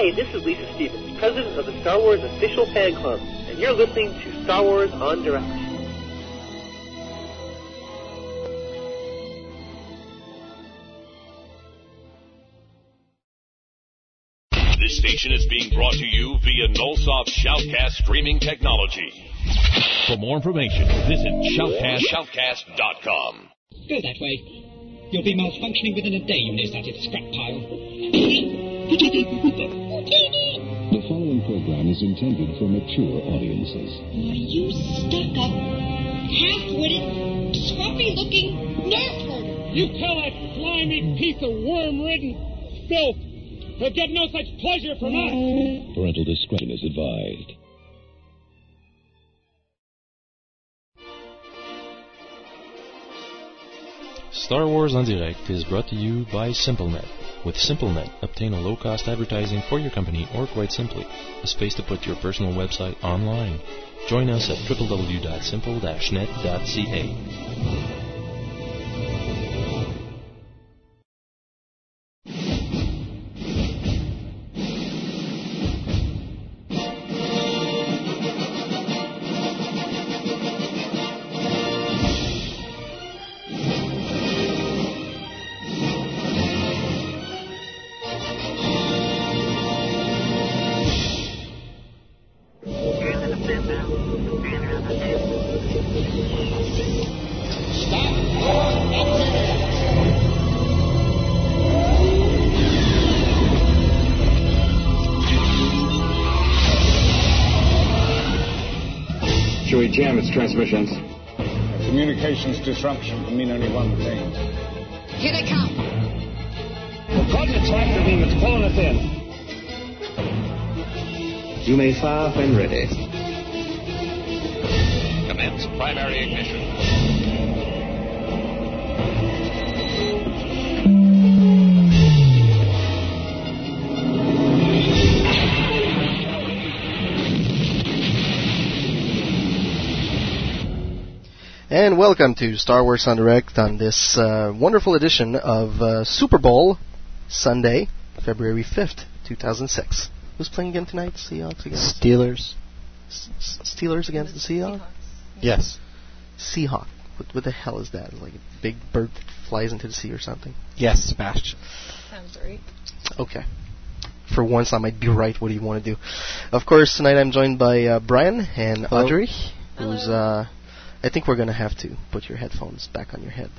Hi, this is Lisa Stevens, president of the Star Wars Official Fan Club, and you're listening to Star Wars en Direct. This station is being brought to you via Nullsoft Shoutcast streaming technology. For more information, visit shoutcast, shoutcast.com. Go that way. You'll be malfunctioning within a day, you nearsighted scrap pile. The following program is intended for mature audiences. You stuck up, half-witted, scruffy-looking nerf herder. You tell that slimy piece of worm-ridden filth he'll get no such pleasure from us. Parental discretion is advised. Star Wars en Direct is brought to you by SimpleNet. With SimpleNet, obtain a low-cost advertising for your company or quite simply, a space to put your personal website online. Join us at www.simple-net.ca. jam its? Communications disruption can mean only one thing. Here they come. The coordinate tractor beam is pulling us in. You may fire when ready. Commence primary ignition. And welcome to Star Wars en Direct on this uh, wonderful edition of uh, Super Bowl Sunday, February 5th, 2006. Who's playing again tonight? Seahawks against Steelers. S- S- Steelers against the Seahawks? Yes. Seahawk. What, what the hell is that? Like a big bird that flies into the sea or something? Yes, Sebastian. Sounds right. Okay. For once, I might be right. What do you want to do? Of course, tonight I'm joined by uh, Brian and Hello. Audrey, who's. I think we're gonna have to put your headphones back on your head,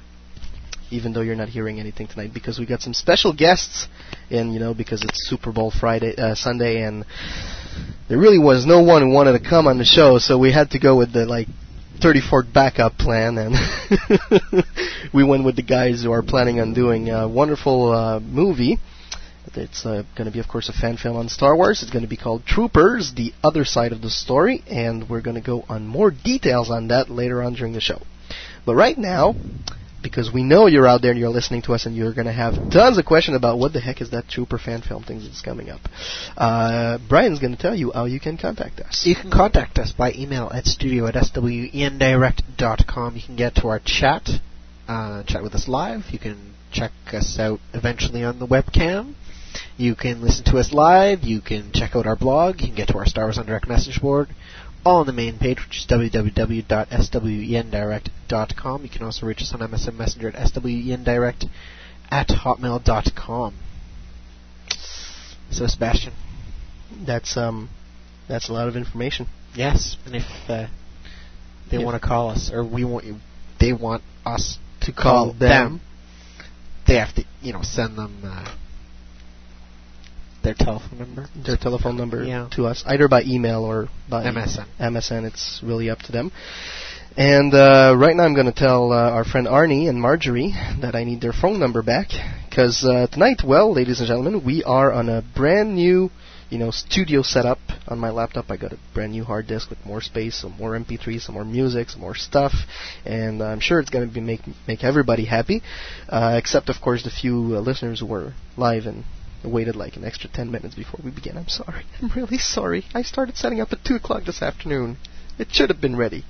even though you're not hearing anything tonight, because we got some special guests in. You know, because it's Super Bowl Friday, uh, Sunday, and there really was no one who wanted to come on the show, so we had to go with the like 34th backup plan, and we went with the guys who are planning on doing a wonderful uh, movie. It's uh, going to be, of course, a fan film on Star Wars. It's going to be called Troopers: The Other Side of the Story, and we're going to go on more details on that later on during the show. But right now, because we know you're out there and you're listening to us, and you're going to have tons of questions about what the heck is that Trooper fan film thing that's coming up. Uh, Brian's going to tell you how you can contact us. You can contact us by email at studio at swendirect.com. You can get to our chat, uh, chat with us live. You can check us out eventually on the webcam. You can listen to us live. You can check out our blog. You can get to our Star Wars en Direct message board. All on the main page, which is www.swendirect.com. You can also reach us on MSN Messenger at swendirect at hotmail.com. So, Sebastian. That's um, that's a lot of information. Yes, and if uh, they want to call us, or we want you, they want us To call call them, them. They have to, you know, send them uh, their telephone number. their telephone number Yeah. to us, either by email or by MSN. MSN. It's really up to them. And uh, right now, I'm going to tell uh, our friend Arnie and Marjorie that I need their phone number back because uh, tonight, well, ladies and gentlemen, we are on a brand new, you know, studio setup on my laptop. I got a brand new hard disk with more space, some more MP3, some more music, some more stuff, and I'm sure it's going to be make make everybody happy, uh, except of course the few uh, listeners who were live and waited like an extra 10 minutes before we began. I'm sorry. I'm really sorry. I started setting up at 2 o'clock this afternoon. It should have been ready.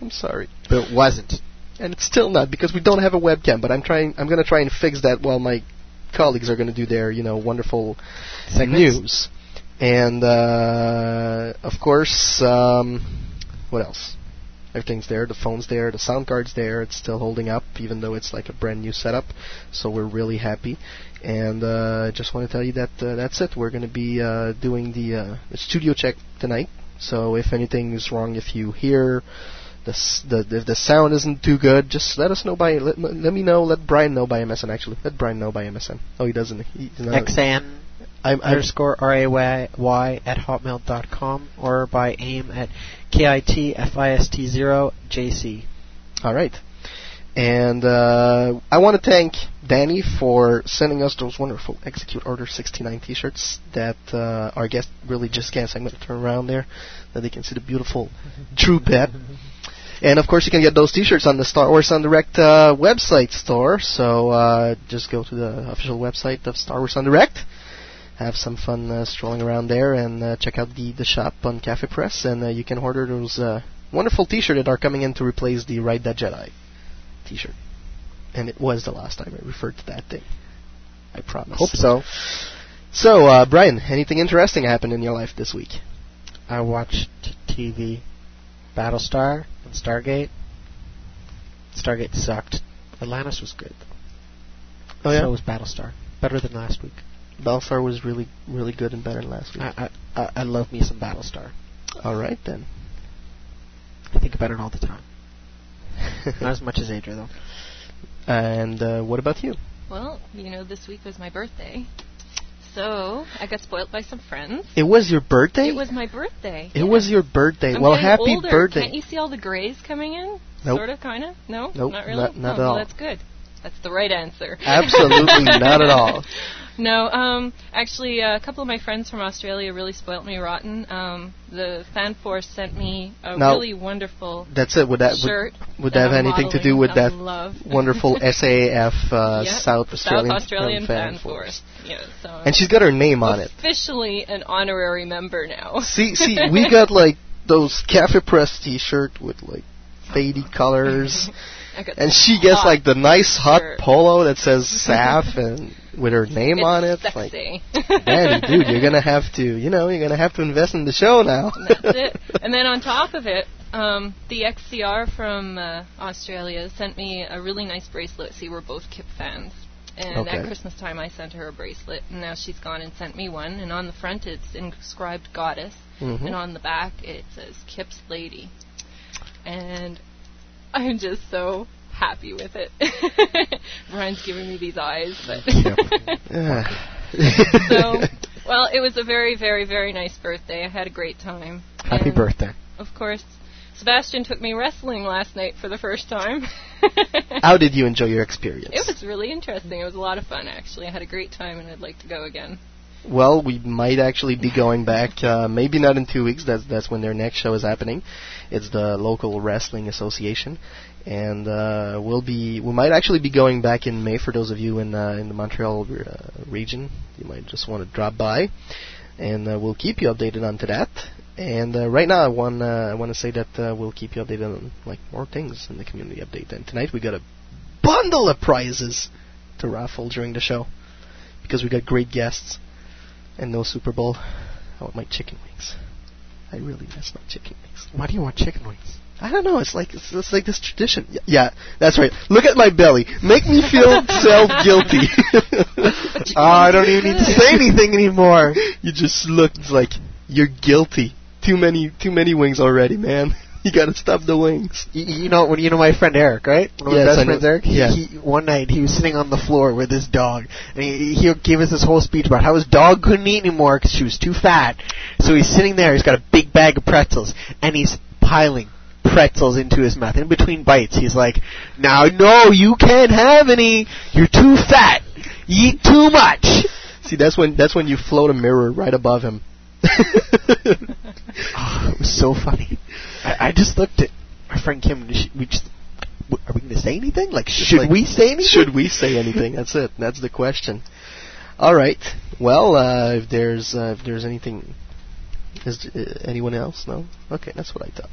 I'm sorry. But it wasn't. And it's still not because we don't have a webcam, but I'm trying I'm going to try and fix that while my colleagues are going to do their, you know, wonderful Segments? news. And uh, of course, um, what else? Everything's there. The phone's there. The sound card's there. It's still holding up, even though it's like a brand new setup. So we're really happy. And uh, just want to tell you that uh, that's it. We're going to be uh, doing the, uh, the studio check tonight. So if anything is wrong, if you hear the, s- the if the sound isn't too good, just let us know by let, let me know. Let Brian know by MSN. Actually, let Brian know by MSN. Oh, he doesn't. He, no, XN I'm, underscore R A Y Y at hotmail dot com or by aim at K I T F I S T zero J C. All right. And uh, I want to thank Danny for sending us those wonderful Execute Order 69 T-shirts that uh, our guest really just can't. I'm going to turn around there, that they can see the beautiful True Bet. And of course, you can get those T-shirts on the Star Wars en Direct uh, website store. So uh, just go to the official website of Star Wars en Direct. Have some fun uh, strolling around there and uh, check out the, the shop on Cafe Press, and uh, you can order those uh, wonderful T-shirts that are coming in to replace the Ride That Jedi T-shirt. And it was the last time I referred to that thing. I promise. Hope so. So, uh, Brian, anything interesting happened in your life this week? I watched TV, Battlestar and Stargate. Stargate sucked. Atlantis was good. Oh yeah, So was Battlestar. Better than last week. Baltar was really, really good and better than last week. I, I, I- I love me some Battlestar. All right then. I think about it all the time. Not as much as Adria though. and uh, what about you? Well, you know, this week was my birthday. So I got spoiled by some friends. It was your birthday. It was my birthday. It was your birthday. I'm well, happy older. birthday. Can't you see all the grays coming in? Nope. Sort of, kind of. No, Nope, not really. not- not oh, at well, all. that's good. That's the right answer. Absolutely not at all. No, um, actually, uh, a couple of my friends from Australia really spoilt me rotten. Um, the fan force sent me a Now, really wonderful That's it. Would that shirt. would, would that have I'm anything to do with that love. wonderful SAF uh, Yep, South Australian, South Australian fan, fan force. Yeah, so And she's got her name on it. officially an honorary member now. See, see, we got like those Cafe Press T-shirt with like faded colors, and she gets like the nice hot shirt. polo that says SAF and with her name It's on it. Like, sexy. Danny, dude, you're gonna have to, you know, you're gonna have to invest in the show now. And That's it. And then on top of it, um, the XCR from uh, Australia sent me a really nice bracelet. See, we're both Kip fans. And Okay. at Christmas time, I sent her a bracelet, and now she's gone and sent me one. And on the front, it's inscribed Goddess, Mhm. and on the back, it says Kip's Lady. And I'm just so happy with it. Brian's giving me these eyes, but so well, it was a very, very, very nice birthday. I had a great time. Happy And, birthday. Of course, Sebastian took me wrestling last night for the first time. How did you enjoy your experience? It was really interesting. It was a lot of fun, actually. I had a great time, and I'd like to go again. Well, we might actually be going back. Uh, maybe not in two weeks. That's that's when their next show is happening. It's the local wrestling association, and uh, we'll be. We might actually be going back in May for those of you in uh, in the Montreal uh, region. You might just want to drop by, and uh, we'll keep you updated onto that. And uh, right now, I want I want to say that we'll keep you updated on like more things in the community update. And tonight we got a bundle of prizes to raffle during the show because we got great guests and no Super Bowl. I want my chicken wings. I really miss my chicken wings. Why do you want chicken wings? I don't know. It's like it's, it's like this tradition. Y- yeah, that's right. Look at my belly. Make me feel self guilty. Oh, I don't even need to say anything anymore. You just look it's like you're guilty. Too many, too many wings already, man. You gotta stop the wings. You, you know, when you know my friend Eric, right? One of Yes, my best friends, Eric. He, Yeah. he, one night he was sitting on the floor with his dog, and he, he gave us this whole speech about how his dog couldn't eat anymore because she was too fat. So he's sitting there. He's got a big bag of pretzels, and he's piling pretzels into his mouth. In between bites, he's like, "Now, no, you can't have any. You're too fat. You eat too much." See, that's when that's when you float a mirror right above him. Oh, it was so funny. I, I just looked at my friend Kim. And she, we just, w- are we going to say anything? Like, should like, we say anything? Should we say anything? That's it. That's the question. All right. Well, uh, if there's uh, if there's anything, is uh, anyone else? No. Okay, that's what I thought.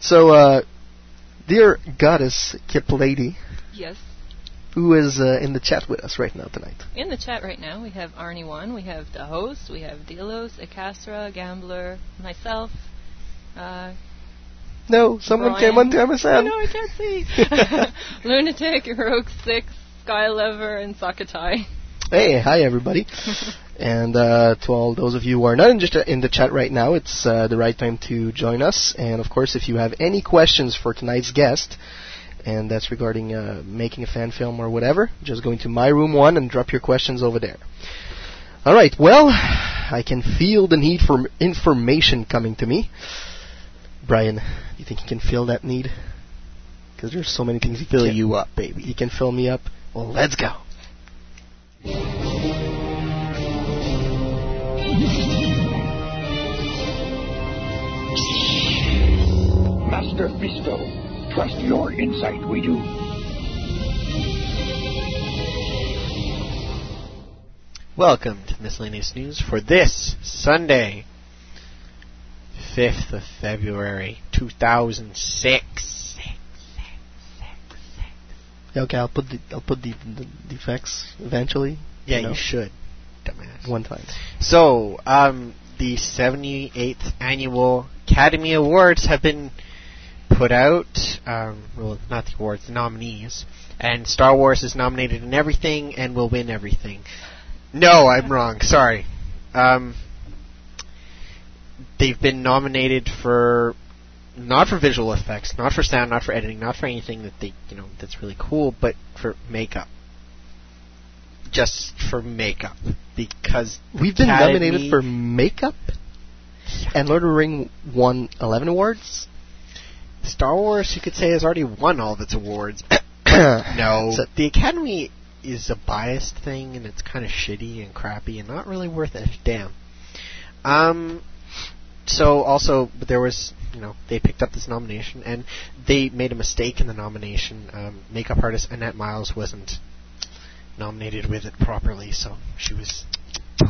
So, uh, dear goddess Kip Lady, Yes. Who is uh, in the chat with us right now tonight? In the chat right now, we have Arnie One, we have the host, we have Delos, Acastra, Gambler, myself. Uh, No, someone Brian. came on to MSN. No, I can't see. Lunatic, Rogue Six, Skylever, and Sakatai. Hey, hi everybody. and uh, to all those of you who are not in, just in the chat right now, it's uh, the right time to join us. And of course, if you have any questions for tonight's guest, and that's regarding uh, making a fan film or whatever, just go into my room one and drop your questions over there. All right. Well, I can feel the need for information coming to me. Brian, do you think you can feel that need? Because there's so many things you Fill can you up, baby. You can fill me up. Well, let's go. Master Fisto, trust your insight, we do. Welcome to Miscellaneous News for this Sunday, 5th of February, 2006. Yeah, okay, I'll put the I'll put the the, the facts eventually. Yeah, you, know, you should, dumbass. one time. So, um, the 78th annual Academy Awards have been put out. Um, well, not the awards, the nominees. And Star Wars is nominated in everything and will win everything. No, I'm wrong. Sorry. Um, they've been nominated for not for visual effects, not for sound, not for editing, not for anything that they you know that's really cool, but for makeup. Just for makeup because We've been Academy- nominated for makeup, and Lord of the Ring won 11 awards. Star Wars, you could say, has already won all of its awards. no, So- the Academy is a biased thing, and it's kind of shitty and crappy, and not really worth a damn. Um, so also, but there was, you know, they picked up this nomination, and they made a mistake in the nomination. Um, makeup artist Annette Miles wasn't nominated with it properly, so she was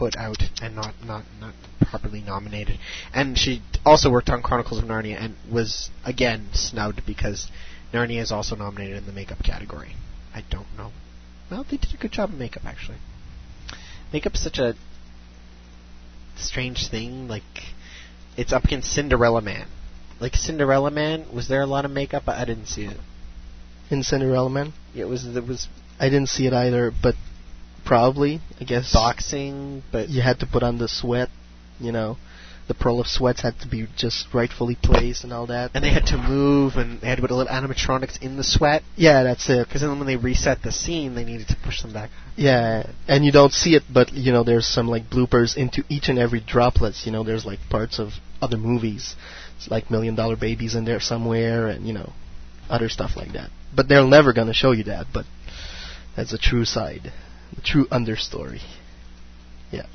put out and not not not properly nominated. And she also worked on Chronicles of Narnia and was again snubbed because Narnia is also nominated in the makeup category. I don't know. Well, they did a good job of makeup actually. Makeup's such a strange thing. Like it's up against Cinderella Man. Like Cinderella Man, was there a lot of makeup? I I didn't see it. In Cinderella Man, It was it was I didn't see it either, but probably I guess boxing, but you had to put on the sweat. You know, the pearl of sweats had to be just rightfully placed and all that. and they had to move and they had to put a little animatronics in the sweat Yeah, that's it. because then when they reset the scene, they needed to push them back. Yeah, and you don't see it, but you know, there's some like bloopers into each and every droplets. You know, there's like parts of other movies, it's like Million Dollar Babies in there somewhere, and you know, other stuff like that. But they're never gonna show you that. But that's the true side, the true understory. Yeah.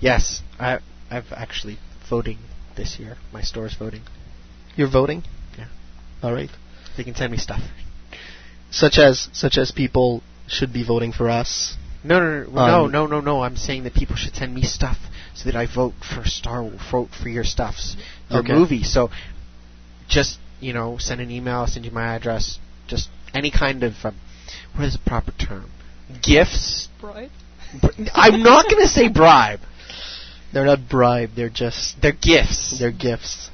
Yes, I I've actually voting this year. My store is voting. You're voting. Yeah. All right. They can send me stuff. Such as such as people should be voting for us. No, no, no, no, Um, no, no, no. I'm saying that people should send me stuff so that I vote for Star vote for your stuffs, your Okay. movie. So just you know, send an email, send you my address. Just any kind of um, what is the proper term? Gifts. Bribe? I'm not going to say bribe. They're not bribe. They're just They're gifts. they're gifts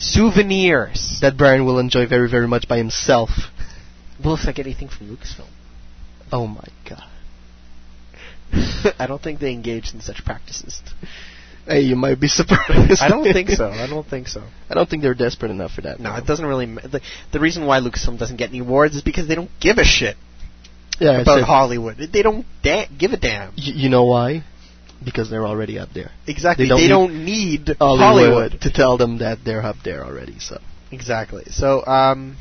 souvenirs. that Brian will enjoy very very much by himself. Will if I get anything from Lucasfilm. Oh my god. I don't think they engage in such practices. Hey, you might be surprised. I don't think so. I don't think so. I don't think they're desperate enough for that. No, it doesn't really. Ma- the, the reason why Lucasfilm doesn't get any awards is because they don't give a shit Yeah, about Hollywood. They don't da- give a damn. Y- you know why? Because they're already up there. Exactly. They They don't don't, need need, Hollywood, Hollywood. to tell them that they're up there already. So Exactly. So, um,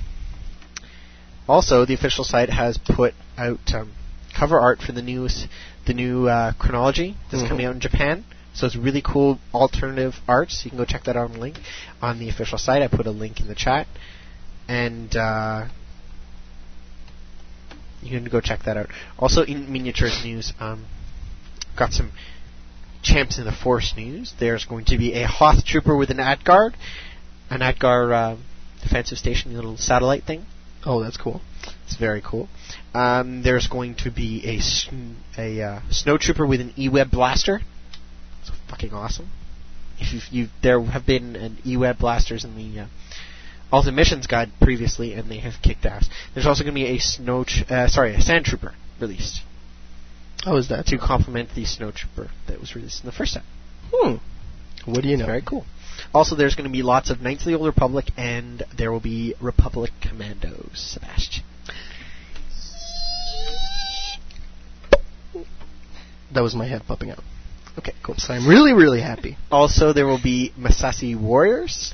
also the official site has put out um, cover art for the news, the new uh, chronology that's Mhm. coming out in Japan. So it's really cool alternative art. So you can go check that out on the link on the official site. I put a link in the chat, and uh, you can go check that out. Also in miniatures news, um, got some Champions of the Force news. There's going to be a Hoth trooper with an Atgar, an Atgar uh, defensive station, little satellite thing. oh, that's cool. It's very cool. Um, there's going to be a sn- a uh, snowtrooper with an E-web blaster. It's fucking awesome. If you've, you there have been an E-web blasters in the uh, Ultimate Missions Guide previously, and they have kicked ass. There's also going to be a snow, uh, sorry, a sand trooper released Oh, is that to complement the snow trooper that was released in the first set. Hmm. What do you know? Very cool. Also, there's going to be lots of Knights of the Old Republic, and there will be Republic Commandos. Sebastian. That was my head popping out. Okay, cool. So I'm really, really happy. Also, there will be Massassi Warriors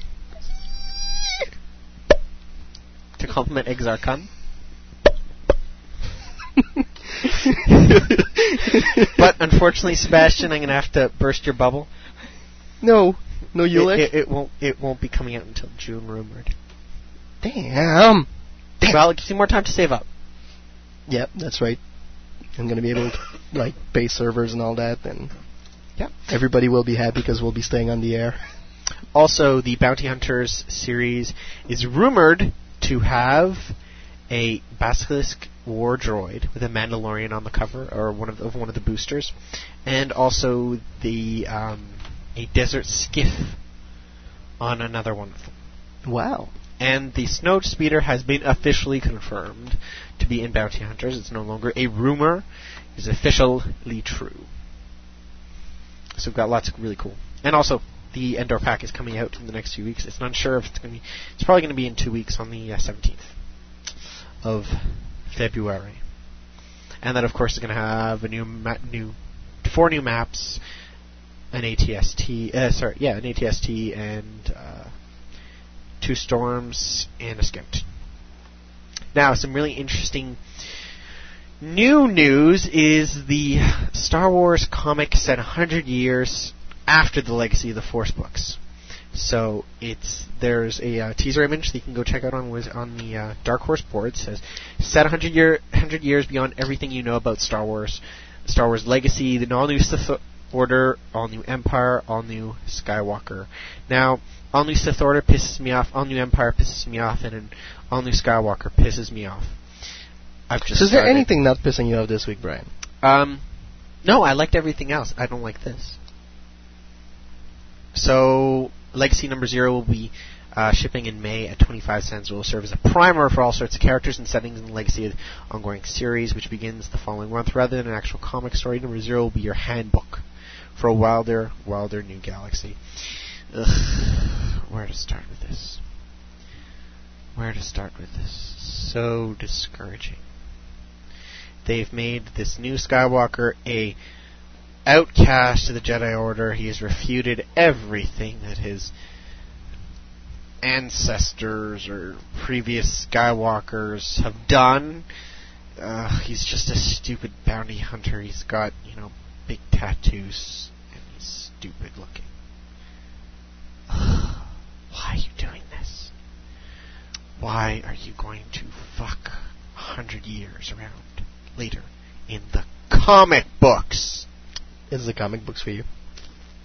to complement Exar Kun. but unfortunately, Sebastian, I'm going to have to burst your bubble. No, no, you it, it, it won't. It won't be coming out until June, rumored. Damn. Damn. Well, it gives you more time to save up. Yep, that's right. I'm going to be able to like base servers and all that, and yeah, everybody will be happy because we'll be staying on the air. Also, the Bounty Hunters series is rumored to have a Basilisk war droid with a Mandalorian on the cover, or one of the, of one of the boosters, and also the um, a desert skiff on another one of them. Wow. And the Snow Speeder has been officially confirmed to be in Bounty Hunters. It's no longer a rumor; it's officially true. So we've got lots of really cool. And also, the Endor pack is coming out in the next few weeks. It's not sure if it's going to be. It's probably going to be in two weeks on the uh, 17th of February. And that, of course, is going to have a new ma- new four new maps, an ATST. Uh, sorry, yeah, an ATST and uh, two storms and a scout. Now, some really interesting new news is the Star Wars comic set 100 years after the Legacy of the Force books. So it's there's a uh, teaser image that you can go check out on was on the uh, Dark Horse board. It says set 100 year 100 years beyond everything you know about Star Wars, Star Wars Legacy, the all new Sith Order, all new Empire, all new Skywalker. Now, all new Sith Order pisses me off, all new Empire pisses me off, and an all new Skywalker pisses me off. I've just So is there started. anything not pissing you off this week, Brian? Um, no, I liked everything else. I don't like this. So, Legacy number zero will be uh, shipping in May at 25 cents. It will serve as a primer for all sorts of characters and settings in the Legacy ongoing series, which begins the following month. Rather than an actual comic story, number zero will be your handbook for a wilder, wilder new galaxy. Ugh, where to start with this? Where to start with this? So discouraging. They've made this new Skywalker a outcast to the Jedi Order. He has refuted everything that his ancestors or previous Skywalkers have done. Uh, he's just a stupid bounty hunter. He's got, you know, big tattoos and he's stupid looking. Why are you doing this? Why are you going to fuck a hundred years around later in the comic books? It's the comic books for you.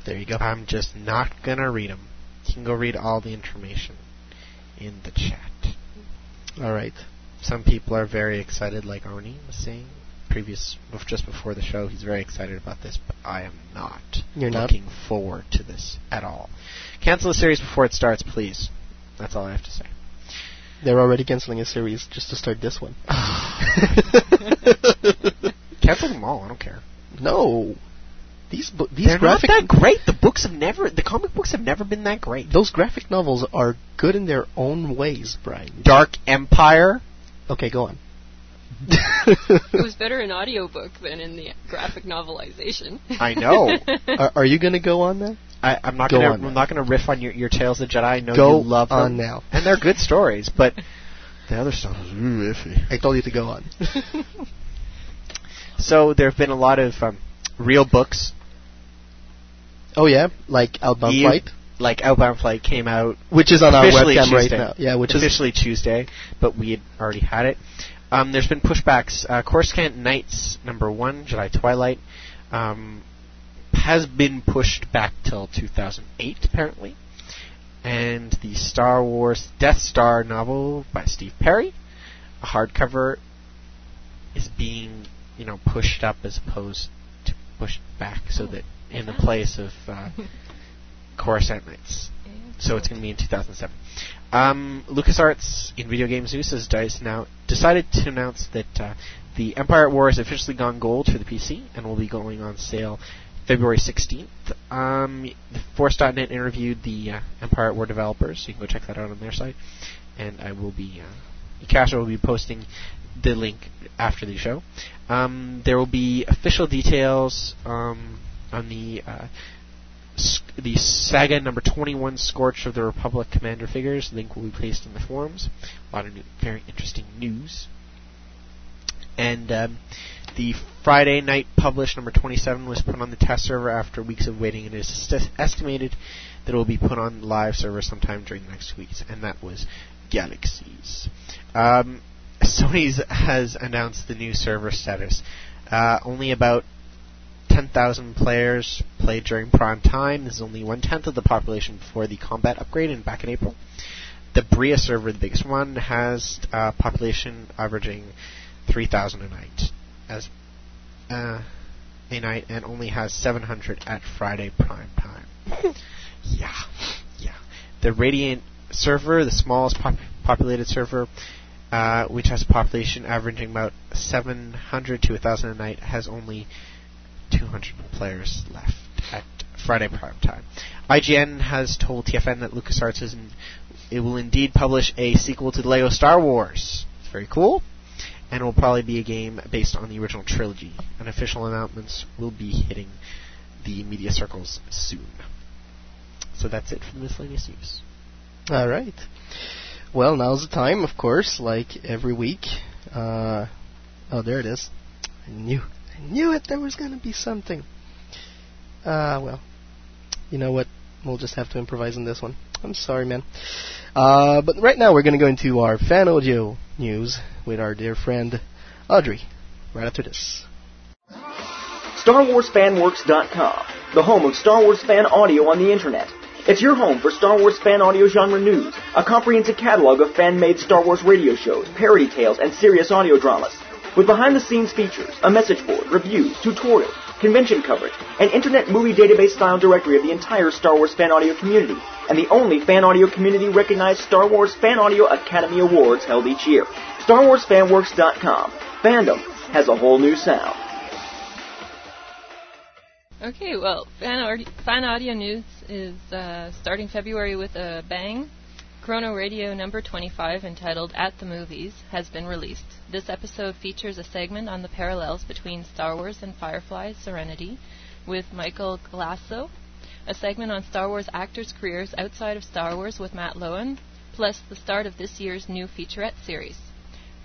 There you go. I'm just not gonna read them. You can go read all the information in the chat. All right. Some people are very excited, like Arnie was saying previous, just before the show. He's very excited about this, but I am not. You're not? looking forward to this at all. Cancel the series before it starts, please. That's all I have to say. They're already canceling a series just to start this one. Cancel them all. I don't care. no. These bu- these They're graphic not that great. The books have never. The comic books have never been that great. those graphic novels are good in their own ways, Brian. Dark Empire. Okay, go on. It was better in audiobook than in the graphic novelization. I know. are, are you going to go on that? I, I'm not gonna. I'm not gonna riff on your, your tales of Jedi. I know Go you love them, on now. and they're good stories. But the other stuff is really iffy. I told you to go on. So there have been a lot of um, real books. Oh yeah, like Outbound You- Flight, Like Outbound Flight came out which is on our officially webcam right now. Yeah, which is officially Tuesday, but we had already had it. Um, there's been pushbacks. Uh, Coruscant Knights number one, Jedi Twilight, um, has been pushed back till 2008 apparently, and the Star Wars Death Star novel by Steve Perry a hardcover is being you know pushed up as opposed to pushed back, so that in the place of uh, Coruscant Knights. So it's going to be in 2007. Um, LucasArts in video games news has now decided to announce that uh, the Empire at War has officially gone gold for the PC and will be going on sale February 16th. Um, Force.net interviewed the uh, Empire at War developers, so you can go check that out on their site. And I will be, uh, will be posting the link after the show. Um, there will be official details um, on the uh, the saga number 21 Scorch of the Republic commander figures. Link will be placed in the forums. A lot of new, very interesting news. And um, the Friday night published number 27 was put on the test server after weeks of waiting, and it is st- estimated that it will be put on live server sometime during the next weeks, and that was Galaxies. Um, Sony has announced the new server status. Uh, only about 10,000 players played during prime time. This is only one tenth of the population before the combat upgrade in back in April. The Bria server, the biggest one, has a uh, population averaging 3,000 a night as uh, a night, and only has 700 at Friday prime time. yeah, yeah. The Radiant server, the smallest pop- populated server, uh, which has a population averaging about 700 to 1,000 a night, has only 200 players left at Friday prime time. IGN has told TFN that LucasArts is in, it will indeed publish a sequel to Lego Star Wars. It's very cool. And it will probably be a game based on the original trilogy. And official announcements will be hitting the media circles soon. So that's it for the miscellaneous news. All right. Well, now's the time, of course, like every week. Uh, oh, there it is. I knew knew it. There was going to be something. Uh, well. You know what? We'll just have to improvise on this one. I'm sorry, man. Uh, but right now we're going to go into our fan audio news with our dear friend Audrey. Right after this. StarWarsFanWorks.com, the home of Star Wars fan audio on the internet. It's your home for Star Wars fan audio genre news, a comprehensive catalog of fan-made Star Wars radio shows, parody tales, and serious audio dramas. With behind-the-scenes features, a message board, reviews, tutorials, convention coverage, an internet movie database style directory of the entire Star Wars fan audio community, and the only fan audio community recognized Star Wars Fan Audio Academy Awards held each year. StarWarsFanWorks.com. Fandom has a whole new sound. Okay, well, fan, fan audio news is uh, starting February with a bang. Chrono Radio number 25, entitled At the Movies, has been released. This episode features a segment on the parallels between Star Wars and Firefly Serenity with Michael Glasso, a segment on Star Wars actors' careers outside of Star Wars with Matt Lowen, plus the start of this year's new featurette series.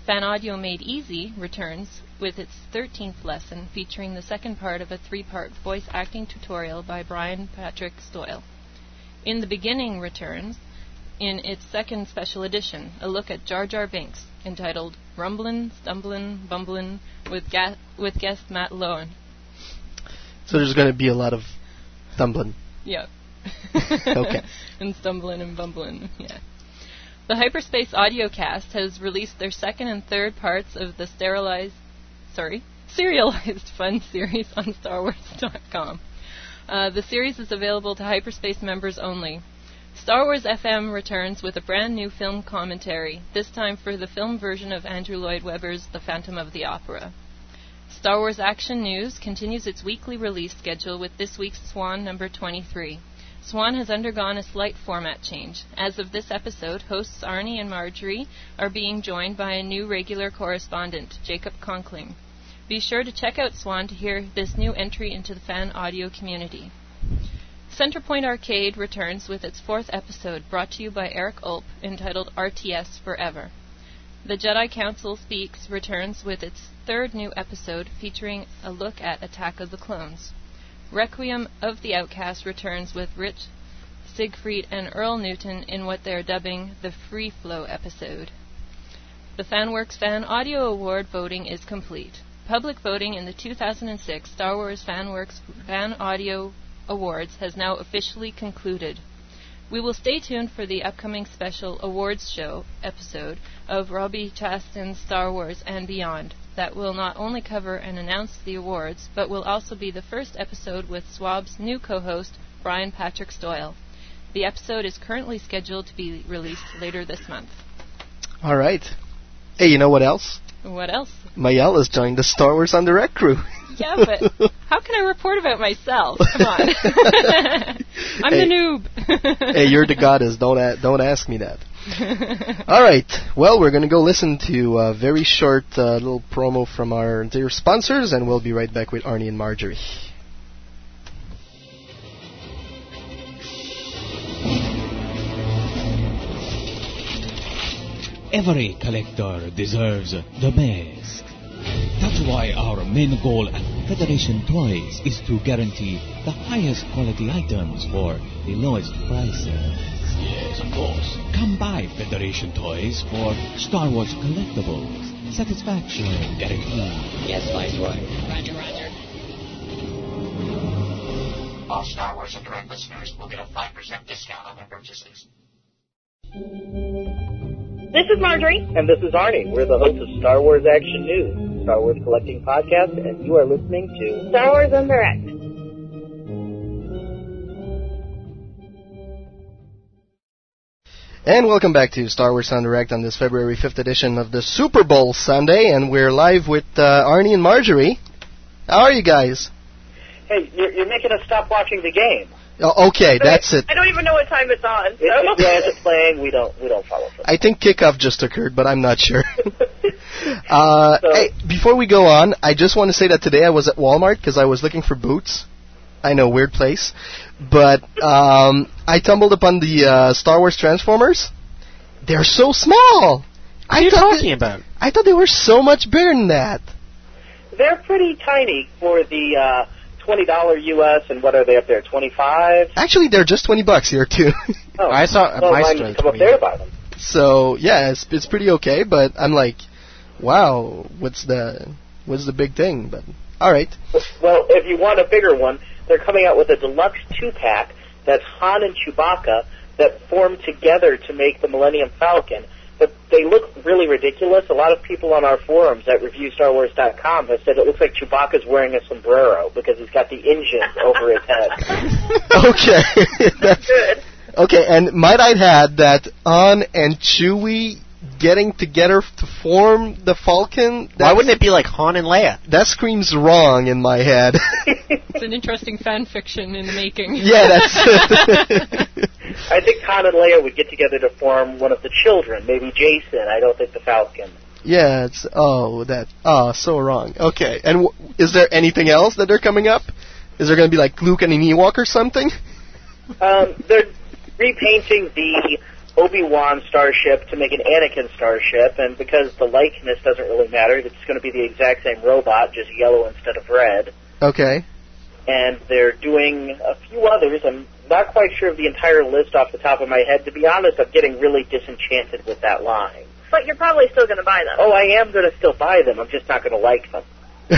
Fan Audio Made Easy returns with its 13th lesson featuring the second part of a three part voice acting tutorial by Brian Patrick Stoyle. In the Beginning returns in its second special edition, a look at Jar Jar Binks, entitled Rumblin', Stumblin', Bumblin' with, ga- with guest Matt Loewen. So there's going to be a lot of stumbling. Yeah. okay. and stumbling and bumbling, yeah. The Hyperspace Audiocast has released their second and third parts of the sterilized, sorry, serialized fun series on StarWars.com. Uh, the series is available to Hyperspace members only. Star Wars FM returns with a brand new film commentary, this time for the film version of Andrew Lloyd Webber's The Phantom of the Opera. Star Wars Action News continues its weekly release schedule with this week's Swan number 23. Swan has undergone a slight format change. As of this episode, hosts Arnie and Marjorie are being joined by a new regular correspondent, Jacob Conkling. Be sure to check out Swan to hear this new entry into the fan audio community. Centerpoint Arcade returns with its fourth episode, brought to you by Eric Ulp, entitled RTS Forever. The Jedi Council Speaks returns with its third new episode, featuring a look at Attack of the Clones. Requiem of the Outcast returns with Rich Siegfried and Earl Newton in what they are dubbing the Free Flow episode. The FanWorks Fan Audio Award voting is complete. Public voting in the 2006 Star Wars FanWorks Fan Audio Awards has now officially concluded. We will stay tuned for the upcoming special awards show episode of Robbie Chaston's Star Wars and Beyond that will not only cover and announce the awards, but will also be the first episode with Swab's new co-host, Brian Patrick Stoyle. The episode is currently scheduled to be released later this month. All right. Hey, you know what else? What else? Mayel has joined the Star Wars en Direct crew. Yeah, but how can I report about myself? Come on. I'm Hey. the noob. hey, you're the goddess. Don't a- don't ask me that. All right. Well, we're gonna go listen to a very short uh, little promo from our dear sponsors, and we'll be right back with Arnie and Marjorie. Every collector deserves the best. That's why our main goal at Federation Toys is to guarantee the highest quality items for the lowest prices. Yes, of course. Come by Federation Toys for Star Wars collectibles. Satisfaction guaranteed. Yes, Viceroy. Roger, Roger. All Star Wars en Direct listeners will get a 5% discount on their purchases. This is Marjorie. And this is Arnie. We're the hosts of Star Wars Action News, Star Wars Collecting Podcast, and you are listening to Star Wars en Direct. And welcome back to Star Wars en Direct on this February 5th edition of the Super Bowl Sunday, and we're live with uh, Arnie and Marjorie. How are you guys? Hey, you're, you're making us stop watching the game. Oh, okay, that's it. I don't even know what time it's on. If, if you guys are playing, we don't we don't follow. I think kickoff just occurred, but I'm not sure. uh, hey, before we go on, I just want to say that today I was at Walmart because I was looking for boots. I know, weird place, but um, I tumbled upon the uh, Star Wars Transformers. They're so small. What are you talking they- about? I thought they were so much bigger than that. They're pretty tiny for the uh, twenty dollar U.S. and what are they up there? Twenty five. Actually, they're just twenty bucks here too. Oh, I saw at well, my store come up there to buy them. So yeah, it's it's pretty okay, but I'm like, wow, what's the what's the big thing? But all right, Well, if you want a bigger one, they're coming out with a deluxe two pack that's Han and Chewbacca that form together to make the Millennium Falcon. But they look really ridiculous. A lot of people on our forums at ReviewStarWars.com have said it looks like Chewbacca's wearing a sombrero because he's got the engine over his head. okay, that's good. Okay, and might I add that Han and Chewie getting together to form the Falcon? Why wouldn't it be like Han and Leia? That screams wrong in my head. It's an interesting fan fiction in the making. yeah, that's. I think Han and Leia would get together to form one of the children, maybe Jacen. I don't think the Falcon. yeah, it's oh that oh so wrong. Okay, and w- is there anything else that they're coming up? Is there going to be like Luke and an Ewok or something? Um, they're repainting the Obi Wan starship to make an Anakin starship, and because the likeness doesn't really matter, it's going to be the exact same robot, just yellow instead of red. Okay. And they're doing a few others. I'm not quite sure of the entire list off the top of my head. To be honest, I'm getting really disenchanted with that line. But you're probably still going to buy them. Oh, I am going to still buy them. I'm just not going to like them.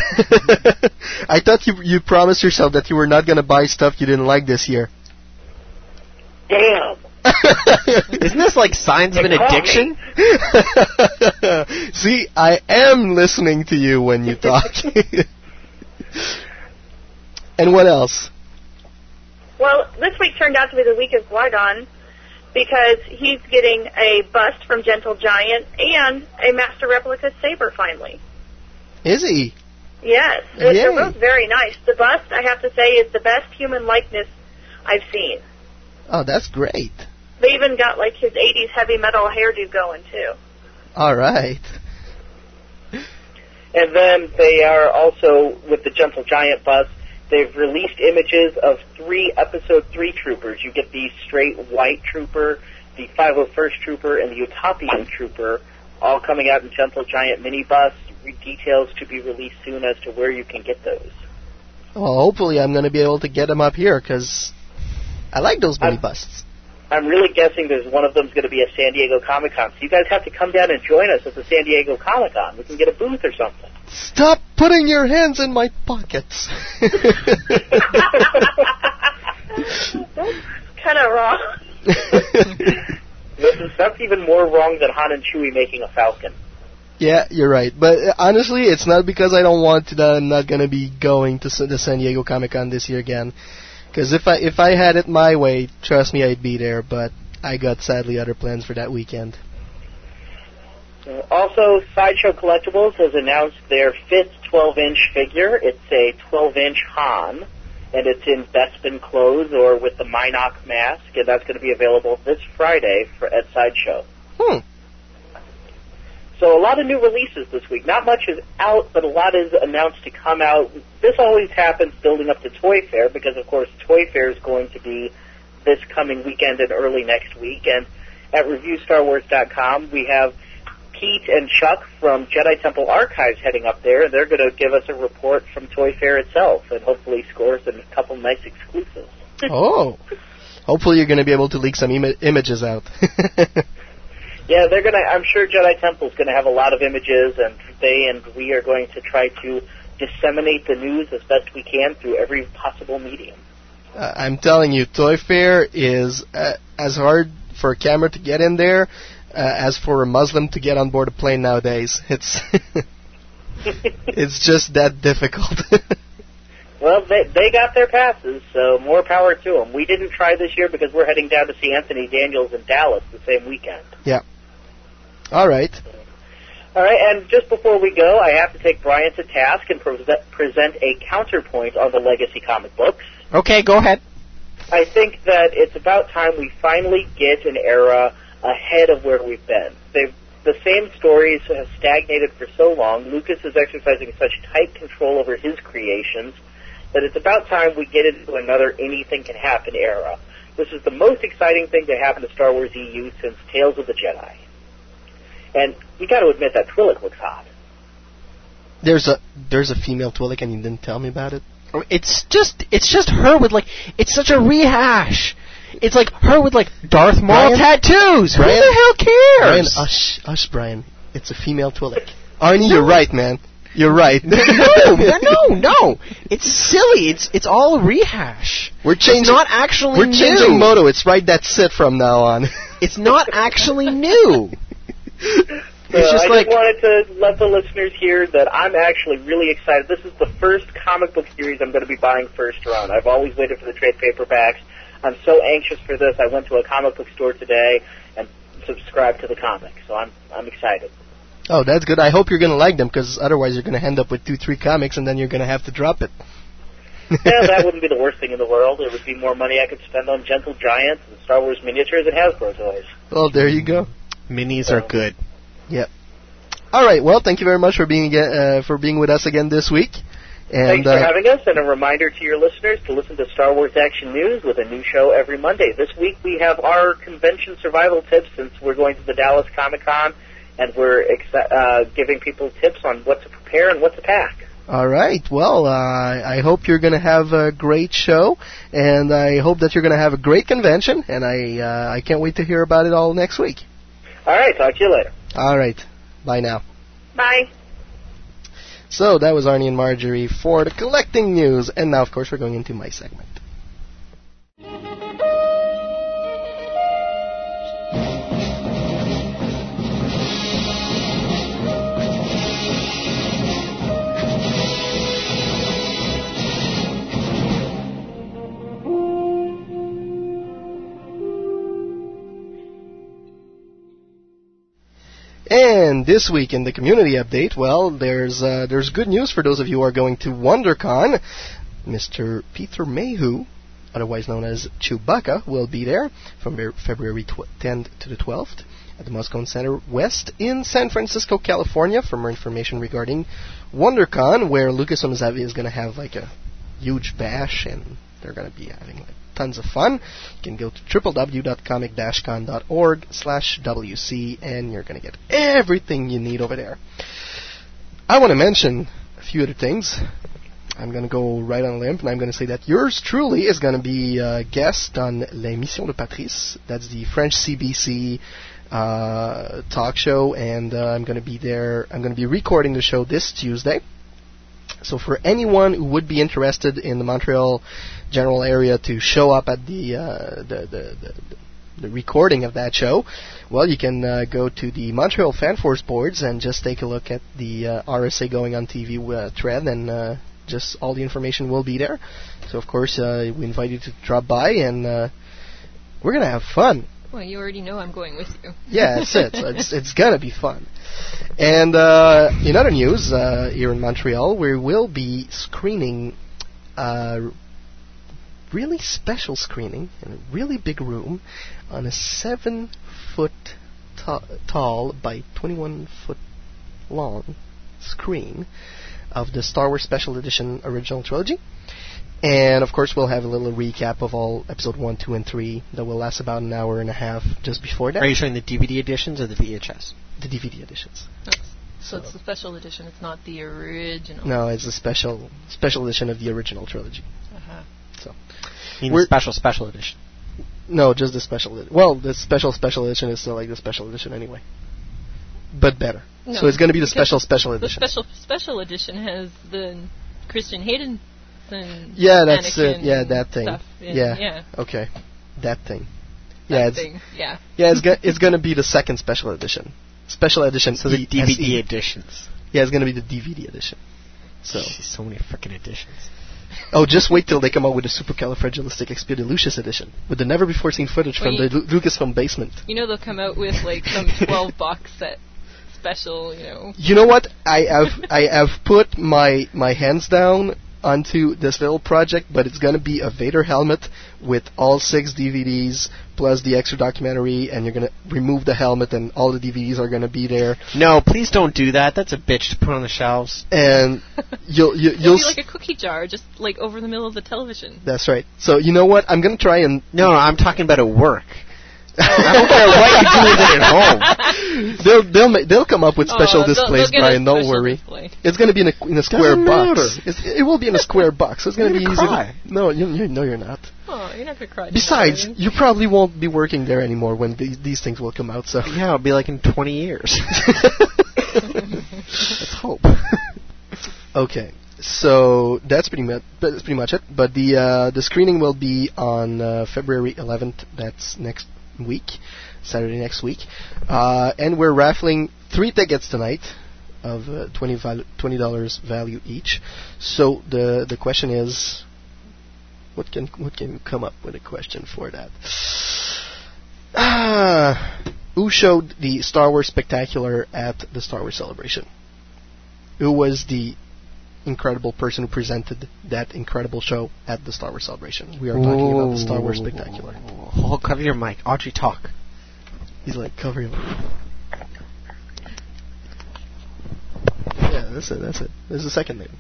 I thought you you promised yourself that you were not going to buy stuff you didn't like this year. Damn. Isn't this like signs of an It caught me. addiction? See, I am listening to you when you talk. and what else? Well, this week turned out to be the week of Qui-Gon because he's getting a bust from Gentle Giant and a master replica saber finally. Is he? Yes, they're, they're both very nice. The bust, I have to say, is the best human likeness I've seen. Oh, that's great. They even got like his 80s heavy metal hairdo going too. All right. And then they are also, with the Gentle Giant bus, they've released images of three Episode 3 troopers. You get the straight white trooper, the 501st trooper, and the Utapau trooper, all coming out in Gentle Giant minibus. Re- Details to be released soon as to where you can get those. Well, hopefully I'm going to be able to get them up here because I like those mini busts. I'm really guessing there's one of them's going to be at San Diego Comic Con. So you guys have to come down and join us at the San Diego Comic Con. We can get a booth or something. Stop putting your hands in my pockets. That's kind of wrong. That's even more wrong than Han and Chewie making a Falcon. Yeah, you're right. But uh, honestly, it's not because I don't want to that I'm not gonna be going to the San Diego Comic Con this year again. Because if I if I had it my way, trust me, I'd be there. But I got sadly other plans for that weekend. Also, Sideshow Collectibles has announced their fifth 12-inch figure. It's a 12-inch Han, and it's in Bespin clothes or with the Minoc mask, and that's going to be available this Friday for at Sideshow. Hmm. So a lot of new releases this week. Not much is out, but a lot is announced to come out. This always happens building up to Toy Fair because, of course, Toy Fair is going to be this coming weekend and early next week. And at ReviewStarWars.com, we have Pete and Chuck from Jedi Temple Archives heading up there, and they're going to give us a report from Toy Fair itself and hopefully score us a couple nice exclusives. oh. Hopefully, you're going to be able to leak some Im- images out. Yeah, they're gonna. I'm sure Jedi Temple's gonna have a lot of images, and they and we are going to try to disseminate the news as best we can through every possible medium. Uh, I'm telling you, Toy Fair is uh, as hard for a camera to get in there uh, as for a Muslim to get on board a plane nowadays. It's it's just that difficult. well, they they got their passes, so more power to them. We didn't try this year because we're heading down to see Anthony Daniels in Dallas the same weekend. Yeah. All right. All right, and just before we go, I have to take Brian to task and pre- present a counterpoint on the legacy comic books. Okay, go ahead. I think that it's about time we finally get an era ahead of where we've been. They've, the same stories have stagnated for so long. Lucas is exercising such tight control over his creations that it's about time we get into another anything can happen era. This is the most exciting thing to happen to Star Wars EU since Tales of the Jedi. And you got to admit that Twi'lek looks hot. There's a there's a female Twi'lek, and you didn't tell me about it. It's just it's just her with like it's such a rehash. It's like her with like Darth Maul Brian? tattoos. Brian? Who the hell cares? Brian, cares? ush, ush, Brian. It's a female Twi'lek. Arnie, you're right, man. You're right. no, no, no. It's silly. It's it's all rehash. We're changing. It's not actually We're new. changing motto. It's right. That's it from now on. It's not actually new. So It's uh, just I like- just wanted to let the listeners hear that I'm actually really excited. This is the first comic book series I'm going to be buying first run. I've always waited for the trade paperbacks. I'm so anxious for this. I went to a comic book store today and subscribed to the comic, so I'm I'm excited. Oh, that's good. I hope you're going to like them because otherwise you're going to end up with two, three comics, and then you're going to have to drop it. yeah, that wouldn't be the worst thing in the world. It would be more money I could spend on Gentle Giants and Star Wars miniatures and Hasbro toys. Well, there you go. Minis are good. Yep. All right. Well, thank you very much for being again, uh, for being with us again this week. And Thanks for uh, having us, and a reminder to your listeners to listen to Star Wars Action News with a new show every Monday. This week we have our convention survival tips since we're going to the Dallas Comic Con, and we're exci- uh, giving people tips on what to prepare and what to pack. All right. Well, uh, I hope you're going to have a great show, and I hope that you're going to have a great convention. And I uh, I can't wait to hear about it all next week. All right, talk to you later. All right. Bye now. Bye. So that was Arnie and Marjorie for the collecting news, and now of course we're going into my segment. And this week in the community update, well, there's uh, there's good news for those of you who are going to WonderCon. Mr. Peter Mayhew, otherwise known as Chewbacca, will be there from February tw- 10th to the 12th at the Moscone Center West in San Francisco, California. For more information regarding WonderCon, where Lucasfilm is, is going to have like a huge bash and they're going to be having like tons of fun. You can go to www.comic-con.org slash WC and you're going to get everything you need over there. I want to mention a few other things. I'm going to go right on a limb and I'm going to say that yours truly is going to be a guest on l'émission de Patrice. That's the French CBC uh, talk show and uh, I'm going to be there. I'm going to be recording the show this Tuesday. So for anyone who would be interested in the Montreal general area to show up at the uh, the, the, the the recording of that show, well, you can uh, go to the Montreal FanForce boards and just take a look at the uh, RSA going on TV uh, thread, and uh, just all the information will be there. So, of course, we invite you to drop by, and we're gonna have fun. Well, you already know I'm going with you. Yeah, that's it. It's, it's gonna be fun. And uh, in other news, uh, here in Montreal, we will be screening a really special screening in a really big room on a seven foot ta- tall by 21 foot long screen of the Star Wars Special Edition original trilogy. And of course, we'll have a little recap of all episode 1, 2, and 3 that will last about an hour and a half just before that. Are you showing the DVD editions or the VHS? The DVD editions. So it's the special edition. It's not the original. No, it's a special special edition of the original trilogy. Uh-huh. So, You mean special special edition? no, just the special. Edi- well, the special special edition is still like the special edition anyway, but better. No, so it's going to be the because special special The edition. special special edition has the Christian Hayden. Yeah, that's it. Yeah, that thing. Stuff in- yeah. yeah. Okay, that thing. That yeah, it's thing. Yeah. yeah, it's go- it's going to be the second special edition. Special edition. So the DVD SE. editions. Yeah, it's going to be the DVD edition. So. Jeez, so many freaking editions. Oh, just wait till they come out with the Supercalifragilisticexpialidocious edition with the never before seen footage from the Lu- Lucasfilm basement. You know they'll come out with like some 12 box set special. You know. You know what? I have I have put my my hands down onto this little project, but it's gonna be a Vader helmet with all six DVDs plus the extra documentary, and you're gonna remove the helmet, and all the DVDs are gonna be there, No, please don't do that. That's a bitch to put on the shelves. and you'll you, It'll you'll. be like a cookie jar, just like over the middle of the television. that's right. So you know what? I'm gonna try and No, I'm talking about at work. I don't care what you do with it at home. they'll they'll ma- they'll come up with Oh, special they'll- displays, they'll get a Brian. Don't worry. display. It's going to be in a in a square Doesn't box. It's, it will be in a square box. So it's going to be You're easy. gonna cry. no, you, you no, you're not. Oh, you're not gonna cry. Besides, tonight, you probably won't be working there anymore when these these things will come out. So Yeah, it'll be like in 20 years. Let's hope. okay, so that's pretty much that's pretty much it. But the uh, the screening will be on uh, February 11th. That's next week, Saturday next week, uh, and we're raffling three tickets tonight of uh, 20 val- twenty dollars value each. So the the question is, what can what can you come up with a question for that? Ah, who showed the Star Wars Spectacular at the Star Wars Celebration? Who was the incredible person who presented that incredible show at the Star Wars Celebration? We are talking about the Star Wars Spectacular. Hold, cover your mic. Audrey, talk. He's like, cover your. mic. Yeah, that's it. That's it. There's the second name.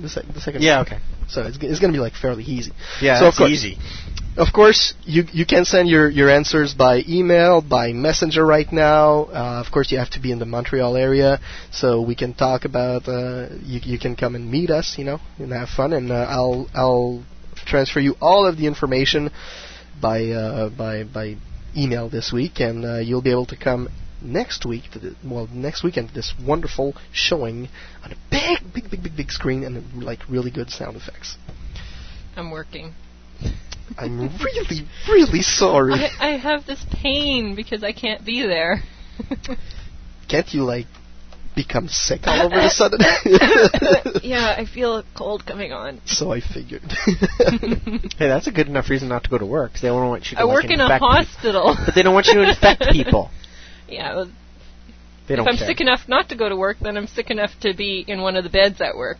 The, sec- the second. Yeah, name. okay. So it's, g- it's going to be like fairly easy. Yeah, so that's easy. Of course, you you can send your, your answers by email, by messenger right now. Uh, of course, you have to be in the Montreal area, so we can talk about. Uh, you you can come and meet us, you know, and have fun. And uh, I'll I'll transfer you all of the information by uh, by by email this week, and uh, you'll be able to come next week to the well next weekend to this wonderful showing on a big big big big big screen and like really good sound effects. I'm working. I'm really really sorry. I, I have this pain because I can't be there. Can't you like become sick all over a sudden? yeah, I feel a cold coming on. so I figured. Hey, that's a good enough reason not to go to work. 'cause they don't want you to I like, work in a infect hospital. But they don't want you to infect people. Yeah, well, They if don't I'm care. sick enough not to go to work, then I'm sick enough to be in one of the beds at work.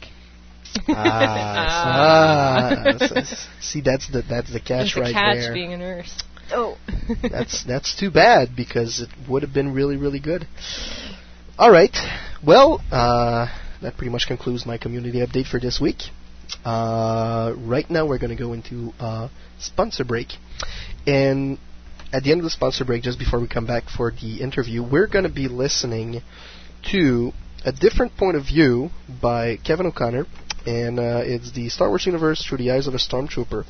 Ah, s- s- see, that's the that's the catch There's the right catch there. being a nurse. Oh. that's that's too bad because it would have been really really good. All right, well, uh, that pretty much concludes my community update for this week. Uh, right now, we're going to go into uh, sponsor break, and at the end of the sponsor break, just before we come back for the interview, we're going to be listening to a different point of view by Kevin O'Connor, and uh, it's the Star Wars universe through the eyes of a stormtrooper.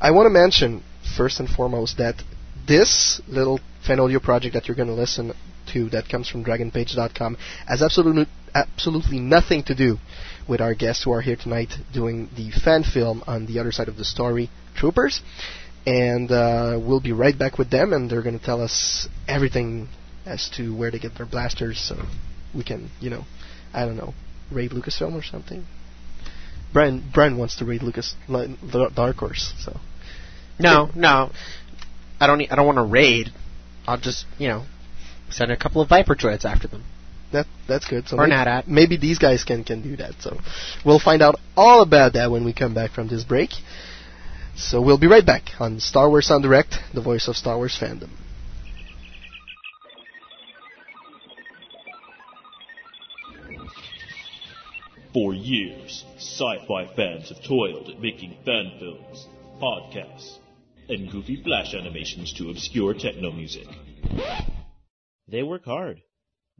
I want to mention first and foremost that this little fan audio project that you're going to listen to, that comes from DragonPage.com, has absolutely absolutely nothing to do with our guests who are here tonight doing the fan film on the other side of the story, Troopers. and uh, we'll be right back with them, and they're going to tell us everything as to where to get their blasters, so we can, you know, I don't know, raid Lucasfilm or something. Brian Brian wants to raid Lucas Dark Horse, so. No, no, I don't. Need, I don't want to raid. I'll just, you know, send a couple of Viper droids after them. That that's good. So or maybe, at. maybe these guys can can do that. So we'll find out all about that when we come back from this break. So we'll be right back on Star Wars en Direct, the voice of Star Wars fandom. For years, sci-fi fans have toiled at making fan films, podcasts, and goofy flash animations to obscure techno music. They work hard.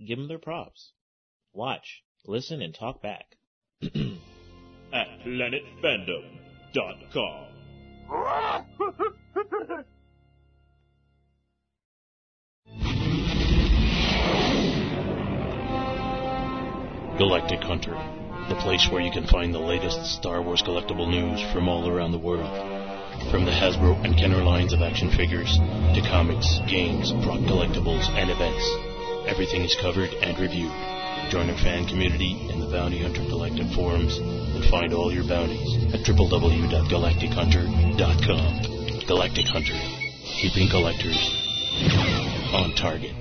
Give them their props. Watch, listen, and talk back. At planetfandom.com. Galactic Hunter, the place where you can find the latest Star Wars collectible news from all around the world. From the Hasbro and Kenner lines of action figures to comics, games, prop collectibles, and events, everything is covered and reviewed. Join our fan community in the Bounty Hunter Collective forums and find all your bounties at www.galactichunter.com. Galactic Hunter, keeping collectors on target.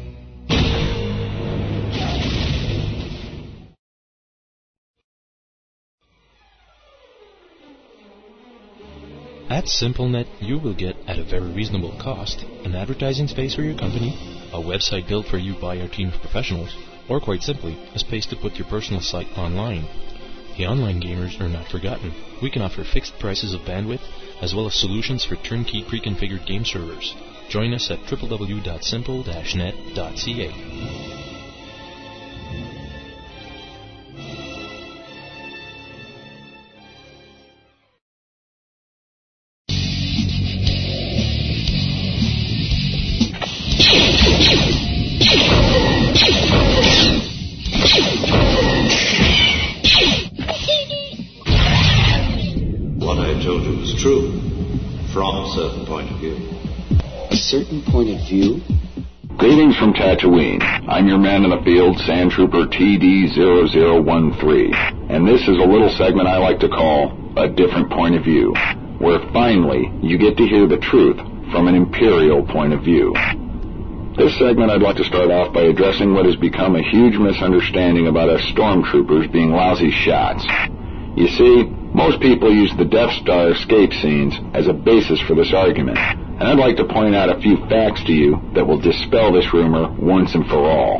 At SimpleNet, you will get, at a very reasonable cost, an advertising space for your company, a website built for you by our team of professionals, or quite simply, a space to put your personal site online. The online gamers are not forgotten. We can offer fixed prices of bandwidth, as well as solutions for turnkey pre-configured game servers. Join us at www.simple-net.ca. point of view? Greetings from Tatooine. I'm your man in the field, Sand Trooper TD0013. And this is a little segment I like to call A Different Point of View, where finally you get to hear the truth from an Imperial point of view. This segment I'd like to start off by addressing what has become a huge misunderstanding about us stormtroopers being lousy shots. You see, most people use the Death Star escape scenes as a basis for this argument, and I'd like to point out a few facts to you that will dispel this rumor once and for all.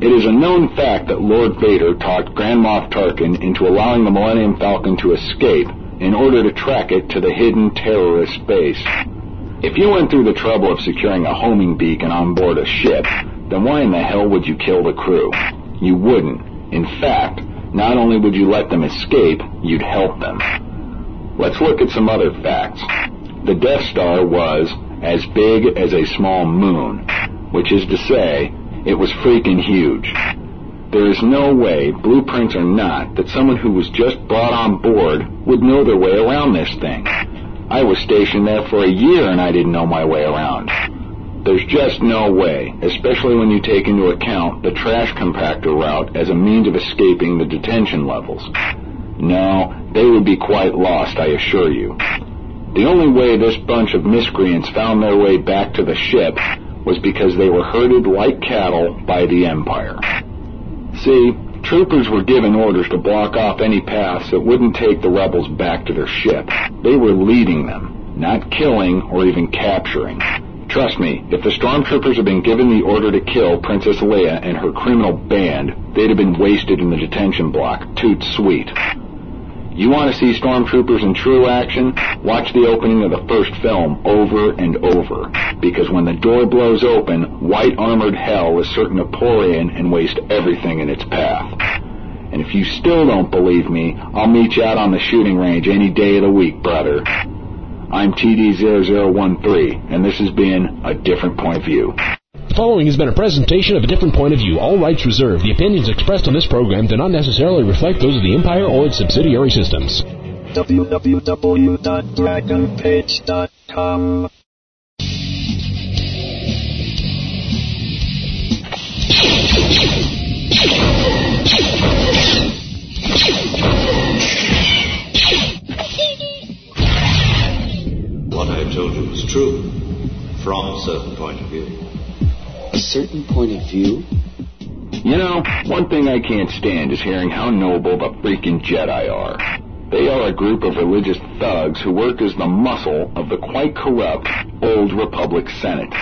It is a known fact that Lord Vader talked Grand Moff Tarkin into allowing the Millennium Falcon to escape in order to track it to the hidden terrorist base. If you went through the trouble of securing a homing beacon on board a ship, then why in the hell would you kill the crew? You wouldn't. In fact, not only would you let them escape, you'd help them. Let's look at some other facts. The Death Star was as big as a small moon, which is to say, it was freaking huge. There is no way, blueprints or not, that someone who was just brought on board would know their way around this thing. I was stationed there for a year and I didn't know my way around. There's just no way, especially when you take into account the trash compactor route as a means of escaping the detention levels. No, they would be quite lost, I assure you. The only way this bunch of miscreants found their way back to the ship was because they were herded like cattle by the Empire. See, troopers were given orders to block off any paths that wouldn't take the rebels back to their ship. They were leading them, not killing or even capturing. Trust me, if the stormtroopers had been given the order to kill Princess Leia and her criminal band, they'd have been wasted in the detention block. Toot sweet. You want to see stormtroopers in true action? Watch the opening of the first film over and over. Because when the door blows open, white armored hell is certain to pour in and waste everything in its path. And if you still don't believe me, I'll meet you out on the shooting range any day of the week, brother. I'm TD0013, and this has been A Different Point of View. The following has been a presentation of a different point of view. All rights reserved. The opinions expressed on this program do not necessarily reflect those of the Empire or its subsidiary systems. www.dragonpage.com. What I have told you is true from a certain point of view. A certain point of view? You know, one thing I can't stand is hearing how noble the freaking Jedi are. They are a group of religious thugs who work as the muscle of the quite corrupt Old Republic Senate.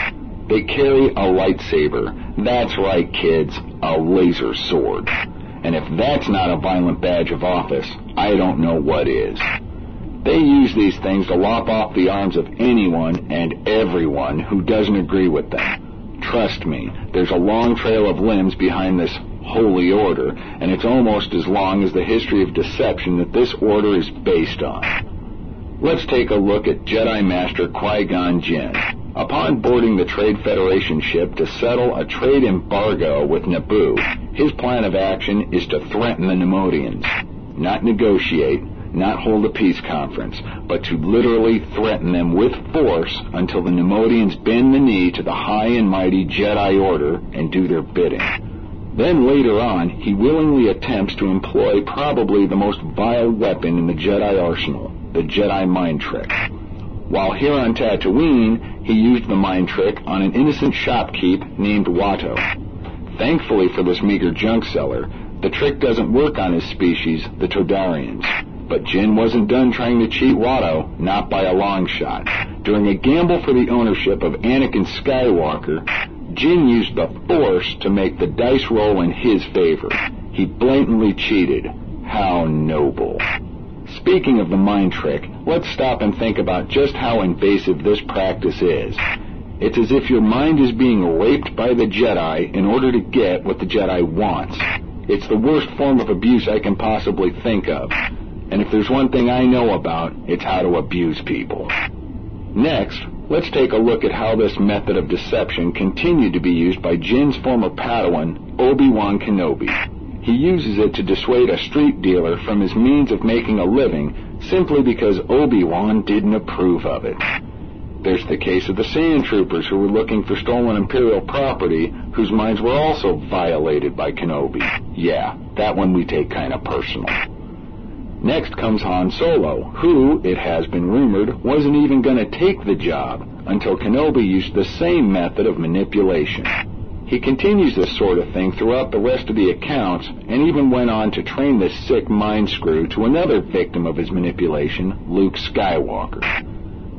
They carry a lightsaber. That's right, kids, a laser sword. And if that's not a violent badge of office, I don't know what is. They use these things to lop off the arms of anyone and everyone who doesn't agree with them. Trust me, there's a long trail of limbs behind this holy order, and it's almost as long as the history of deception that this order is based on. Let's take a look at Jedi Master Qui-Gon Jinn. Upon boarding the Trade Federation ship to settle a trade embargo with Naboo, his plan of action is to threaten the Neimoidians. Not negotiate, not hold a peace conference, but to literally threaten them with force until the Neimoidians bend the knee to the high and mighty Jedi Order and do their bidding. Then later on, he willingly attempts to employ probably the most vile weapon in the Jedi arsenal, the Jedi mind trick. While here on Tatooine, he used the mind trick on an innocent shopkeep named Watto. Thankfully for this meager junk seller, the trick doesn't work on his species, the Toydarians. But Jinn wasn't done trying to cheat Watto, not by a long shot. During a gamble for the ownership of Anakin Skywalker, Jinn used the Force to make the dice roll in his favor. He blatantly cheated. How noble. Speaking of the mind trick, let's stop and think about just how invasive this practice is. It's as if your mind is being raped by the Jedi in order to get what the Jedi wants. It's the worst form of abuse I can possibly think of. And if there's one thing I know about, it's how to abuse people. Next, let's take a look at how this method of deception continued to be used by Jinn's former Padawan, Obi-Wan Kenobi. He uses it to dissuade a street dealer from his means of making a living simply because Obi-Wan didn't approve of it. There's the case of the Sand Troopers who were looking for stolen Imperial property whose minds were also violated by Kenobi. Yeah, that one we take kind of personal. Next comes Han Solo, who, it has been rumored, wasn't even going to take the job until Kenobi used the same method of manipulation. He continues this sort of thing throughout the rest of the accounts and even went on to train this sick mind screw to another victim of his manipulation, Luke Skywalker.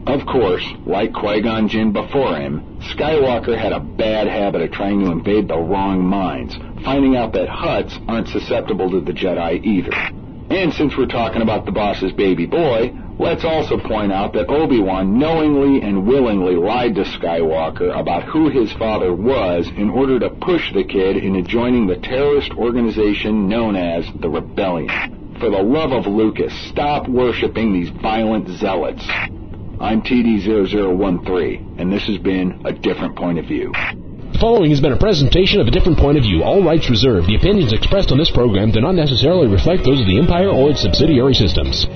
Of course, like Qui-Gon Jinn before him, Skywalker had a bad habit of trying to invade the wrong minds, finding out that Hutts aren't susceptible to the Jedi either. And since we're talking about the boss's baby boy, let's also point out that Obi-Wan knowingly and willingly lied to Skywalker about who his father was in order to push the kid into joining the terrorist organization known as the Rebellion. For the love of Lucas, stop worshiping these violent zealots. I'm TD0013, and this has been A Different Point of View. The following has been a presentation of a different point of view. All rights reserved. The opinions expressed on this program do not necessarily reflect those of the Empire or its subsidiary systems.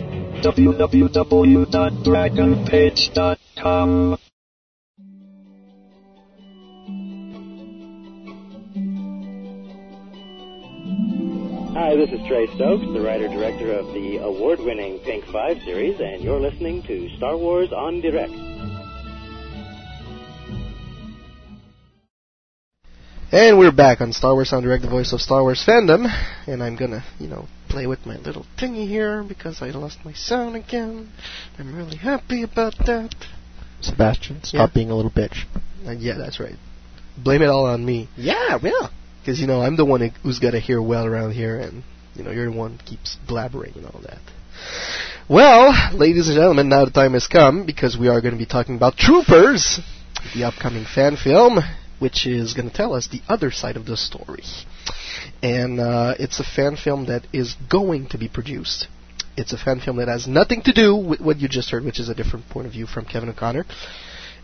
www.dragonpage.com. Hi, this is Trey Stokes, the writer-director of the award-winning Pink 5 series, and you're listening to Star Wars en Direct. And we're back on Star Wars en Direct, the voice of Star Wars fandom. And I'm gonna, you know, play with my little thingy here because I lost my sound again. I'm really happy about that. Sebastian, stop Yeah. being a little bitch. Uh, yeah, that's right. Blame it all on me. Yeah, well. Because, you know, I'm the one who's got to hear well around here, and, you know, you're the one who keeps blabbering and all that. Well, ladies and gentlemen, now the time has come because we are going to be talking about Troopers, the upcoming fan film, which is going to tell us the other side of the story. And uh, it's a fan film that is going to be produced. It's a fan film that has nothing to do with what you just heard, which is a different point of view from Kevin O'Connor.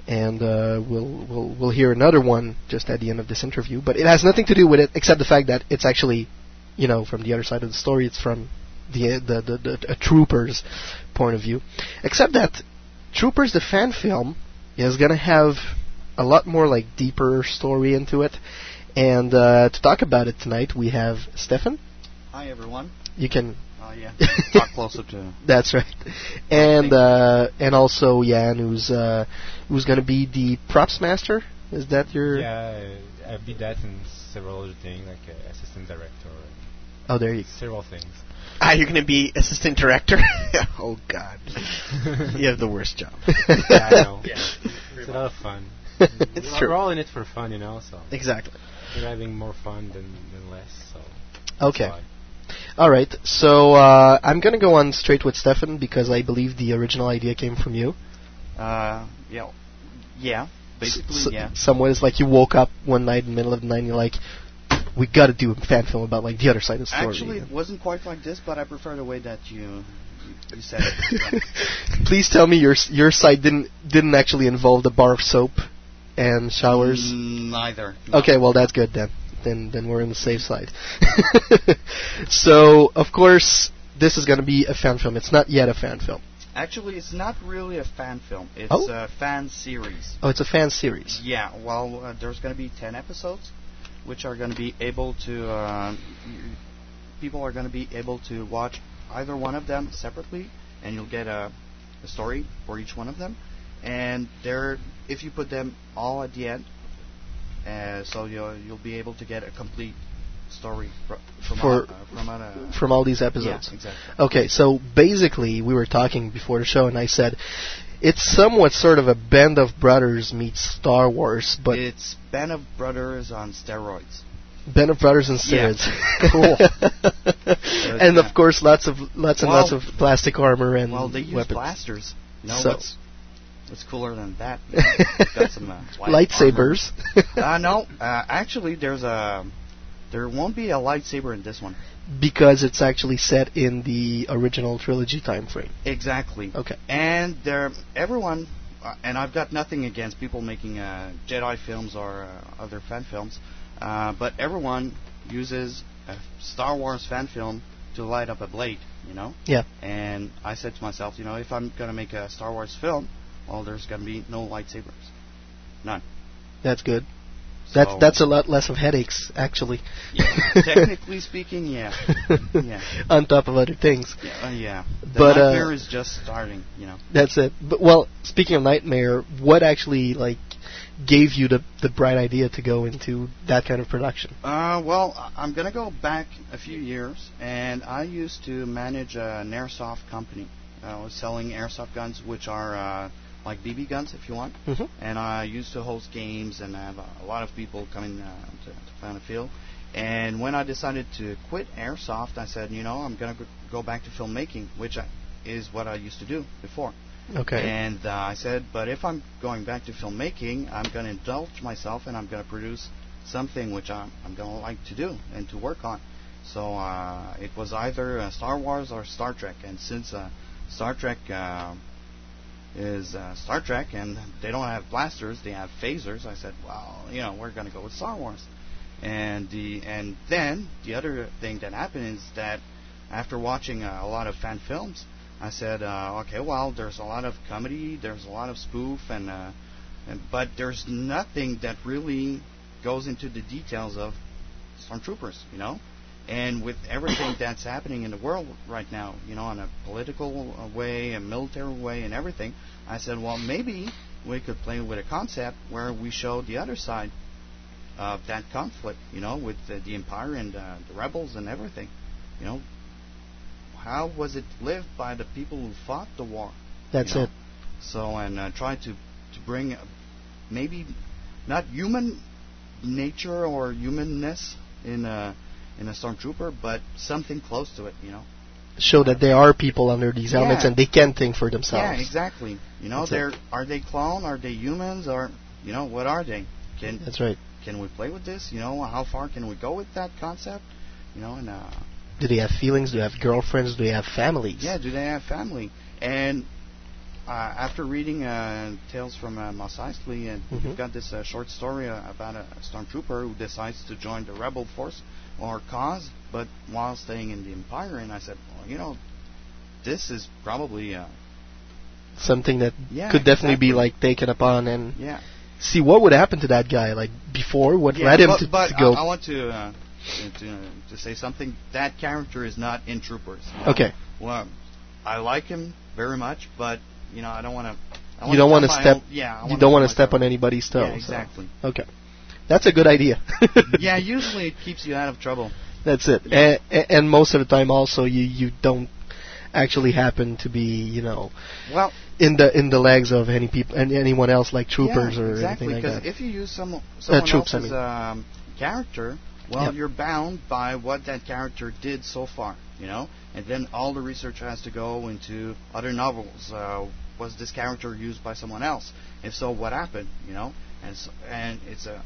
And uh, we'll we'll we'll hear another one just at the end of this interview. But it has nothing to do with it except the fact that it's actually, you know, from the other side of the story. It's from the the the, the a Troopers point of view, except that Troopers the fan film is gonna have a lot more like deeper story into it. And uh, to talk about it tonight, we have Stefan. Hi everyone. You can. Oh yeah. Talk closer to. That's right. And uh, and also Jan, who's uh, who's going to be the props master. Is that your? Yeah, I I did that in several other things, like uh, assistant director. and Oh, there you go. Several things. Ah, you're going to be assistant director? oh, God. you have the worst job. yeah, I know. It's a lot of fun. It's we're, true. we're all in it for fun, you know. So Exactly. We're having more fun than, than less. So. Okay. All right. So uh, I'm going to go on straight with Stefan because I believe the original idea came from you. Uh, yeah, yeah. Basically, S- yeah. Some ways, like you woke up one night in the middle of the night and you're like, we got to do a fan film about like the other side of the story. Actually, it wasn't quite like this, but I prefer the way that you you said it. Please tell me your your side didn't didn't actually involve the bar of soap and showers. Mm, Neither. Okay, well that's good then. Then then we're in the safe side. so of course this is going to be a fan film. It's not yet a fan film. Actually, it's not really a fan film. It's Oh? a fan series. Oh, it's a fan series. Yeah, well, uh, there's going to be 10 episodes, which are going to be able to. Uh, people are going to be able to watch either one of them separately, and you'll get a, a story for each one of them. And they're, if you put them all at the end, uh, so you'll, you'll be able to get a complete story fr- from For- all, uh, from all, uh, From all these episodes. Yeah, exactly. Okay, so basically we were talking before the show and I said it's somewhat sort of a band of brothers meets Star Wars, but it's Band of Brothers on steroids. Band of Brothers Yeah. steroids. cool. and of course, lots of lots and Well- lots of plastic armor and Well, they use weapons. blasters. You know So- what's what's cooler than that? Got some uh, Lightsabers. uh, no, uh, actually, there's a there won't be a lightsaber in this one. because it's actually set in the original trilogy time frame. Exactly. Okay. And there, everyone, uh, and I've got nothing against people making uh, Jedi films or uh, other fan films, uh, but everyone uses a Star Wars fan film to light up a blade, you know. Yeah. And I said to myself, you know, if I'm gonna make a Star Wars film, well, there's gonna be no lightsabers, none. That's good. That's So- that's a lot less of headaches, actually. Technically speaking, yeah. Yeah. On top of other things. Yeah, uh, yeah. The But, uh, nightmare is just starting, you know. That's it. But well, speaking of nightmare, what actually like gave you the the bright idea to go into that kind of production? Uh, well, I'm gonna go back a few years, and I used to manage uh, an airsoft company. I was selling airsoft guns, which are uh, like BB guns, if you want. Mhm. And I used to host games and I have a, a lot of people coming uh, to, to play on the field. And when I decided to quit airsoft, I said, you know, I'm gonna go- go back to filmmaking, which I, is what I used to do before. Okay. And uh, I said, but if I'm going back to filmmaking, I'm going to indulge myself and I'm going to produce something which I'm, I'm going to like to do and to work on. So uh, it was either uh, Star Wars or Star Trek. And since uh, Star Trek uh, is uh, Star Trek and they don't have blasters, they have phasers, I said, well, you know, we're to go with Star Wars. And the and then the other thing that happened is that after watching uh, a lot of fan films, I said, uh, okay, well, there's a lot of comedy, there's a lot of spoof, and, uh, and but there's nothing that really goes into the details of stormtroopers, you know. And with everything that's happening in the world right now, you know, in a political uh, way, a military way, and everything, I said, well, maybe we could play with a concept where we show the other side of that conflict, you know, with uh, the Empire and uh, the rebels and everything, you know. How was it lived by the people who fought the war? That's you know? it. So and uh, try to to bring uh, maybe not human nature or humanness in a in a stormtrooper, but something close to it, you know. Show that there are people under these helmets Yeah. and they can think for themselves. Yeah, exactly. You know, they're are they clone? Are they humans? Or you know, what are they? Can That's right. Can we play with this? You know, how far can we go with that concept? You know, and uh, Do they have feelings? Do they have girlfriends? Do they have families? yeah, do they have family? And uh, after reading uh, Tales from uh, Mos Eisley, and Mhm. you've got this uh, short story uh, about a stormtrooper who decides to join the rebel force or cause, but while staying in the Empire. And I said, well, you know, this is probably uh, Something that Yeah, could definitely be like taken upon and yeah. see what would happen to that guy. Like before, what yeah, led him but, to, but to go. I, I want to, uh, to to say something. That character is not in Troopers. Okay. Well, I like him very much, but you know, I don't want to. you don't want to step. Own, yeah, you don't want to step on anybody's toes. Yeah, so- exactly. Okay, that's a good idea. yeah, usually it keeps you out of trouble. That's it. And, and most of the time, also, you you don't actually happen to be, you know, Well, in the in the legs of any people and anyone else like troopers yeah, or exactly, anything like that. because if you use some someone troops, I mean. um, character, well, Yep. you're bound by what that character did so far, you know. And then all the research has to go into other novels. Uh, was this character used by someone else? If so, what happened? You know, and so, and it's a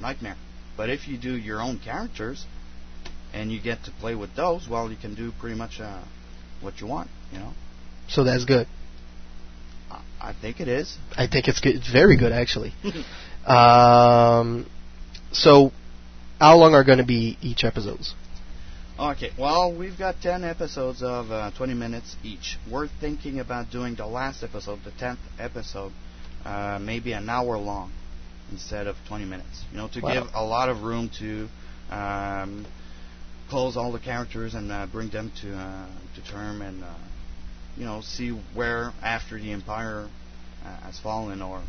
nightmare. But if you do your own characters and you get to play with those, well, you can do pretty much uh, what you want. You know, so that's good. I, I think it is. I think it's good. It's very good, actually. um, so, how long are going to be each episodes? Okay, well, we've got 10 episodes of uh, 20 minutes each. We're thinking about doing the last episode, the 10th episode, uh, maybe an hour long instead of 20 minutes. You know, to Wow. give a lot of room to um, close all the characters and uh, bring them to uh, to term and, uh, you know, see where after the Empire uh, has fallen or.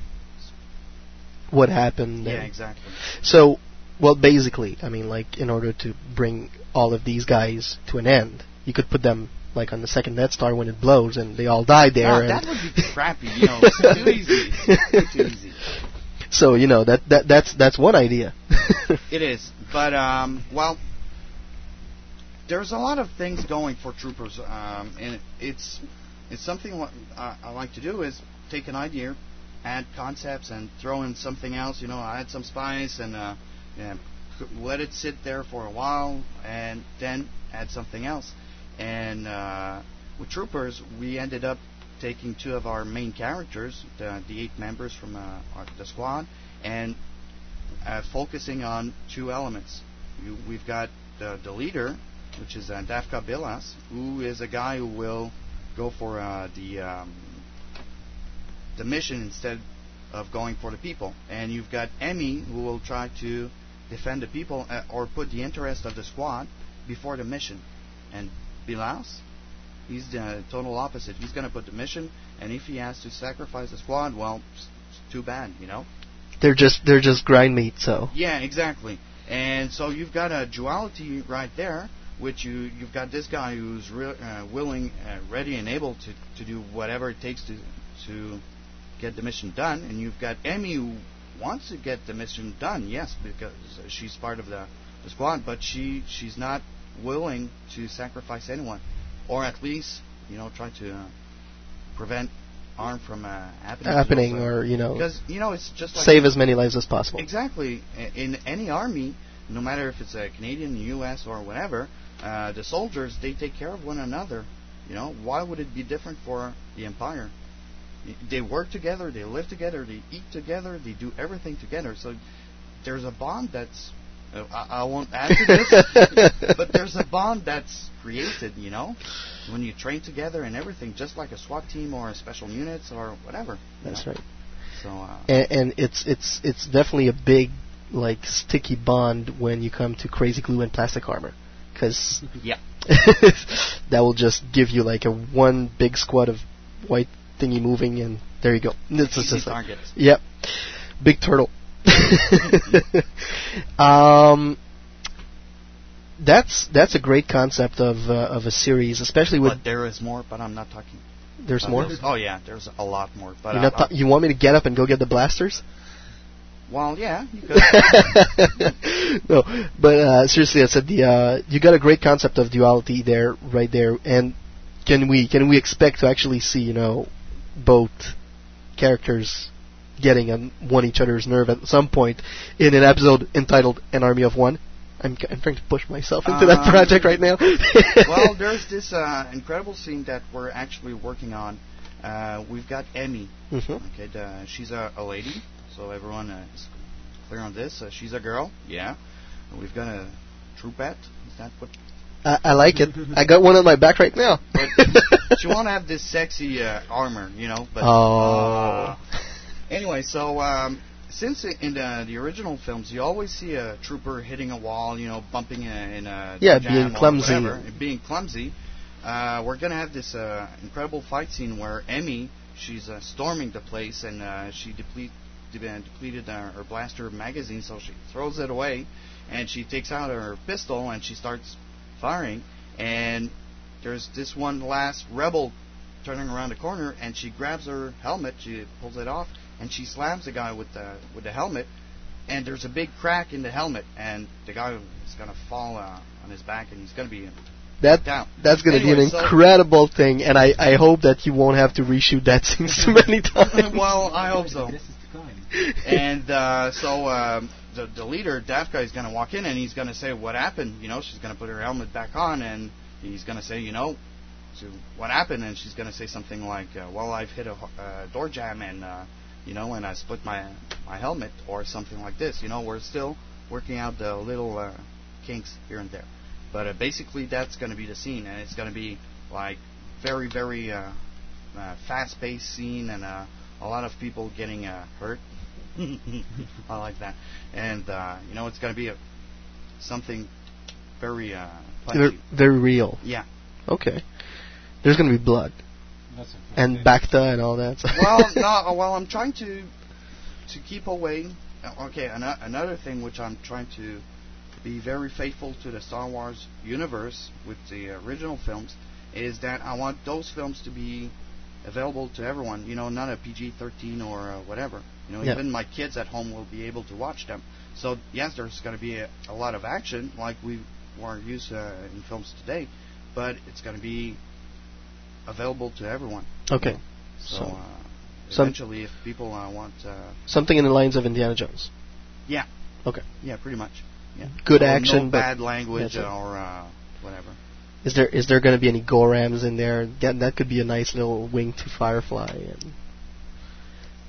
What happened? Yeah, exactly. So, well, basically, I mean, like, in order to bring all of these guys to an end, you could put them like on the second Death Star when it blows, and they all die there. Ah, and that would be crappy, you know. It's too easy. It's too easy. So you know that that that's that's one idea. It is, but um, well, there's a lot of things going for troopers, um, and it's it's something what I, I like to do is take an idea, add concepts, and throw in something else. You know, add some spice and uh, and let it sit there for a while, and then add something else. And uh, with troopers, we ended up taking two of our main characters, the, the eight members from uh, our, the squad, and uh, focusing on two elements. You, we've got the, the leader, which is uh, Dafka Bilas, who is a guy who will go for uh, the um, the mission instead of going for the people. And you've got Emmy, who will try to defend the people uh, or put the interest of the squad before the mission. And Bilas, he's the total opposite. He's going to put the mission, and if he has to sacrifice the squad, well, too bad, you know. they're just they're just grind meat. So Yeah, exactly. And so you've got a duality right there, which you you've got this guy who's re- uh, willing, uh, ready, and able to to do whatever it takes to to get the mission done, and you've got Emmy who wants to get the mission done, yes, because uh, she's part of the, the squad, but she she's not willing to sacrifice anyone, or at least you know try to uh, prevent harm from uh, happening. happening, or you know, because you know it's just like save as many lives as possible. Exactly. In any army, no matter if it's a Canadian, U.S., or whatever, uh, the soldiers they take care of one another. You know, why would it be different for the Empire? They work together, they live together, they eat together, they do everything together. So there's a bond that's. I, I won't add to this, but there's a bond that's created. You know, when you train together and everything, just like a SWAT team or a special units or whatever. That's know. right. So. Uh, and, and it's it's it's definitely a big like sticky bond when you come to crazy glue and plastic armor because Yeah. that will just give you like a one big squad of white thingy moving and there you go it's Easy just yep big turtle um that's that's a great concept of uh, of a series especially with But there is more, but I'm not talking. there's more oh yeah, there's a lot more. But You're not ta- you want me to get up and go get the blasters well, yeah, you could. no, but uh, seriously, I said the uh, you got a great concept of duality there, right there. And can we can we expect to actually see you know both characters getting on one each other's nerve at some point in an episode entitled "An Army of One"? I'm I'm trying to push myself into that Um, project right now. well, there's this uh, incredible scene that we're actually working on uh, we've got Emmy. Mhm. Okay, the, she's a, a lady, so everyone uh, is clear on this. Uh, she's a girl, yeah. And we've got a troopette. Is that what? I, I like it. I got one on my back right now. she won't have this sexy uh, armor, you know. But Oh. Uh, anyway, so um, since in the, the original films, you always see a trooper hitting a wall, you know, bumping in a, in a Yeah, being clumsy. whatever, being clumsy. Uh, we're gonna have this uh, incredible fight scene where Emmy, she's uh, storming the place and uh, she deplete, de- uh, depleted uh, her blaster magazine, so she throws it away, and she takes out her pistol and she starts firing. And there's this one last rebel turning around the corner, and she grabs her helmet, she pulls it off, and she slams the guy with the with the helmet. And there's a big crack in the helmet, and the guy is gonna fall uh, on his back, and he's gonna be That down. that's going to be Anyway, an so- incredible thing, and I, I hope that you won't have to reshoot that scene too many times. well, I hope so. and uh, so um, the the leader, that guy, is going to walk in and he's going to say, "What happened?" You know, she's going to put her helmet back on and he's going to say, "You know, so what happened?" And she's going to say something like, uh, "Well, I've hit a uh, door jam and uh, you know, and I split my my helmet or something like this." You know, we're still working out the little uh, kinks here and there, but uh, basically that's going to be the scene, and it's going to be like very very uh, uh, fast-paced scene and uh, a lot of people getting uh, hurt. I like that, and uh, you know it's going to be a, something very uh, They're punchy. very real. Yeah. Okay. There's going to be blood. And Bacta and all that. well, no, well, I'm trying to to keep away. uh, Okay, ano- another thing which I'm trying to be very faithful to the Star Wars universe with the original films is that I want those films to be available to everyone. You know, not a PG-13 or uh, whatever. You know, Yeah. even my kids at home will be able to watch them. So yes, there's going to be a, a lot of action like we were used uh, in films today, but it's going to be available to everyone. Okay. So, So- uh, if people uh, want, uh, Something in the lines of Indiana Jones. yeah, Okay. yeah, pretty much, yeah. Good So action, no but bad language or uh, whatever. Is there is there going to be any Gorrams in there? That that could be a nice little wing to Firefly. And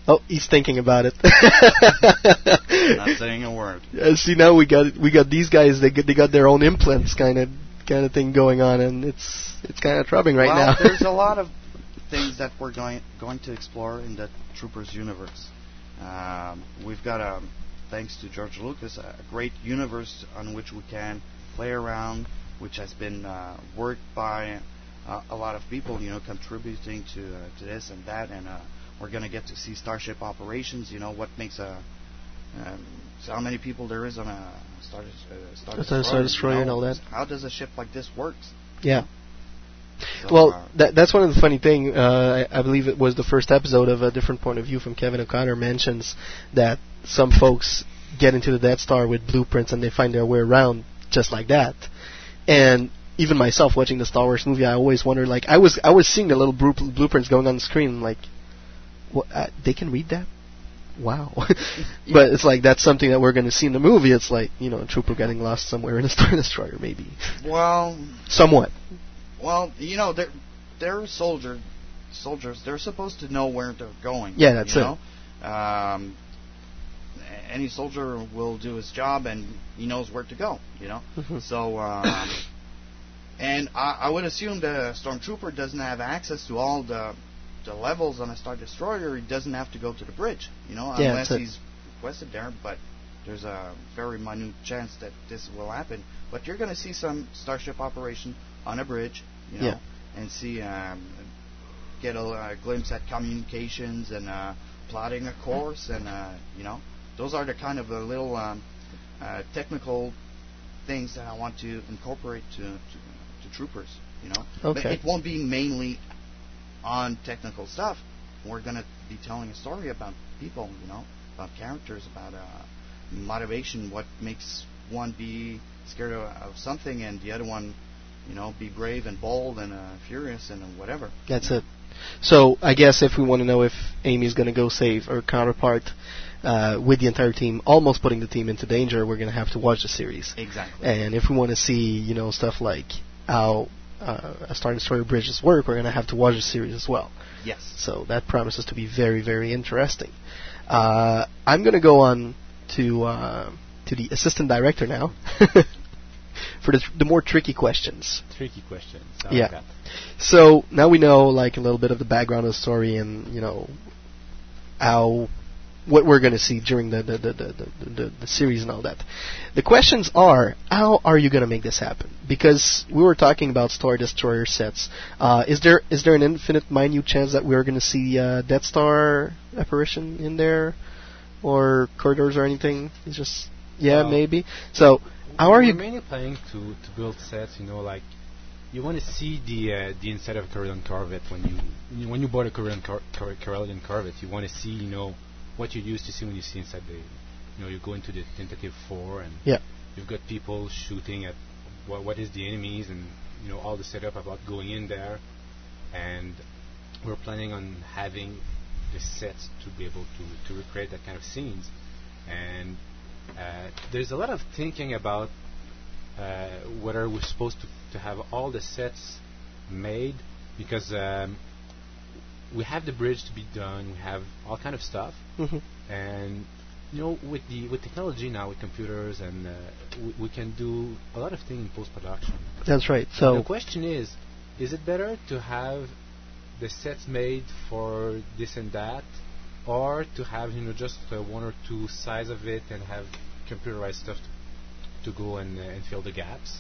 oh, he's thinking about it. Not saying a word. Uh, see now we got we got these guys. They get, they got their own implants kind of kind of thing going on, and it's it's kind of troubling right well, now. there's a lot of things that we're going going to explore in the Troopers universe. Um, we've got a, thanks to George Lucas, a great universe on which we can play around, which has been uh, worked by uh, a lot of people, you know, contributing to uh, to this and that, and uh, we're going to get to see Starship operations. You know, what makes a um, so how many people there is on a Star, uh, Star Star- Star Destroyer and all that. How does a ship like this work? Yeah. So, well, uh, that, that's one of the funny thing. Uh, I, I believe it was the first episode of a different point of view from Kevin O'Connor mentions that some folks get into the Death Star with blueprints and they find their way around just like that. And even myself watching the Star Wars movie, I always wondered like I was I was seeing the little blu- blueprints going on the screen like, what, uh, they can read that. Wow, but it's like that's something that we're going to see in the movie. It's like you know, a trooper getting lost somewhere in a Star Destroyer, maybe well, somewhat. Well, you know, they're they're soldier soldiers. They're supposed to know where they're going. Yeah, that's you it. know? Um, any soldier will do his job, and he knows where to go. You know. Mhm. So, um, and I, I would assume the stormtrooper doesn't have access to all the the levels on a star destroyer. He doesn't have to go to the bridge. You know, Yeah, unless he's requested there. But there's a very minute chance that this will happen. But you're going to see some starship operation on a bridge, you know, Yeah. and see um, get a, uh glimpse at communications and uh, plotting a course, and uh, you know, those are the kind of uh, little um, uh, technical things that I want to incorporate to, to to troopers. You know, but Okay. it won't be mainly on technical stuff. We're going to be telling a story about people, you know, about characters, about uh, motivation, what makes one be scared of, of something and the other one, you know, be brave and bold and uh, furious and whatever. That's it. So I guess if we want to know if Amy's going to go save her counterpart uh, with the entire team, almost putting the team into danger, we're going to have to watch the series. Exactly. And if we want to see, you know, stuff like how uh, a Star Destroyer Bridges work, we're going to have to watch the series as well. Yes. So that promises to be very, very interesting. Uh, I'm going to go on to uh, to the assistant director now for the, the more tricky questions. Tricky questions. I yeah. That. So now we know like a little bit of the background of the story and you know how what we're going to see during the the, the, the, the, the series and all that. The questions are how are you going to make this happen? Because we were talking about Star Destroyer sets. Uh, is there is there an infinite minute chance that we're going to see uh, Death Star apparition in there, or corridors or anything? It's just yeah Well, maybe. So how are you? mainly planning to, to build sets, you know, like you want to see the uh, the inside of a Corellian Corvette when you when you- when you bought a Corellian Cor- Cor- Corellian Corvette, you want to see, you know, what you used to see when you see inside the, you know, you go into the Tantive four and Yeah. you've got people shooting at what what is the enemies and you know all the setup about going in there, and we're planning on having the sets to be able to to recreate that kind of scenes, and uh, there's a lot of thinking about uh, whether we're supposed to, to have all the sets made because um, we have the bridge to be done, we have all kind of stuff, Mhm. and you know with the with technology now with computers and uh, we, we can do a lot of things in post production. That's right. So the question is, is it better to have the sets made for this and that, or to have you know just uh, one or two sides of it and have computerized stuff to, to go and, uh, and fill the gaps?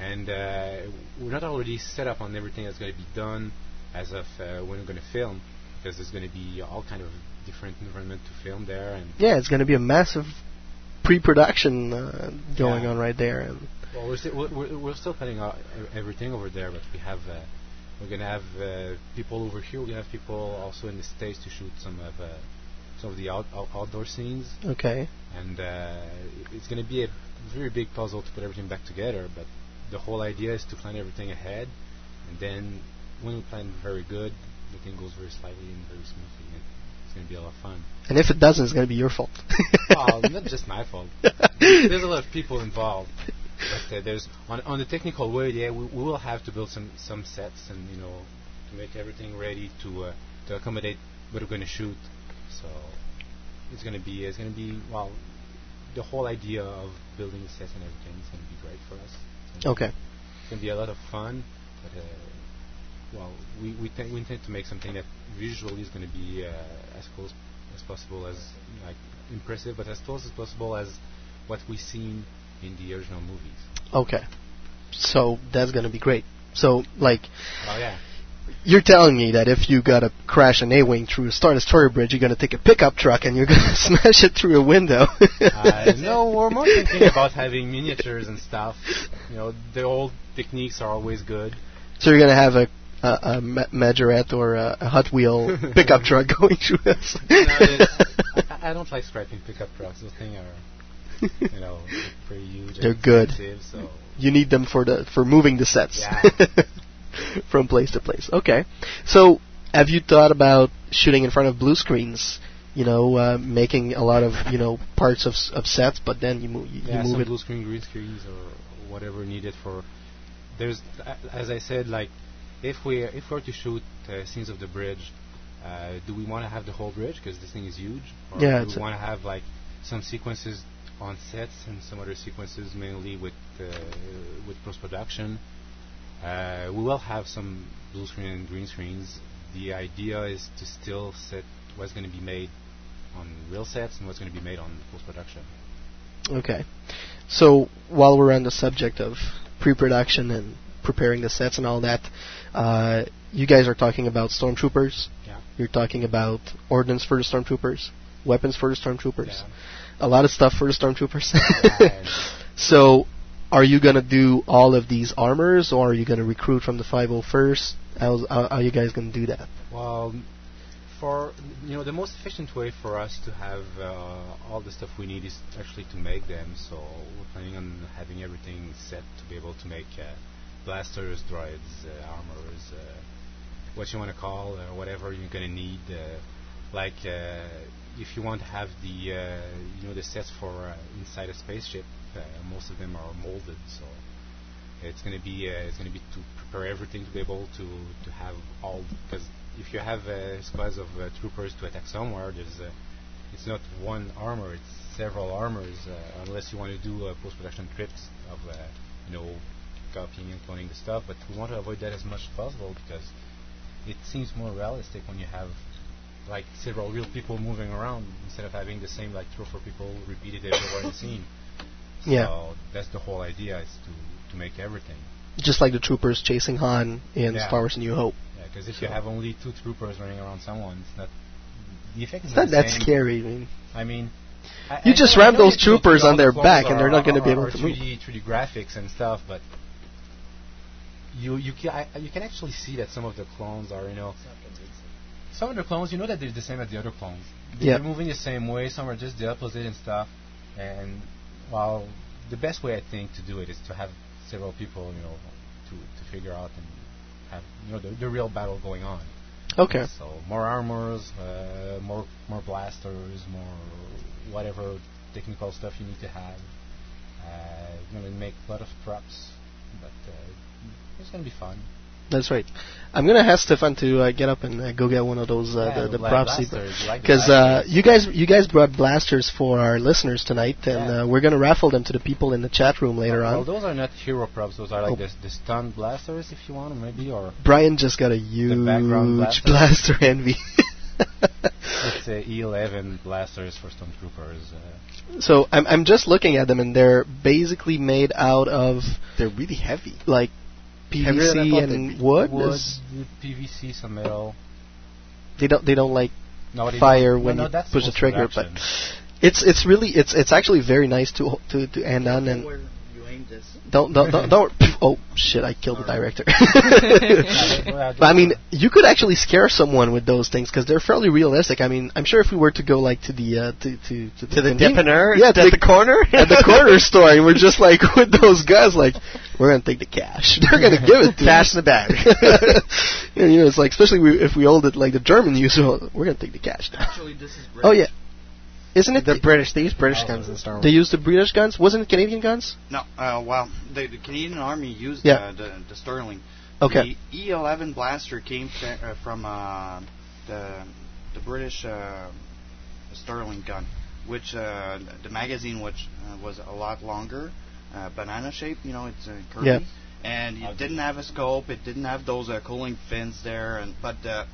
And uh, we're not already set up on everything that's going to be done as of uh, when we're going to film, because there's going to be all kind of different environment to film there and yeah, it's going to be a massive pre-production uh, going Yeah. on right there. And Well, we're still we're, we're, still planning everything over there, but we have uh, we're gonna have uh, people over here. We're gonna have people also in the states to shoot some of uh, some of the out, out, outdoor scenes, okay, and uh, it's gonna be a very big puzzle to put everything back together. But the whole idea is to plan everything ahead, and then when we plan very good, the thing goes very slightly and very smoothly. And it's gonna be a lot of fun. and if it doesn't, it's going to be your fault. well, not just my fault. There's a lot of people involved. But uh, there's on on the technical way, yeah, we, we will have to build some some sets and you know to make everything ready to uh, to accommodate what we're going to shoot. So it's going to be it's going to be well, the whole idea of building the sets and everything is going to be great for us. It's Okay. It's going to be a lot of fun, but uh, well, we we, th- we intend to make something that visually is going to be uh, as close as possible as like impressive, but as close as possible as what we've seen in the original movies. okay, so that's going to be great. So like. Oh yeah. You're telling me that if you gotta crash an A-wing through a Star Destroyer bridge, you're gonna take a pickup truck and you're gonna smash it through a window. uh, no, we're more thinking about having miniatures and stuff. You know, the old techniques are always good. So you're gonna have a a, a ma- Majorette or a, a Hot Wheel pickup truck going through it's- I, I don't like scrapping pickup trucks. Those things are, you know, pretty huge. They're good. So You need them for the for moving the sets Yeah. from place to place. Okay. So have you thought about shooting in front of blue screens? You know, uh, making a lot of you know parts of of sets, but then you move you, yeah, you move some it. blue screen, green screens, or whatever needed for. There's, as I said, like if we if we were to shoot uh, scenes of the bridge, uh, do we want to have the whole bridge because this thing is huge, or Yeah, do we want to have like some sequences on sets and some other sequences mainly with uh, with post production? Uh, we will have some blue screen and green screens. The idea is to still set what's going to be made on real sets and what's going to be made on post production. Okay. So while we're on the subject of pre-production and preparing the sets and all that, uh, you guys are talking about stormtroopers. Yeah. You're talking about ordnance for the stormtroopers, weapons for the stormtroopers, a lot of stuff for the stormtroopers. so, are you gonna do all of these armors, or are you gonna recruit from the 501st? How's, how, how are you guys gonna do that? Well, for you know, the most efficient way for us to have uh, all the stuff we need is actually to make them. So we're planning on having everything set to be able to make uh, blasters, droids, uh, armors, uh, what you want to call, uh, whatever you're gonna need. Uh, like uh, if you want to have the uh, you know the sets for uh, inside a spaceship, uh, most of them are molded. So It's going to be uh, it's to be to prepare everything to be able to to have all because if you have uh, squads of uh, troopers to attack somewhere, there's uh, it's not one armor, it's several armors. Uh, unless you want to do uh, post-production trips of uh, you know copying and cloning the stuff, but we want to avoid that as much as possible because it seems more realistic when you have like several real people moving around instead of having the same like three or four people repeated everywhere in the scene. So Yeah. that's the whole idea is to to make everything. Just like the troopers chasing Han in Yeah. Star Wars: New Hope. Yeah, because if you have only two troopers running around someone, it's not the effect is It's not the that same. scary. I mean, I mean, I, You I just ram those you can look troopers on their back and they're not gonna be able to move. 3D, 3D graphics and stuff, but you you can I, you can actually see that some of the clones are you know some of the clones you know that they're the same as the other clones. They're Yeah. moving the same way. Some are just the opposite and stuff. And well, the best way I think to do it is to have several people you know to to figure out and have you know the, the real battle going on. Okay. So more armors, uh, more more blasters, more whatever technical stuff you need to have. Uh, you're gonna make a lot of props, but uh, it's gonna be fun. That's right. I'm gonna ask Stefan to uh, get up and uh, go get one of those uh, Yeah, the, the the bla- propsy like because uh, you guys you guys brought blasters for our listeners tonight, and uh, we're gonna raffle them to the people in the chat room later Well, on. those are not hero props. Those are like Oh. the, the stun blasters, if you want, maybe, or Brian just got a huge blaster. blaster envy. it's uh, E11 blasters for stormtroopers. Uh, so I'm I'm just looking at them, and they're basically made out of They're really heavy. like Heavier than I PVC thought and be. wood. wood, Is- PVC, some metal. they don't they don't like No, they fire don't. when no, no, you that's push the trigger, but it's it's really it's it's actually very nice to to to end on and Where you aimed this. Don't don't don't, don't oh shit I killed the director. But I mean you could actually scare someone with those things because they're fairly realistic. I mean I'm sure if we were to go like to the uh, to to to, To the conven- dépanneur yeah at to the corner? at the corner store and we're just like with those guys like we're gonna take the cash they're gonna give it to Cash us. in the bag. and, you know it's like especially we, if we hold it like the German use we're gonna take the cash now. Actually, this is oh yeah isn't it the British, they use British guns in Star Wars. they use the British guns wasn't it Canadian guns No, uh, well, the, the Canadian Army used Yeah. uh, the, the Sterling. Okay. The E11 blaster came fa- uh, from uh, the the British uh, Sterling gun, which uh, the magazine which uh, was a lot longer, uh, banana shape. You know, it's uh, curvy. Yeah. And it didn't have a scope. It didn't have those uh, cooling fins there. And but the,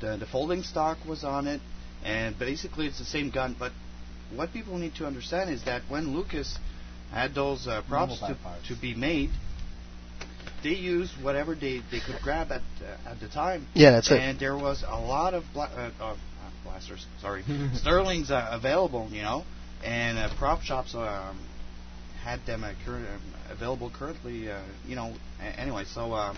the the folding stock was on it. And basically, it's the same gun. But what people need to understand is that when Lucas had those uh, props to, parts. to be made, they used whatever they, they could grab at uh, at the time. Yeah, that's it. And there was a lot of bla- uh, uh, uh, blasters, sorry, Sterlings uh, available, you know, and uh, prop shops um, had them uh, current, um, available currently, uh, you know. A- anyway, so uh,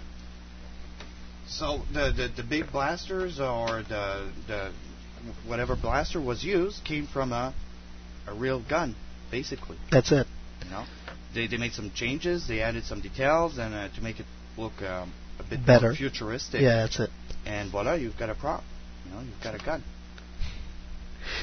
so the, the the big blasters or the the whatever blaster was used came from a a real gun, basically. that's it You know, they they made some changes, they added some details, and uh, to make it look um, a bit Better. more futuristic. yeah that's it And voila, you've got a prop. You know, you've got a gun.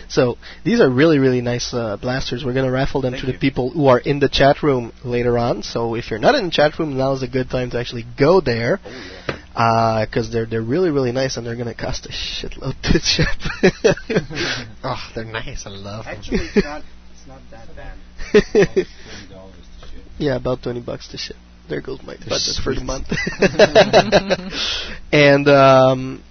So these are really, really nice uh, blasters. We're going to raffle them Thank to the people who are in the chat room later on. So if you're not in the chat room, now is a good time to actually go there. Oh, Because they're they're really really nice and they're gonna cost a shitload to ship. oh, they're nice. I love them. Actually, it's not it's not that bad. yeah, about twenty bucks to ship. There goes my They're budget for the month. and um,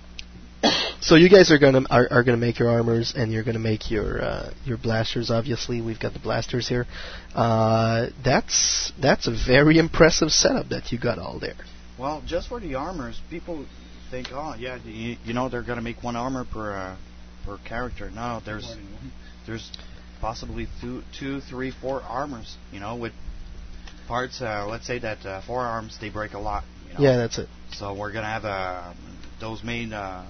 so you guys are gonna are, are gonna make your armors and you're gonna make your uh, your blasters. Obviously, we've got the blasters here. Uh, that's that's a very impressive setup that you got all there. Well, just for the armors, people think, oh yeah, you, you know, they're gonna make one armor per uh, per character. No, there's there's possibly two, two, three, four armors. You know, with parts. Uh, let's say that uh, forearms they break a lot. You know? Yeah, that's it. So we're gonna have uh, those made uh,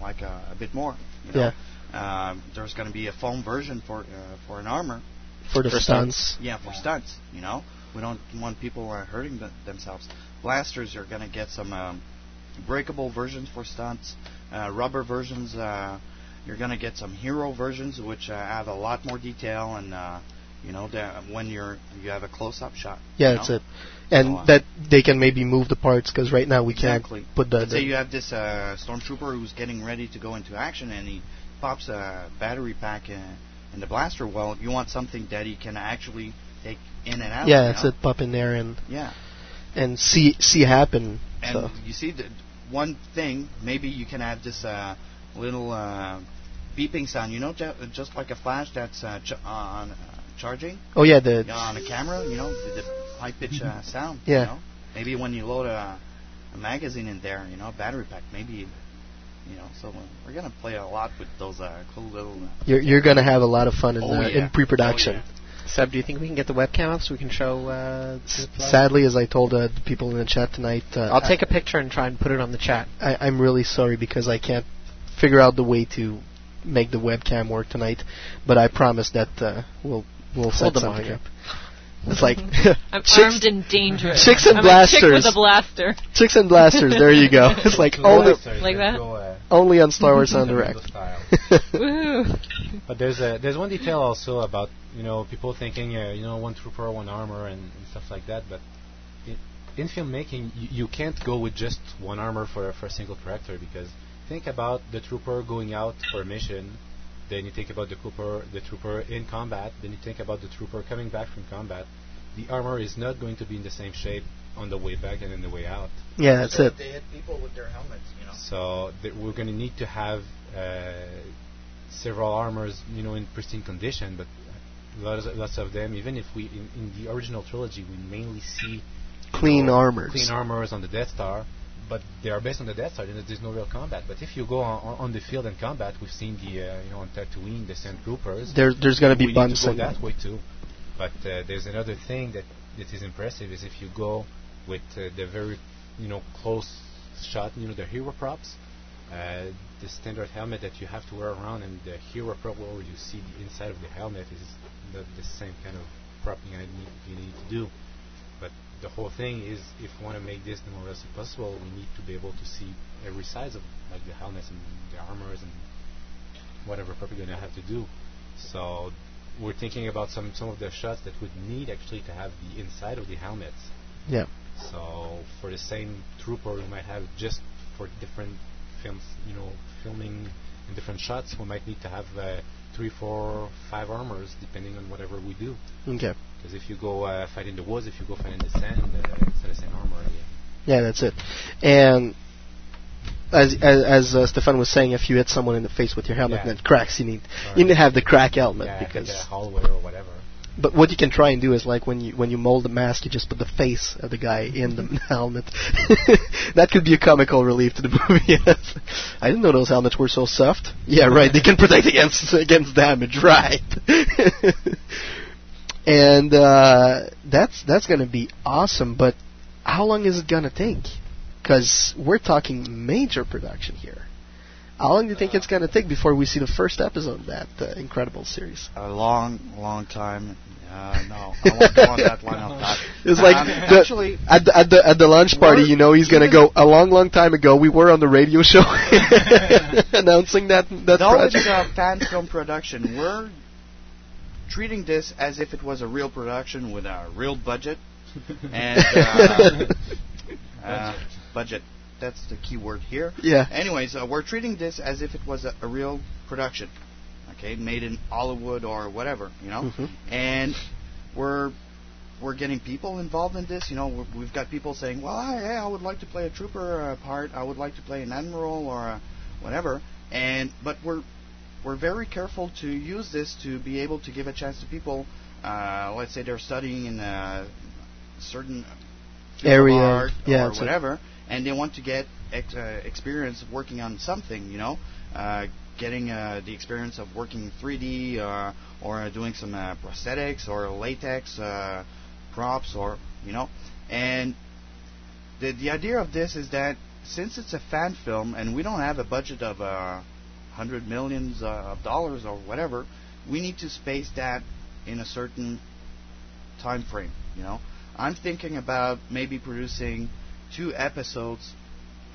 like uh, a bit more. You know? Yeah. Um, there's gonna be a foam version for uh, for an armor. For the stunts. Yeah, for stunts. You know, we don't want people uh, hurting th- themselves. Blasters, you're gonna get some um, breakable versions for stunts. Uh, rubber versions. Uh, you're gonna get some hero versions, which uh, have a lot more detail and. Uh, you know, when you're you have a close-up shot. Yeah, you that's know? it. and So, uh, that they can maybe move the parts because right now we Exactly. can't put the, Let's say you have this uh, stormtrooper who's getting ready to go into action, and he pops a battery pack in, in the blaster. Well, you want something that he can actually take in and out. yeah, that's know? a pop in there and Yeah. And see see happen. And so you see, the one thing maybe you can have this uh, little uh, beeping sound. You know, ju- just like a flash that's uh, ch- on uh, charging. Oh, yeah, the- on a camera. You know, the, the high pitch uh, sound. Yeah. You know? Maybe when you load a, a magazine in there, you know, a battery pack. Maybe. You know, so uh, we're gonna play a lot with those uh, cool little. Uh, you're you're gonna have a lot of fun in Oh, uh, yeah. in pre-production. Seb, do you think we can get the webcam up so we can show? Uh, the plug? Sadly, as I told uh, the people in the chat tonight, uh, I'll take a picture and try and put it on the chat. I, I'm really sorry because I can't figure out the way to make the webcam work tonight. But I promise that uh, we'll we'll Hold set the something mic. up. It's like I'm chicks, armed and dangerous. chicks and I'm a chick blasters. with a blaster. Chicks and blasters. There you go. It's like only like that. Only on Star Wars en Direct. Woo. But there's a there's one detail also about you know people thinking uh, you know one trooper one armor and, and stuff like that. But in, in filmmaking you, you can't go with just one armor for for a single character because think about the trooper going out for a mission. Then you think about the trooper the trooper in combat. Then you think about the trooper coming back from combat. The armor is not going to be in the same shape on the way back and in the way out. Yeah, that's it. They hit people with their helmets. You know. So th- we're going to need to have uh, several armors, you know, in pristine condition. But lots, lots of them, even if we in, in the original trilogy, we mainly see Clean know, armors. clean armors on the Death Star. But they are based on the Death Star, and there's no real combat. But if you go on, on- on the field and combat, we've seen the uh, you know on Tatooine the Sand Troopers. There- there's gonna be we bumps need to go that way too. But uh, there's another thing that that is impressive is if you go with uh, the very you know close shot, you know the hero props, uh, the standard helmet that you have to wear around, and the hero prop where you see the inside of the helmet is the, the same kind of propping I need, you need to do. But the whole thing is, if we want to make this the more realistic possible, we need to be able to see every size of like the helmets and the armors and whatever prop you're gonna have to do. So we're thinking about some some of the shots that would need actually to have the inside of the helmets. Yeah. So for the same trooper, we might have just for different films, you know, filming in different shots, we might need to have uh, three, four, five armors depending on whatever we do. Okay. Because if you go uh, fight in the woods, if you go fight in the sand, uh, it's not the same armor. Yeah. Yeah, that's it. And as as, as uh, Stefan was saying, if you hit someone in the face with your helmet Yeah. and it cracks, you need you need to have the crack helmet Yeah, because. a hallway or whatever. But what you can try and do is like when you when you mold the mask, you just put the face of the guy in the helmet. that could be a comical relief to the movie. yes. I didn't know those helmets were so soft. Yeah, right. They can protect against against damage, right? and uh, that's that's gonna be awesome. But how long is it gonna take? Because we're talking major production here. How long do you think it's gonna take before we see the first episode of that uh, incredible series? A long, long time. Uh, no, I won't go on that line of. It's like Um, the, actually, at the at the at the lunch party, you know, he's gonna go. A long, long time ago, we were on the radio show announcing that that it's project. a fan film production, we're treating this as if it was a real production with a real budget and uh, uh, budget. That's the key word here. Yeah. Anyways, uh, we're treating this as if it was a, a real production, okay, made in Hollywood or whatever, you know, Mhm. and we're we're getting people involved in this. You know, we- we've got people saying, "Well, I, hey, I would like to play a trooper part. I would like to play an admiral or whatever." And but we're we're very careful to use this to be able to give a chance to people. Uh, let's say they're studying in a certain Area, art yeah, or whatever, and they want to get ex- uh, experience working on something. You know, uh, getting uh, the experience of working in 3D uh, or doing some uh, prosthetics or latex uh, props or you know, and the the idea of this is that since it's a fan film and we don't have a budget of uh, hundred millions uh, of dollars or whatever, we need to space that in a certain time frame. You know, I'm thinking about maybe producing two episodes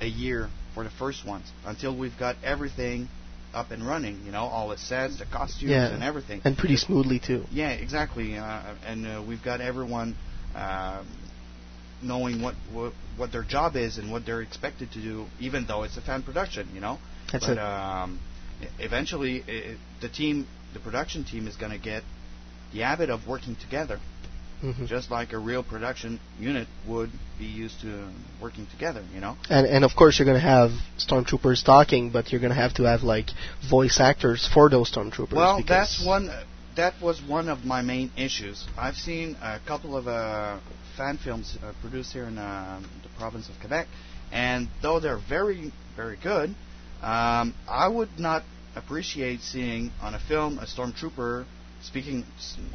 a year for the first ones until we've got everything up and running. You know, all the sets, the costumes, yeah, and everything. and pretty smoothly too. Yeah, exactly. Uh, and uh, we've got everyone um, knowing what, what what their job is and what they're expected to do, even though it's a fan production, you know. That's but it. um, e- eventually, i the team, the production team, is going to get the habit of working together, Mhm. just like a real production unit would be used to working together, you know. And and of course you're gonna have stormtroopers talking, but you're gonna have to have like voice actors for those stormtroopers. Well, that's one. That was one of my main issues. I've seen a couple of uh, fan films uh, produced here in uh, the province of Quebec, and though they're very, very good, um, I would not appreciate seeing on a film a stormtrooper speaking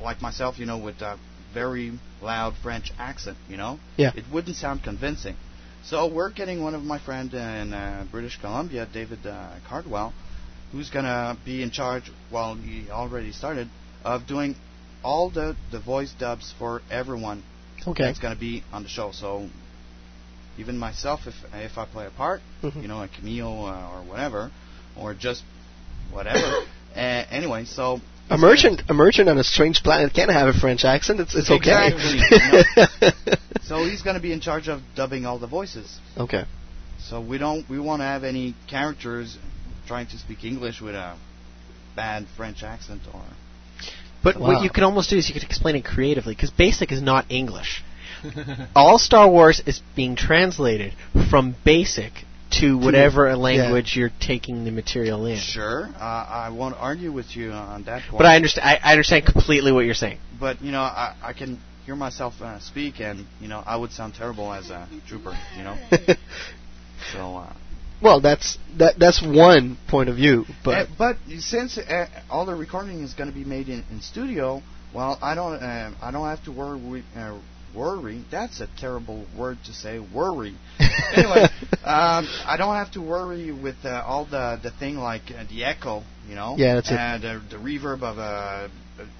like myself, you know, with a very loud French accent. You know, Yeah. it wouldn't sound convincing. So we're getting one of my friend in uh, British Columbia, David uh, Cardwell, who's gonna be in charge. Well, he already started of doing all the the voice dubs for everyone Okay. that's gonna be on the show. So even myself, if if I play a part, Mhm. you know, a cameo uh, or whatever, or just whatever. uh, anyway, so a merchant a merchant on a strange planet can have a French accent. It's it's okay. Exactly, so he's gonna be in charge of dubbing all the voices. okay. So we don't we won't have any characters trying to speak English with a bad French accent or But Wow. what you could almost do is you could explain it creatively, because basic is not English. All Star Wars is being translated from basic to whatever yeah. language you're taking the material in. Sure, uh, I won't argue with you on that point. But I understand. I, I understand completely what you're saying. But you know, I, I can hear myself uh, speak, and you know, I would sound terrible as a trooper. You know, so. Uh, Well, that's that that's one point of view, but Uh, but since uh, all the recording is going to be made in, in studio, well, I don't uh, I don't have to worry. Worry. That's a terrible word to say. Worry. anyway, um, I don't have to worry with uh, all the the thing like uh, the echo, you know. Yeah, that's it. and uh, the reverb of uh,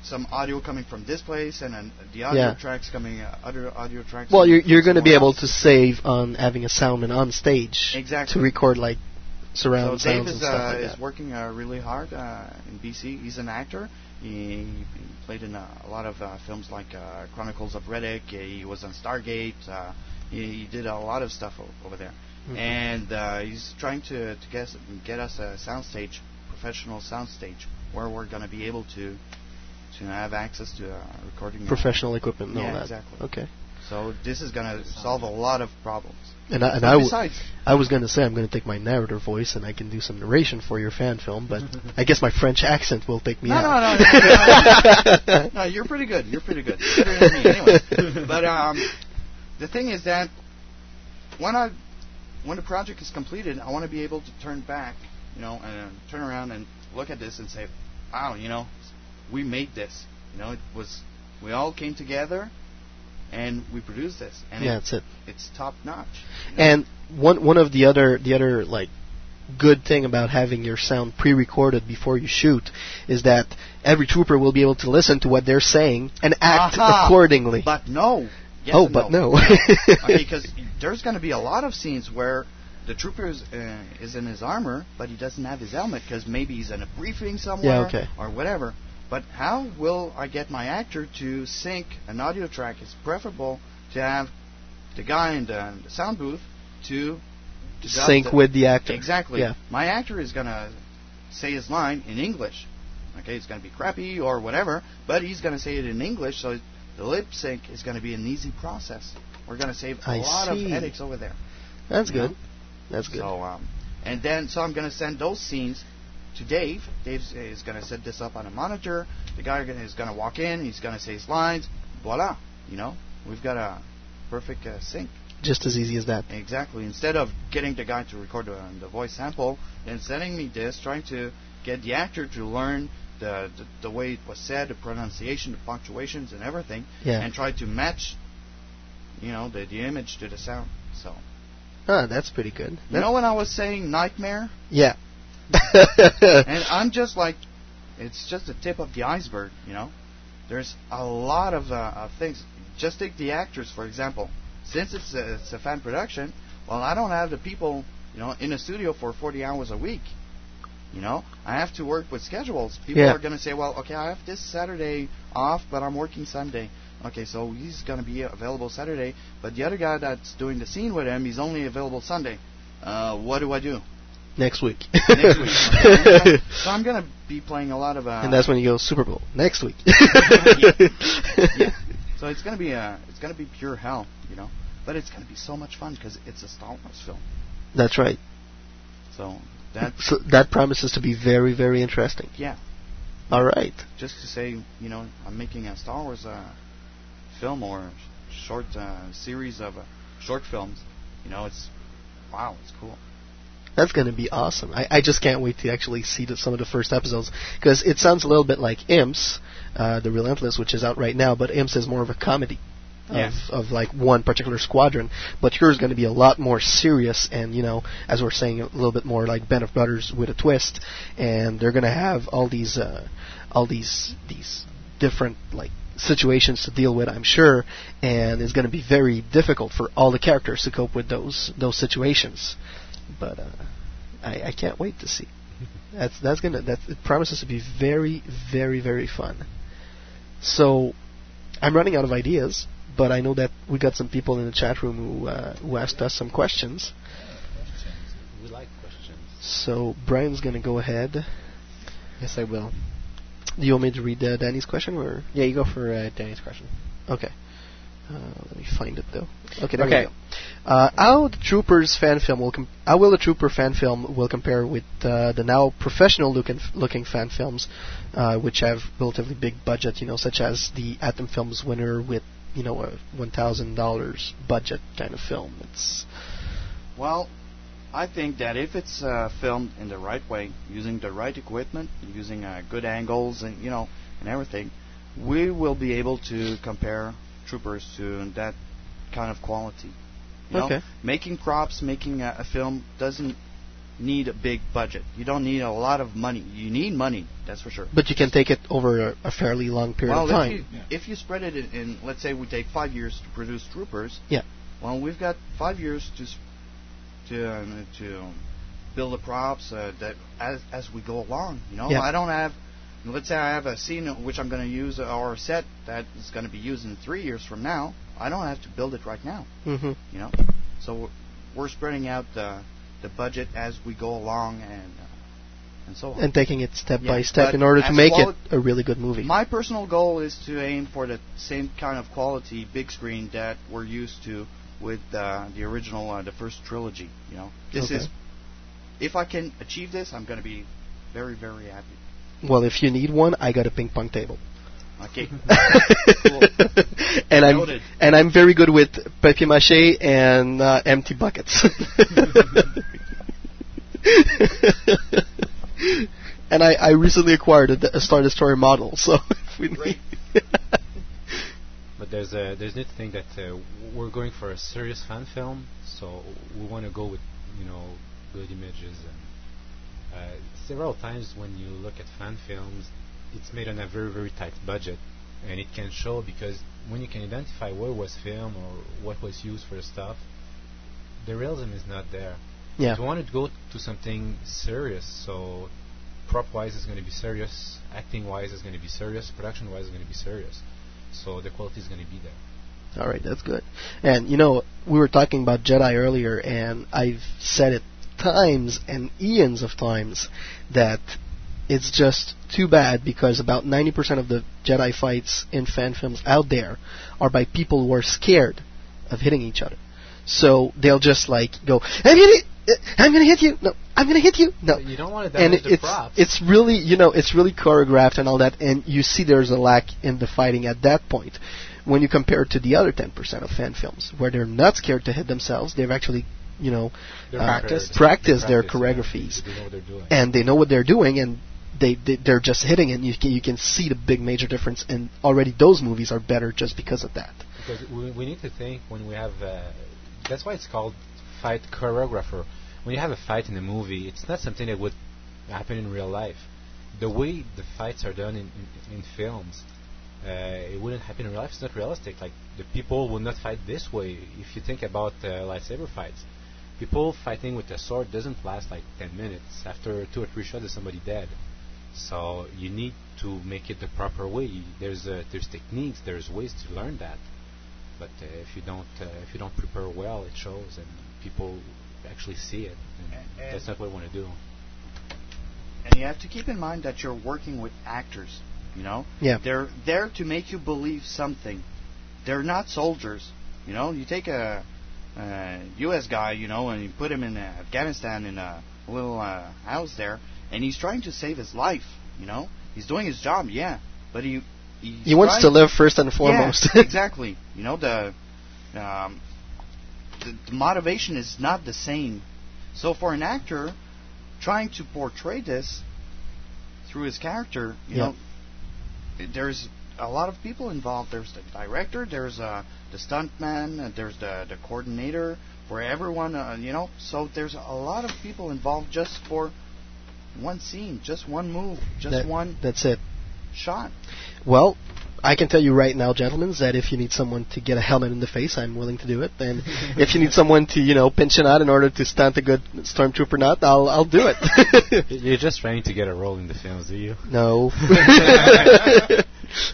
some audio coming from this place, and then the audio Yeah. tracks coming, uh, other audio tracks. well, you're you're going to be somewhere able to save on having a soundman on stage Exactly. to record like surround so Dave sounds is, and stuff uh, like is working uh, really hard uh, in BC. He's an actor. He, he played in uh, a lot of uh, films like uh, Chronicles of Riddick. He was on Stargate. Uh, he, he did a lot of stuff o- over there. Mhm. And uh, he's trying to, to get, us- get us a soundstage, professional soundstage, where we're going to be able to to have access to uh, recording. Professional equipment and all yeah, that. exactly. Okay. So this is going to solve a lot of problems. And I, and But I, w- besides, I was going to say I'm going to take my narrator voice and I can do some narration for your fan film, but I guess my French accent will take me no, out. no, no, no, no, you're pretty good. You're pretty good. Better than me, anyway. But um, the thing is that when I, when the project is completed, I want to be able to turn back, you know, and turn around and look at this and say, "Wow, you know, we made this. You know, it was we all came together." And we produce this, and Yeah, it- that's it. It's top notch. And one one of the other the other like good thing about having your sound pre-recorded before you shoot is that every trooper will be able to listen to what they're saying and act Aha! accordingly. But no. Yes oh, but no. okay, because there's going to be a lot of scenes where the trooper is, uh, is in his armor, but he doesn't have his helmet because maybe he's in a briefing somewhere okay. or whatever. But how will I get my actor to sync an audio track? It's preferable to have the guy in the, the sound booth to, Sync the- with the actor. Exactly. Yeah. My actor is going to say his line in English. Okay, it's going to be crappy or whatever, but he's going to say it in English, so the lip sync is going to be an easy process. We're going to save a I lot see. of headaches over there. That's You know? good. That's good. So, um, and then so I'm going to send those scenes to Dave. Dave is going to set this up on a monitor. The guy is going to walk in. He's going to say his lines. Voila. You know, we've got a perfect uh, sync. Just as easy as that. Exactly. Instead of getting the guy to record the, the voice sample and sending me this, trying to get the actor to learn the, the the way it was said, the pronunciation, the punctuations, and everything, Yeah. and try to match, you know, the the image to the sound. So, Ah, that's pretty good. you know, when I was saying nightmare, Yeah. and I'm just like, it's just the tip of the iceberg, you know. There's a lot of, uh, of things. Just take the actors, for example. Since it's a, it's a fan production, well, I don't have the people, you know, in a studio for 40 hours a week. You know, I have to work with schedules. People Yeah. are going to say, well, okay, I have this Saturday off, but I'm working Sunday. Okay, so he's going to be available Saturday, but the other guy that's doing the scene with him, he's only available Sunday. Uh, what do I do? Next week. Next week. Okay. so I'm going to be playing a lot of. Uh, and that's when you go Super Bowl next week. yeah. So it's going to be uh, it's going to be pure hell, you know. But it's going to be so much fun because it's a Star Wars film. That's right. So that So that promises to be very, very interesting. yeah, All right. just to say, you know, I'm making a Star Wars uh, film or short uh, series of uh, short films. You know, it's wow, it's cool. That's going to be awesome. I, I just can't wait to actually see the, some of the first episodes because it sounds a little bit like Imps, uh, the Relentless, which is out right now, but Imps is more of a comedy. Yeah. Of, of like one particular squadron, but yours is going to be a lot more serious, and you know, as we're saying, a little bit more like Band of Brothers with a twist, and they're going to have all these, uh, all these these different like situations to deal with, I'm sure, and it's going to be very difficult for all the characters to cope with those those situations. But uh, I, I can't wait to see. That's that's gonna that it promises to be very very very fun. So I'm running out of ideas, but I know that we got some people in the chat room who uh, who asked us some questions. We like questions. So Brian's gonna go ahead. Yes, I will. Do you want me to read uh, Danny's question or? Yeah, you go for uh, Danny's question. Okay. Uh, let me find it though. Okay, there Okay. we go. Uh, how the Troopers fan film will com- how will the Trooper fan film will compare with uh, the now professional looking looking fan films, uh, which have relatively big budget, you know, such as the Atom Films winner with you know a one thousand dollars budget kind of film. It's Well, I think that if it's uh, filmed in the right way, using the right equipment, using uh, good angles, and you know, and everything, we will be able to compare Troopers to that kind of quality. You know, Okay. making props, making a, a film doesn't need a big budget. You don't need a lot of money. You need money, that's for sure. but you can take it over a, a fairly long period well, of time. if you, if you spread it in, in, let's say we take five years to produce Troopers. Yeah. Well, we've got five years to to um, to build the props uh, that as as we go along. You know, Yeah. I don't have. Let's say I have a scene which I'm going to use or a set that is going to be used in three years from now. I don't have to build it right now. hmm You know, so we're, we're spreading out the the budget as we go along and uh, and so on. And taking it step Yeah, by step in order to make quali- it a really good movie. My personal goal is to aim for the same kind of quality big screen that we're used to with uh, the original, uh, the first trilogy. You know, this Okay. is if I can achieve this, I'm going to be very, very happy. Well, if you need one, I got a ping pong table. Okay. and I'm Noted. and I'm very good with papier mâché and uh, empty buckets. and I, I recently acquired a, a Star Destroyer model, so if we need, But there's a there's need to think that uh, we're going for a serious fan film, so we want to go with you know good images and uh, several times when you look at fan films, it's made on a very very tight budget, and it can show because when you can identify what was filmed or what was used for the stuff, the realism is not there. Yeah. If you want to go to something serious, so prop wise is going to be serious, acting wise is going to be serious, production wise is going to be serious. So the quality is going to be there. All right, that's good. And you know, we were talking about Jedi earlier, and I've said it times and eons of times that it's just too bad because about 90% of the Jedi fights in fan films out there are by people who are scared of hitting each other. So they'll just like go, I'm gonna, I'm gonna hit you. No, I'm gonna hit you. No. You don't want to And damage the it's props. it's really you know it's really choreographed and all that, and you see there's a lack in the fighting at that point. When you compare it to the other 10% of fan films, where they're not scared to hit themselves, they've actually, you know, uh, practiced. practiced They their practice, yeah. choreographies, They know what they're doing. and they know what they're doing, and they, they they're just hitting it. And you can you can see the big major difference, and already those movies are better just because of that. Because we, we need to think when we have. Uh, that's why it's called fight choreographer. When you have a fight in a movie, it's not something that would happen in real life. The way the fights are done in, in, in films, uh, it wouldn't happen in real life. It's not realistic. Like the people would not fight this way. If you think about uh, lightsaber fights, people fighting with a sword doesn't last like 10 minutes. After two or three shots, there's somebody dead. So you need to make it the proper way. There's uh, there's techniques, there's ways to learn that. But uh, if you don't uh, if you don't prepare well, it shows, and people actually see it. And that's not what we want to do. And you have to keep in mind that you're working with actors. You know, Yeah. they're there to make you believe something. They're not soldiers. You know, you take a, U.S. guy, you know, and you put him in uh, Afghanistan in a little uh, house there, and he's trying to save his life. You know, he's doing his job, yeah, but he He wants to live first and foremost. Yeah, exactly. You know the, um, the the motivation is not the same. So for an actor trying to portray this through his character, you Yeah. know, there's a lot of people involved. There's the director, there's uh, the stuntman, uh, there's the the coordinator for everyone. Uh, you know, so there's a lot of people involved just for one scene, just one move, just That- one That's it. shot. Well, I can tell you right now, gentlemen, that if you need someone to get a helmet in the face, I'm willing to do it. And if you need someone to, you know, pinch a knot in order to stunt a good stormtrooper knot, I'll I'll do it. You're just trying to get a role in the films, do you? no.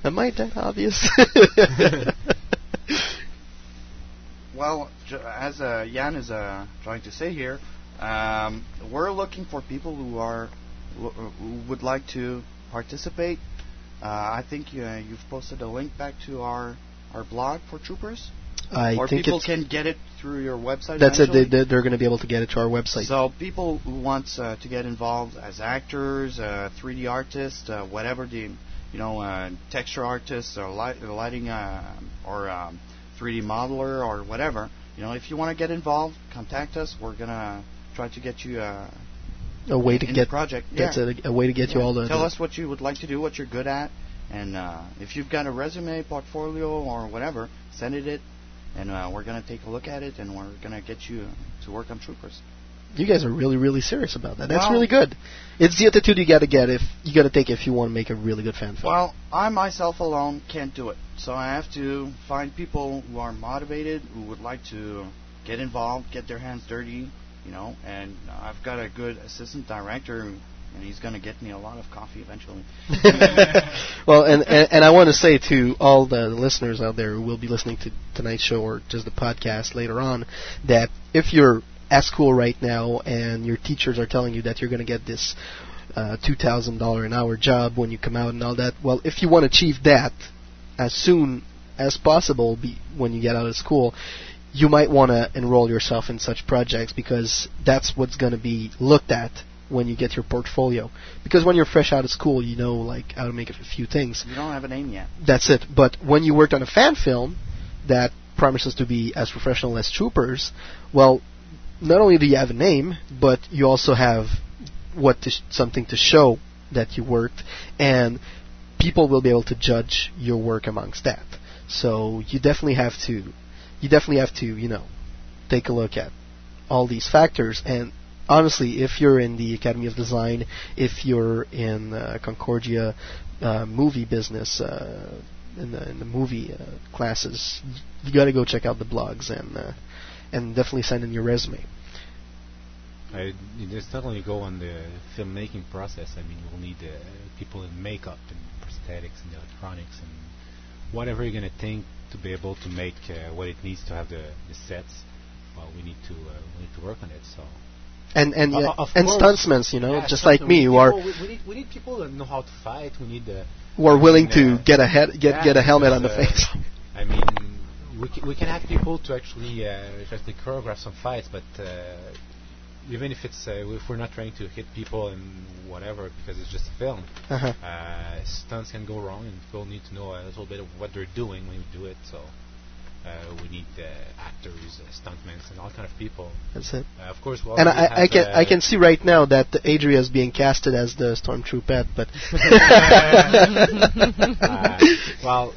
Am I that obvious? Well, j- as uh, Jan is uh, trying to say here, um, we're looking for people who are who who would like to participate. Uh, I think you, uh, you've posted a link back to our our blog for troopers, I or think people can get it through your website. that's it. eventually. They, they're going to be able to get it to our website. So people who want uh, to get involved as actors, uh, 3D artists, uh, whatever the you know uh, texture artists or light, lighting uh, or um, 3D modeler or whatever, you know, if you want to get involved, contact us. We're gonna try to get you uh, a way to get project. That's yeah. it. A way to get you all the. Tell the- us what you would like to do, what you're good at, and uh, if you've got a resume, portfolio, or whatever, send it it, and uh, we're gonna take a look at it, and we're gonna get you to work on troopers. You guys are really, really serious about that. That's Well- really good. It's the attitude you got to get if you got to take if you want to make a really good fan film. Well, I myself alone can't do it. So I have to find people who are motivated, who would like to get involved, get their hands dirty, you know. And I've got a good assistant director, and he's going to get me a lot of coffee eventually. well, and, and and I want to say to all the listeners out there who will be listening to tonight's show or just the podcast later on, that if you're at school right now and your teachers are telling you that you're going to get this uh, two thousand dollar an hour job when you come out and all that, well, if you want to achieve that as soon as possible be, when you get out of school, you might want to enroll yourself in such projects because that's what's going to be looked at when you get your portfolio. Because when you're fresh out of school, you know like how to make a few things. You don't have a name yet. That's it. But when you worked on a fan film that promises to be as professional as Troopers, well, not only do you have a name, but you also have what to sh- something to show that you worked, and people will be able to judge your work amongst that. So you definitely have to, you definitely have to, you know, take a look at all these factors. And honestly, if you're in the Academy of Design, if you're in uh, Concordia uh, movie business, uh, in the in the movie uh, classes, you got to go check out the blogs and uh, and definitely send in your resume. I, it's not only go on the filmmaking process. I mean, you'll need uh, people in makeup and prosthetics and electronics and whatever you're gonna think to be able to make uh, what it needs to have the, the sets. Well, we need to uh, we need to work on it. So. And and O- yeah, of and course. stuntsmen, you know, Yeah, just like me, who are we, we need we need people that know how to fight. We need uh, who are willing to uh, get a head get yeah, get a helmet on the because, face. uh, I mean, we can, we can have people to actually uh, actually choreograph some fights, but uh, even if it's uh, if we're not trying to hit people and whatever because it's just a film, Uh-huh. uh, stunts can go wrong, and people need to know a little bit of what they're doing when you do it. So. Uh, we need uh, actors, uh, stuntmen, and all kind of people. That's it. Uh, of course, we and I, I can I can see right now that Adria is being casted as the stormtrooper, but well,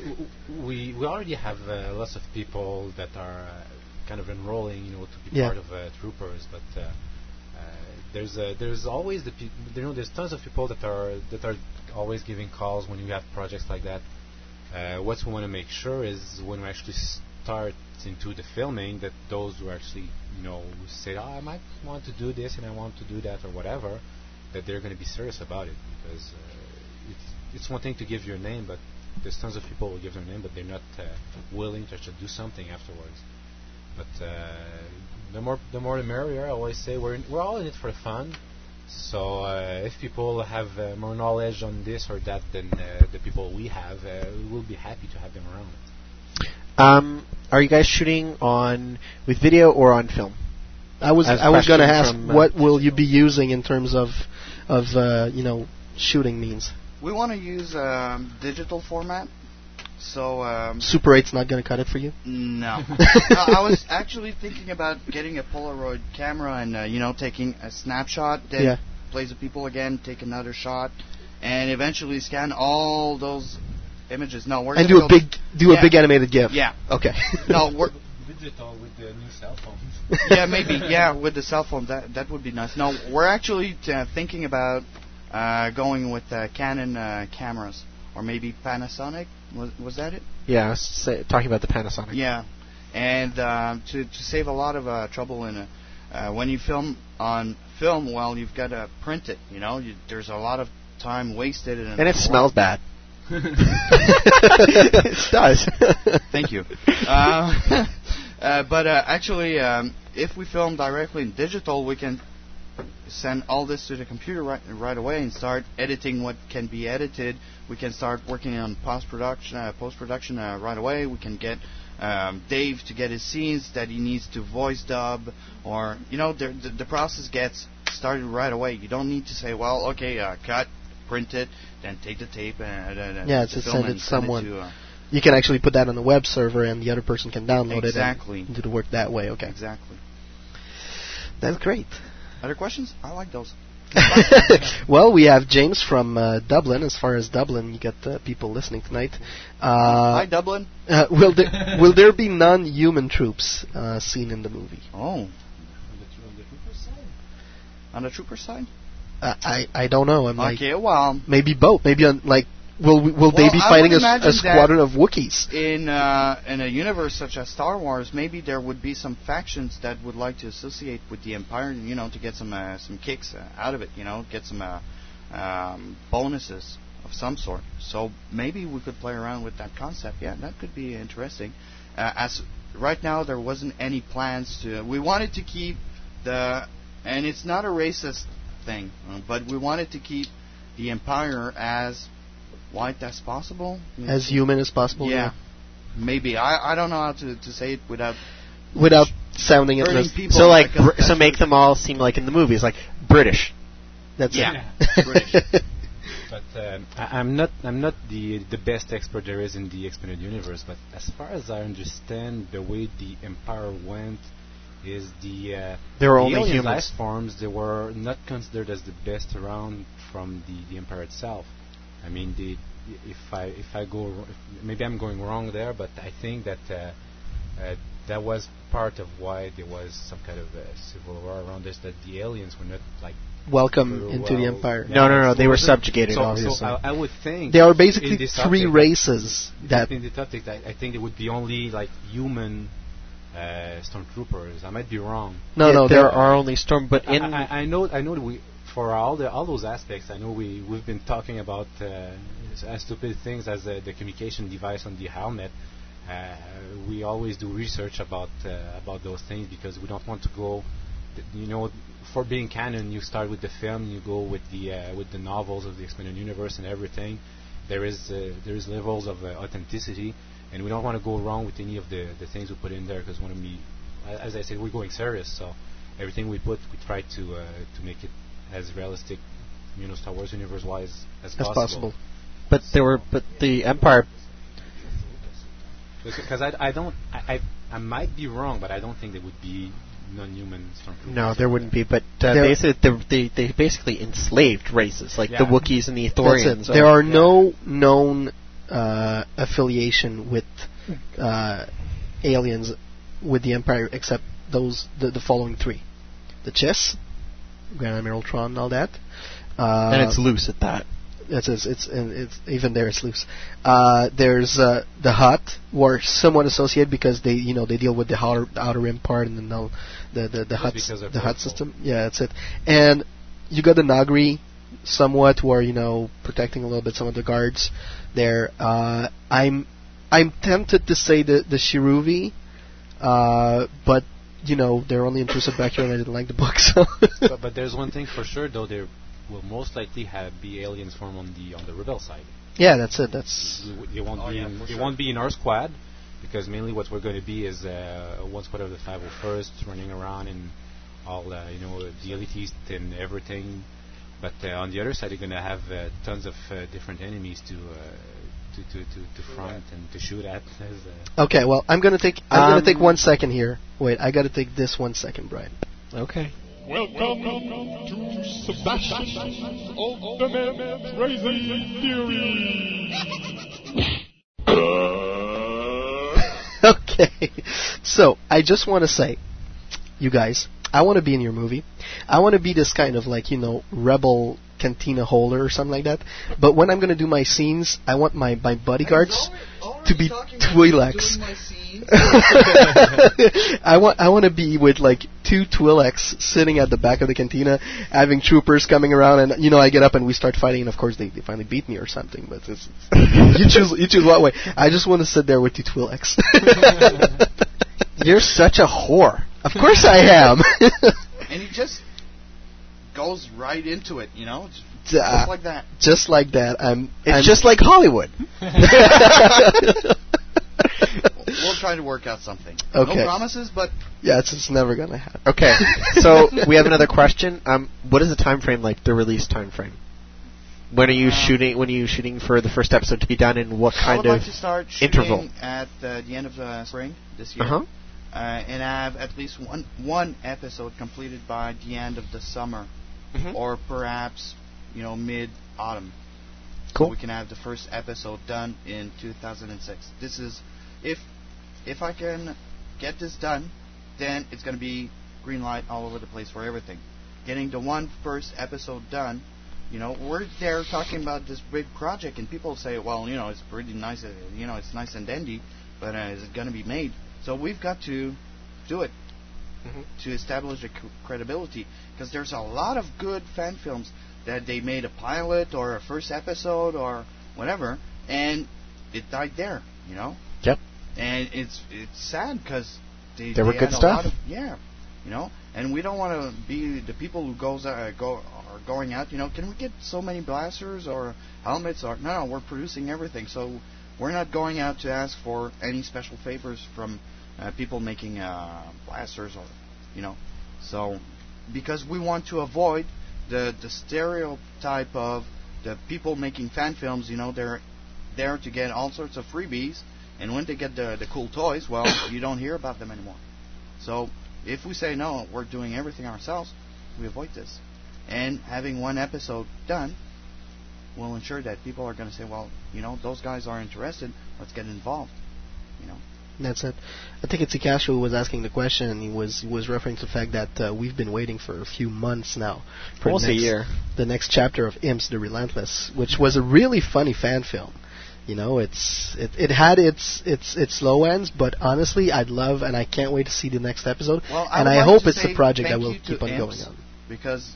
we we already have uh, lots of people that are uh, kind of enrolling, you know, to be Yeah. part of uh, troopers. But there's there's always the you know there's tons of people that are that are always giving calls when you have projects like that. Uh, what we want to make sure is when we actually start into the filming that those who actually you know say, oh, I might want to do this and I want to do that or whatever, that they're going to be serious about it because uh, it's it's one thing to give your name, but there's tons of people who give their name, but they're not uh, willing to actually do something afterwards. But uh, the more the more the merrier. I always say we're in, we're all in it for fun. So uh, if people have uh, more knowledge on this or that than uh, the people we have, uh, we'll be happy to have them around. Um, are you guys shooting on with video or on film? I was As I was going to ask from, uh, what will you be using in terms of of uh, you know shooting means. We want to use um, digital format. So um, Super 8's not going to cut it for you. No. no, I was actually thinking about getting a Polaroid camera and uh, you know taking a snapshot, then Yeah. plays the people again, take another shot, and eventually scan all those images. No, we're and do a big do Yeah. a big animated GIF. Yeah. Okay. No, we're Digital with the new cell phones. yeah, maybe. Yeah, with the cell phone, that that would be nice. No, we're actually uh, thinking about uh, going with uh, Canon uh, cameras or maybe Panasonic. Was was that it? Yeah, I was say, talking about the Panasonic. Yeah, and um, to to save a lot of uh, trouble in a, uh, when you film on film, well, you've got to print it. You know, you, there's a lot of time wasted, and, And it smells bad. it does. Thank you. Uh, uh, but uh, actually, um, if we film directly in digital, we can send all this to the computer right, right away and start editing what can be edited. We can start working on post production, uh, post production uh, right away. We can get um, Dave to get his scenes that he needs to voice dub, or you know, the, the, the process gets started right away. You don't need to say, well, okay, uh, cut, print it, then take the tape and, and, and yeah, the to film send it to someone. uh, you can actually put that on the web server, and the other person can download Exactly. it and do the work that way. Okay, Exactly. that's great. Other questions? I like those. well, we have James from uh, Dublin. As far as Dublin, you got uh, people listening tonight. Uh, Hi, Dublin. uh, will there will there be non-human troops uh, seen in the movie? Oh. On the trooper side? On the trooper Uh, I I don't know. I'm like well, maybe both. Maybe on like will will they be fighting a, a squadron of Wookiees? in uh, in a universe such as Star Wars, maybe there would be some factions that would like to associate with the Empire, you know, to get some uh, some kicks uh, out of it, you know, get some uh, um, bonuses of some sort. So maybe we could play around with that concept. Yeah, that could be interesting. Uh, as right now, there wasn't any plans to. We wanted to keep the, and it's not a racist thing, but we wanted to keep the Empire as white as possible. As human as possible. Yeah. Maybe I I don't know how to, to say it without Without sounding it. hurting people. So like, Br- so make them all seem like in the movies, like British. That's Yeah. it. But um, I, I'm not I'm not the the best expert there is in the expanded universe. But as far as I understand, the way the Empire went is the uh, They were the only alien humans. life forms. They were not considered as the best around from the, the Empire itself. I mean, the if I if I go if maybe I'm going wrong there, but I think that uh, uh, that was part of why there was some kind of uh, civil war around this. That the aliens were not like Welcome very into the well- Empire. No, no, no, they were subjugated, so, obviously. So I, I would think They are basically this three topic- races that in the topic, I, I think it would be only like human uh, stormtroopers. I might be wrong. no Yeah, no there they're- only storm, but I, in I, I know I know that we for all the all those aspects. I know we we've been talking about uh, as stupid things as uh, the communication device on the helmet. Uh, we always do research about uh, about those things because we don't want to go. You know, for being canon, you start with the film, you go with the uh, with the novels of the expanded universe and everything. There is uh, there is levels of authenticity, and we don't want to go wrong with any of the, the things we put in there because we, as I said, we're going serious. So everything we put, we try to uh, to make it as realistic, you know, Star Wars universe wise as, as possible. but there were, but the Empire. Because I, I don't I, I I might be wrong, but I don't think there would be non-human stormtroopers. No, there wouldn't be. But uh, There- basically, they, they they basically enslaved races like the Yeah. Wookiees and the That's Ithorians. There are no known uh, affiliation with uh, aliens with the Empire except those the, the following three: the Chiss, Grand Admiral Thrawn, and all that. Uh, and it's loose at that. It's it's, it's and it's even there it's loose. Uh, there's uh, the Hutt, who are somewhat associated because they you know they deal with the outer, the outer rim part and the null, the the the Just Hutt the Hutt system. Yeah, that's it. And you got the Noghri, somewhat, who are you know protecting a little bit some of the guards there. Uh, I'm I'm tempted to say the the Ssi-Ruuvi, uh, but you know they're only intrusive back here, and I didn't like the book. So but, but there's one thing for sure, though. There will most likely have be aliens form on the on the rebel side. yeah, that's it. That's They won't Oh, be yeah, in, for they sure. won't be in our squad because mainly what we're going to be is uh, one squad of the 501st running around and all uh, you know the elitist and everything. But uh, on the other side, they're going to have uh, tons of uh, different enemies to, uh, to, to to to front and to shoot at. As, okay. Well, I'm gonna take I'm gonna Um, take one second here. Wait, I got to take this one second, Brian. Okay. Welcome to Sebastian of the Men's Crazy Theory. okay. So, I just want to say, you guys, I want to be in your movie. I want to be this kind of like, you know, rebel cantina holder or something like that. But when I'm going to do my scenes, I want my, my bodyguards to be Twi'leks. I want I want to be with like two Twi'leks sitting at the back of the cantina, having troopers coming around, and you know I get up and we start fighting, and of course they, they finally beat me or something. But it's, it's you choose you choose what way. I just want to sit there with two Twi'leks. You're such a whore. Of course I am. and you just goes right into it, you know, just, Uh, just like that. Just like that. I'm. It's I'm just like Hollywood. We'll try to work out something. Okay. No promises, but yeah, it's, it's never gonna happen. Okay, so we have another question. Um, what is the time frame like? The release time frame? When are you shooting? When are you shooting for the first episode to be done, and what I kind would of like to start interval? at uh, the end of uh, spring this year, Uh-huh. uh, and have at least one one episode completed by the end of the summer, Mhm. or perhaps you know mid autumn. Cool. So we can have the first episode done in 2006. This is if if I can get this done, then it's going to be green light all over the place for everything. Getting the one first episode done, you know, we're there talking about this big project, and people say, well, you know, it's pretty nice, you know, it's nice and dandy, but uh, is it going to be made? So we've got to do it to establish the c- credibility, because there's a lot of good fan films that they made a pilot or a first episode or whatever, and it died there, you know Yep. and it's it's sad because they, There were good stuff. lot of- yeah, you know, and we don't want to be the people who goes uh, go are going out. You know, can we get so many blasters or helmets or no? No, we're producing everything, so we're not going out to ask for any special favors from uh, people making uh, blasters or you know, so because we want to avoid the the stereotype of the people making fan films. You know, they're there to get all sorts of freebies. And when they get the, the cool toys, well, you don't hear about them anymore. So if we say no, we're doing everything ourselves, we avoid this. And having one episode done will ensure that people are going to say, well, you know, those guys are interested. Let's get involved. You know. That's it. I think it's Ikashu who was asking the question, and he was he was referring to the fact that uh, we've been waiting for a few months now for Almost a the next, year. the next chapter of Imps the Relentless, which was a really funny fan film. You know, it's it, it had its its its low ends, but honestly, I'd love and I can't wait to see the next episode. Well, I and I hope it's say a project that will keep on going on. Because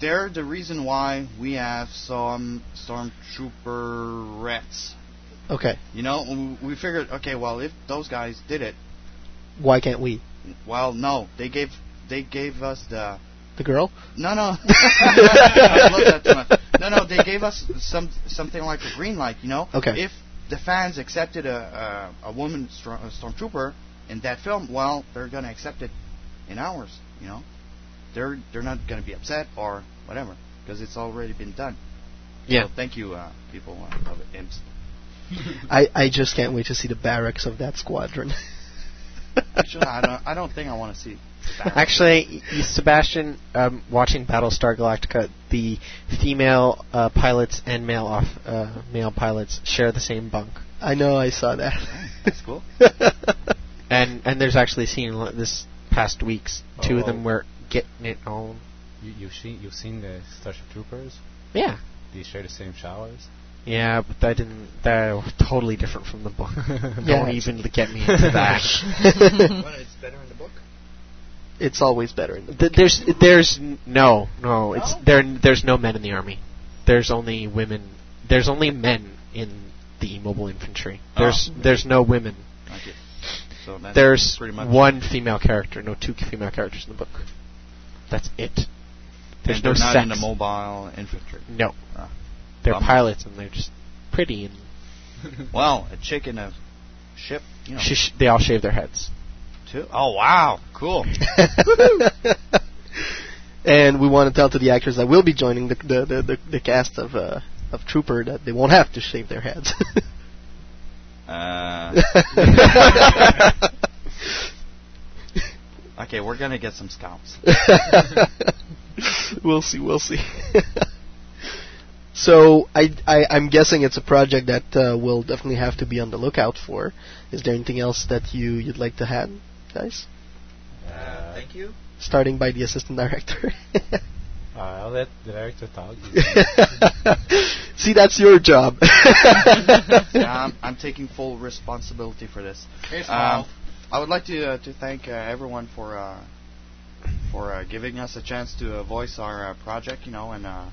they're the reason why we have some stormtrooper rats. Okay, You know, we- figured, okay, well, if those guys did it, why can't we? well, no, they gave they gave us the The girl? no, no, I love that too much. No, no, they gave us some something like a green light. You know, Okay. If the fans accepted a a, a woman stormtrooper in that film, well, they're gonna accept it in ours. You know, they're they're not gonna be upset or whatever because it's already been done. Yeah. So thank you, uh, people uh, of IMPS. I I just can't wait to see the barracks of that squadron. Actually, I don't I don't think I want to see. Actually, y- Sebastian, um, watching Battlestar Galactica, the female uh, pilots and male off uh, male pilots share the same bunk, I know, I saw that. That's cool. and and there's actually seen this past weeks. Two of them Oh. were getting it on. You, you've seen you've seen the Starship Troopers? Yeah, They share the same showers. Yeah, but that didn't. They're totally different from the book. Yeah. Don't even get me into that. What, it's better in the book. It's always better in the Th- there's there's n- no no it's there there's no men in the army. There's only women. There's only men in the mobile infantry. There's Oh. there's no women. Okay. So There's much one female character, no two female characters in the book. That's it. There's and no they're not sex. in the mobile infantry. No. Ah. They're Bummer. pilots and they're just pretty and Well, a chick in a ship, you know. sh- sh- they all shave their heads. Too. Oh wow, cool. and we want to tell to the actors that will be joining the the, the, the, the cast of uh, of Trooper that they won't have to shave their heads. Uh, okay, we're gonna get some scalps. we'll see. We'll see. So I, I I'm guessing it's a project that uh, we'll definitely have to be on the lookout for. Is there anything else that you you'd like to add, guys? Uh, thank you. Starting by the assistant director. Uh, I'll let the director talk. See, that's your job. yeah, I'm, I'm taking full responsibility for this. Yes, Um, I would like to uh, to thank uh, everyone for uh, for uh, giving us a chance to uh, voice our uh, project. You know, and uh,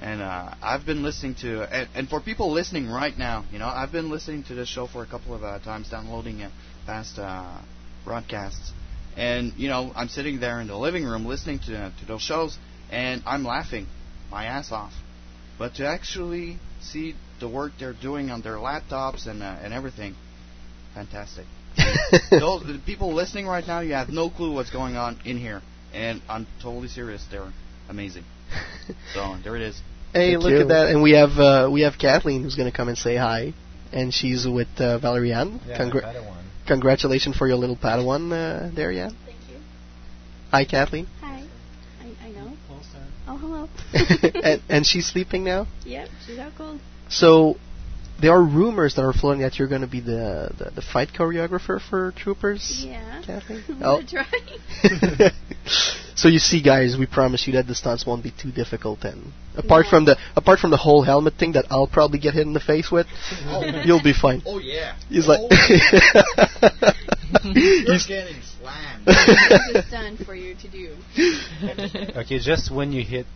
and uh, I've been listening to and, and for people listening right now, you know, I've been listening to this show for a couple of uh, times, downloading uh, past uh, broadcasts, and you know, I'm sitting there in the living room listening to to those shows, and I'm laughing my ass off. But to actually see the work they're doing on their laptops and uh, and everything, fantastic. Those the people listening right now, you have no clue what's going on in here, and I'm totally serious. They're amazing. So there it is. Hey, Thank look you. at that! And we have uh, we have Kathleen who's going to come and say hi, and she's with uh, Valerie Ann. Yeah, Congra- Padawan. congratulations for your little Padawan uh, there, yeah. Thank you. Hi, Kathleen. Hi. I, I know. Oh, hello. and, and she's sleeping now. Yep, she's out cold. So there are rumors that are floating that you're going to be the, the the fight choreographer for Troopers. Yeah. Kathleen. Oh. try. so you see, guys, we promise you that the stunts won't be too difficult. And apart from the apart from the whole helmet thing that I'll probably get hit in the face with, oh, you'll be fine. Oh yeah. He's like, oh, You're He's- getting slammed. This is done for you to do. okay, just when you hit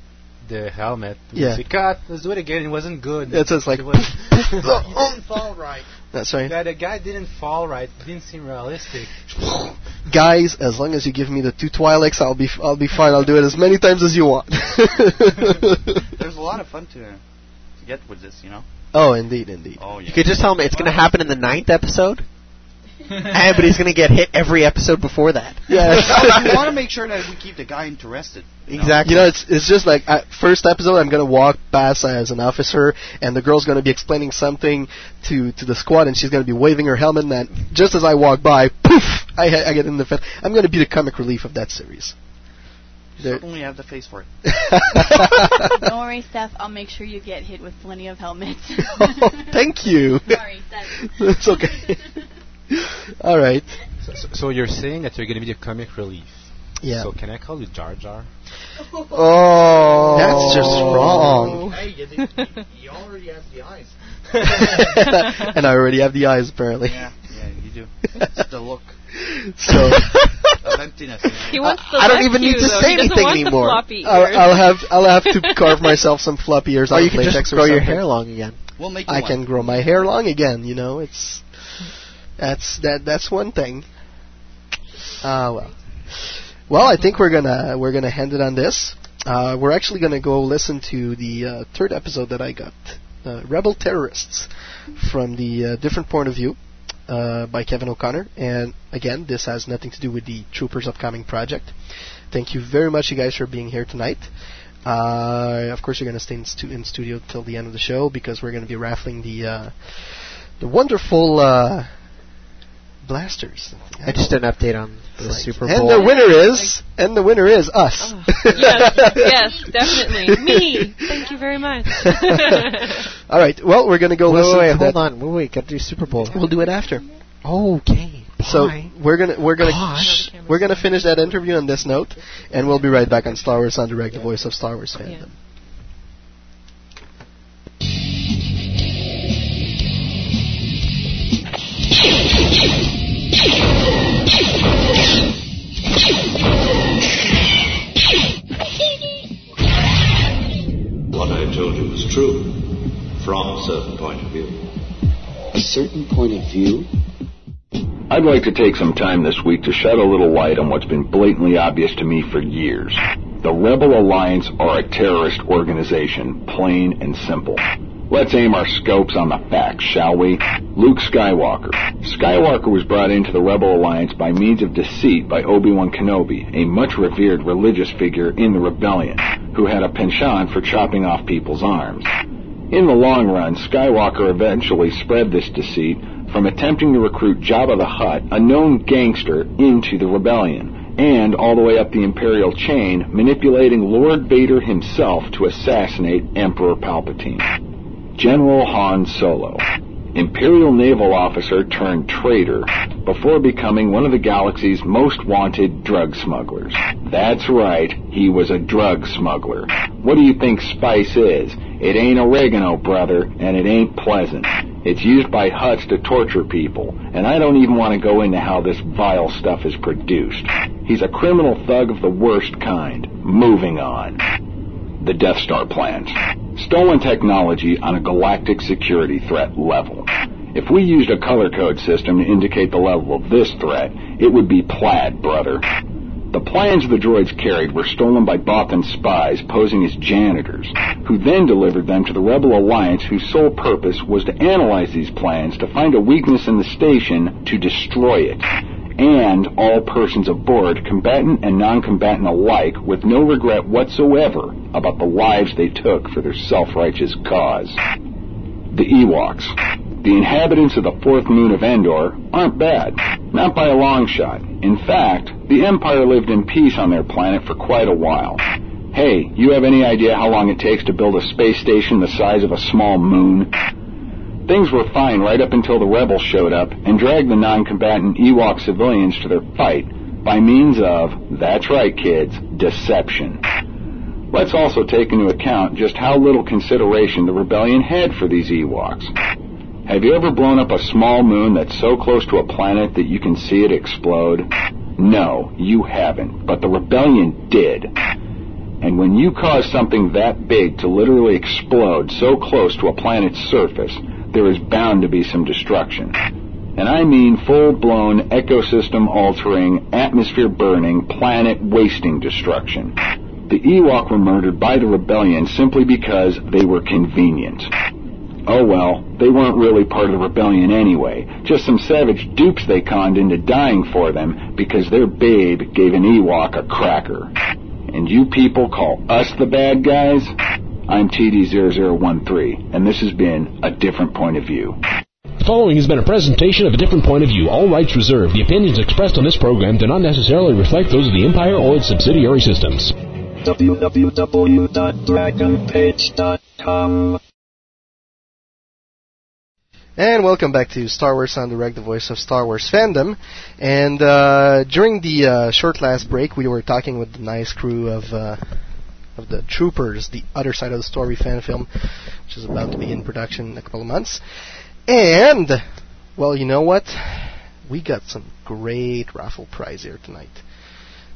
the helmet, Yeah. say, cut, let's do it again. It wasn't good. It's just like- It was- didn't fall right. That's right. Yeah, the guy didn't fall right. It didn't seem realistic. guys, as long as you give me the two Twi'leks, I'll be I'll be fine. I'll do it as many times as you want. There's a lot of fun to to get with this, you know. oh, indeed, indeed. Oh yeah. You could just tell me it's going to happen in the ninth episode, and but he's going to get hit every episode before that. Yes. we want to make sure that we keep the guy interested. you know? Exactly. You know, it's it's just like uh, first episode. I'm gonna walk past as an officer, and the girl's gonna be explaining something to to the squad, and she's gonna be waving her helmet. And then, just as I walk by, poof! I ha- I get in the face. I'm gonna be the comic relief of that series. You There- certainly have the face for it. Don't worry, Steph. I'll make sure you get hit with plenty of helmets. oh, thank you. Sorry, that's It's okay. All right. So, so, so you're saying that you're going to be the comic relief. Yeah. So can I call you Jar Jar? Oh, oh. that's just wrong. Hey, you, you, you already have the eyes. and I already have the eyes, apparently. Yeah, yeah, you do. It's the look So of emptiness. He wants the I don't left even need to though. say he anything want anymore. The floppy ears. I'll, I'll have I'll have to carve myself some floppy ears Or out you of can latex just or grow your hair long again. We'll make you I one. can grow my hair long again. You know, it's that's that that's one thing. Ah well. Well, I think we're gonna we're gonna end it on this. Uh, we're actually gonna go listen to the uh, third episode that I got, uh, Rebel Terrorists, from the uh, different point of view, uh, by Kevin O'Connor. And again, this has nothing to do with the Troopers upcoming project. Thank you very much, you guys, for being here tonight. Uh, of course, you're to stay in, stu- in studio till the end of the show because we're to be raffling the uh, the wonderful uh, blasters. I just did an update on the Right. Super And the winner is, and the winner is us. Oh, yes, yes, definitely. Me. Thank you very much. All right. Well, we're going to go wait, listen wait, to hold that. on. Wait, wait, got to do Super Bowl. We'll do it after. Okay. So bye. we're gonna we're gonna Gosh. we're gonna finish that interview on this note, and we'll be right back on Star Wars en Direct, the voice of Star Wars fandom. Thank you. What I told you was true, from a certain point of view. A certain point of view? I'd like to take some time this week to shed a little light on what's been blatantly obvious to me for years. The Rebel Alliance are a terrorist organization, plain and simple. Let's aim our scopes on the facts, shall we? Luke Skywalker. Skywalker was brought into the Rebel Alliance by means of deceit by Obi-Wan Kenobi, a much revered religious figure in the rebellion, who had a penchant for chopping off people's arms. In the long run, Skywalker eventually spread this deceit from attempting to recruit Jabba the Hutt, a known gangster, into the rebellion, and all the way up the Imperial chain, manipulating Lord Vader himself to assassinate Emperor Palpatine. General Han Solo, Imperial naval officer turned traitor, before becoming one of the galaxy's most wanted drug smugglers. That's right, he was a drug smuggler. What do you think spice is? It ain't oregano, brother, and it ain't pleasant. It's used by Hutts to torture people, and I don't even want to go into how this vile stuff is produced. He's a criminal thug of the worst kind. Moving on. The Death Star plans. Stolen technology on a galactic security threat level. If we used a color code system to indicate the level of this threat, it would be plaid, brother. The plans the droids carried were stolen by Bothan spies posing as janitors, who then delivered them to the Rebel Alliance whose sole purpose was to analyze these plans to find a weakness in the station to destroy it. And all persons aboard, combatant and non-combatant alike, with no regret whatsoever about the lives they took for their self-righteous cause. The Ewoks. The inhabitants of the fourth moon of Endor aren't bad. Not by a long shot. In fact, the Empire lived in peace on their planet for quite a while. Hey, you have any idea how long it takes to build a space station the size of a small moon? Things were fine right up until the rebels showed up and dragged the non-combatant Ewok civilians to their fight by means of, that's right kids, deception. Let's also take into account just how little consideration the rebellion had for these Ewoks. Have you ever blown up a small moon that's so close to a planet that you can see it explode? No, you haven't, but the rebellion did. And when you cause something that big to literally explode so close to a planet's surface, there is bound to be some destruction. And I mean full-blown ecosystem altering, atmosphere burning, planet wasting destruction. The Ewok were murdered by the rebellion simply because they were convenient. Oh well, they weren't really part of the rebellion anyway. Just some savage dupes they conned into dying for them because their babe gave an Ewok a cracker. And you people call us the bad guys? I'm TD0013, and this has been A Different Point of View. The following has been a presentation of a different point of view. All rights reserved. The opinions expressed on this program do not necessarily reflect those of the Empire or its subsidiary systems. www.dragonpage.com And welcome back to Star Wars en Direct, the voice of Star Wars fandom. And uh, during the uh, short last break, we were talking with the nice crew of uh, of the Troopers, the other side of the story fan film, which is about to be in production in a couple of months. And well, you know what? We got some great raffle prize here tonight.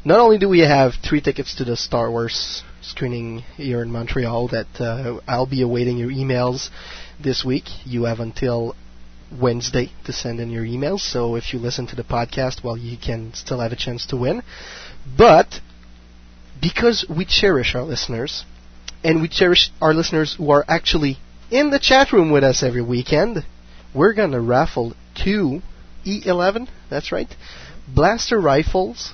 Not only do we have three tickets to the Star Wars screening here in Montreal that uh, I'll be awaiting your emails this week. You have until Wednesday to send in your emails. So if you listen to the podcast, well, you can still have a chance to win. But because we cherish our listeners, and we cherish our listeners who are actually in the chat room with us every weekend, we're going to raffle two E11, that's right, blaster rifles,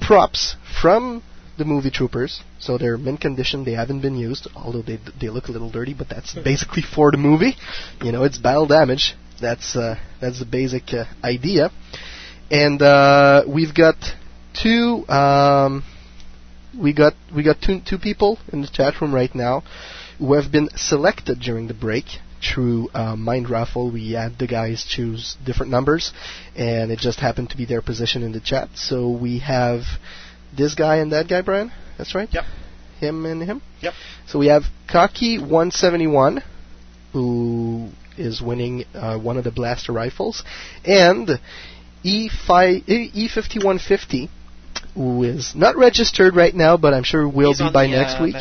props from the movie Troopers. So they're mint condition, they haven't been used, although they they look a little dirty, but that's basically for the movie. You know, it's battle damage. That's uh, that's the basic uh, idea. And uh, we've got two um, we got we got two two people in the chat room right now who have been selected during the break through uh, Mind Raffle. We had the guys choose different numbers, and it just happened to be their position in the chat. So we have this guy and that guy, Brian. That's right. Yep. Him and him. Yep. So we have Kaki 171, who is winning uh, one of the blaster rifles, and E5 E5150 who is not registered right now, but I'm sure will He's be by the, next uh, week.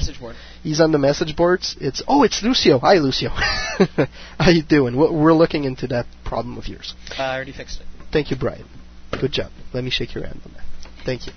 He's on the message boards. It's oh, it's Lucio. Hi, Lucio. How you doing? We're looking into that problem of yours. Uh, I already fixed it. Thank you, Brian. Good job. Let me shake your hand on that. Thank you.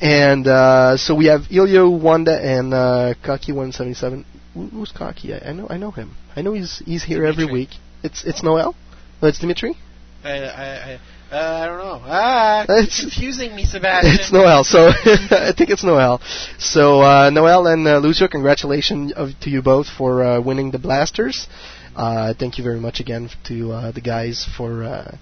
And uh, so we have Ilio Wanda and uh, Kaki 177. Who- Who's Kaki? I, I know I know him. I know he's he's here every week. It's it's Noel. No, it's Dimitri. I, I, I, uh, I don't know. Ah, It's- it's confusing me, Sebastian. It's Noel. So I think it's Noel. So uh, Noel and uh, Lucio, congratulations of, to you both for uh, winning the blasters. Uh, thank you very much again to uh, the guys for uh,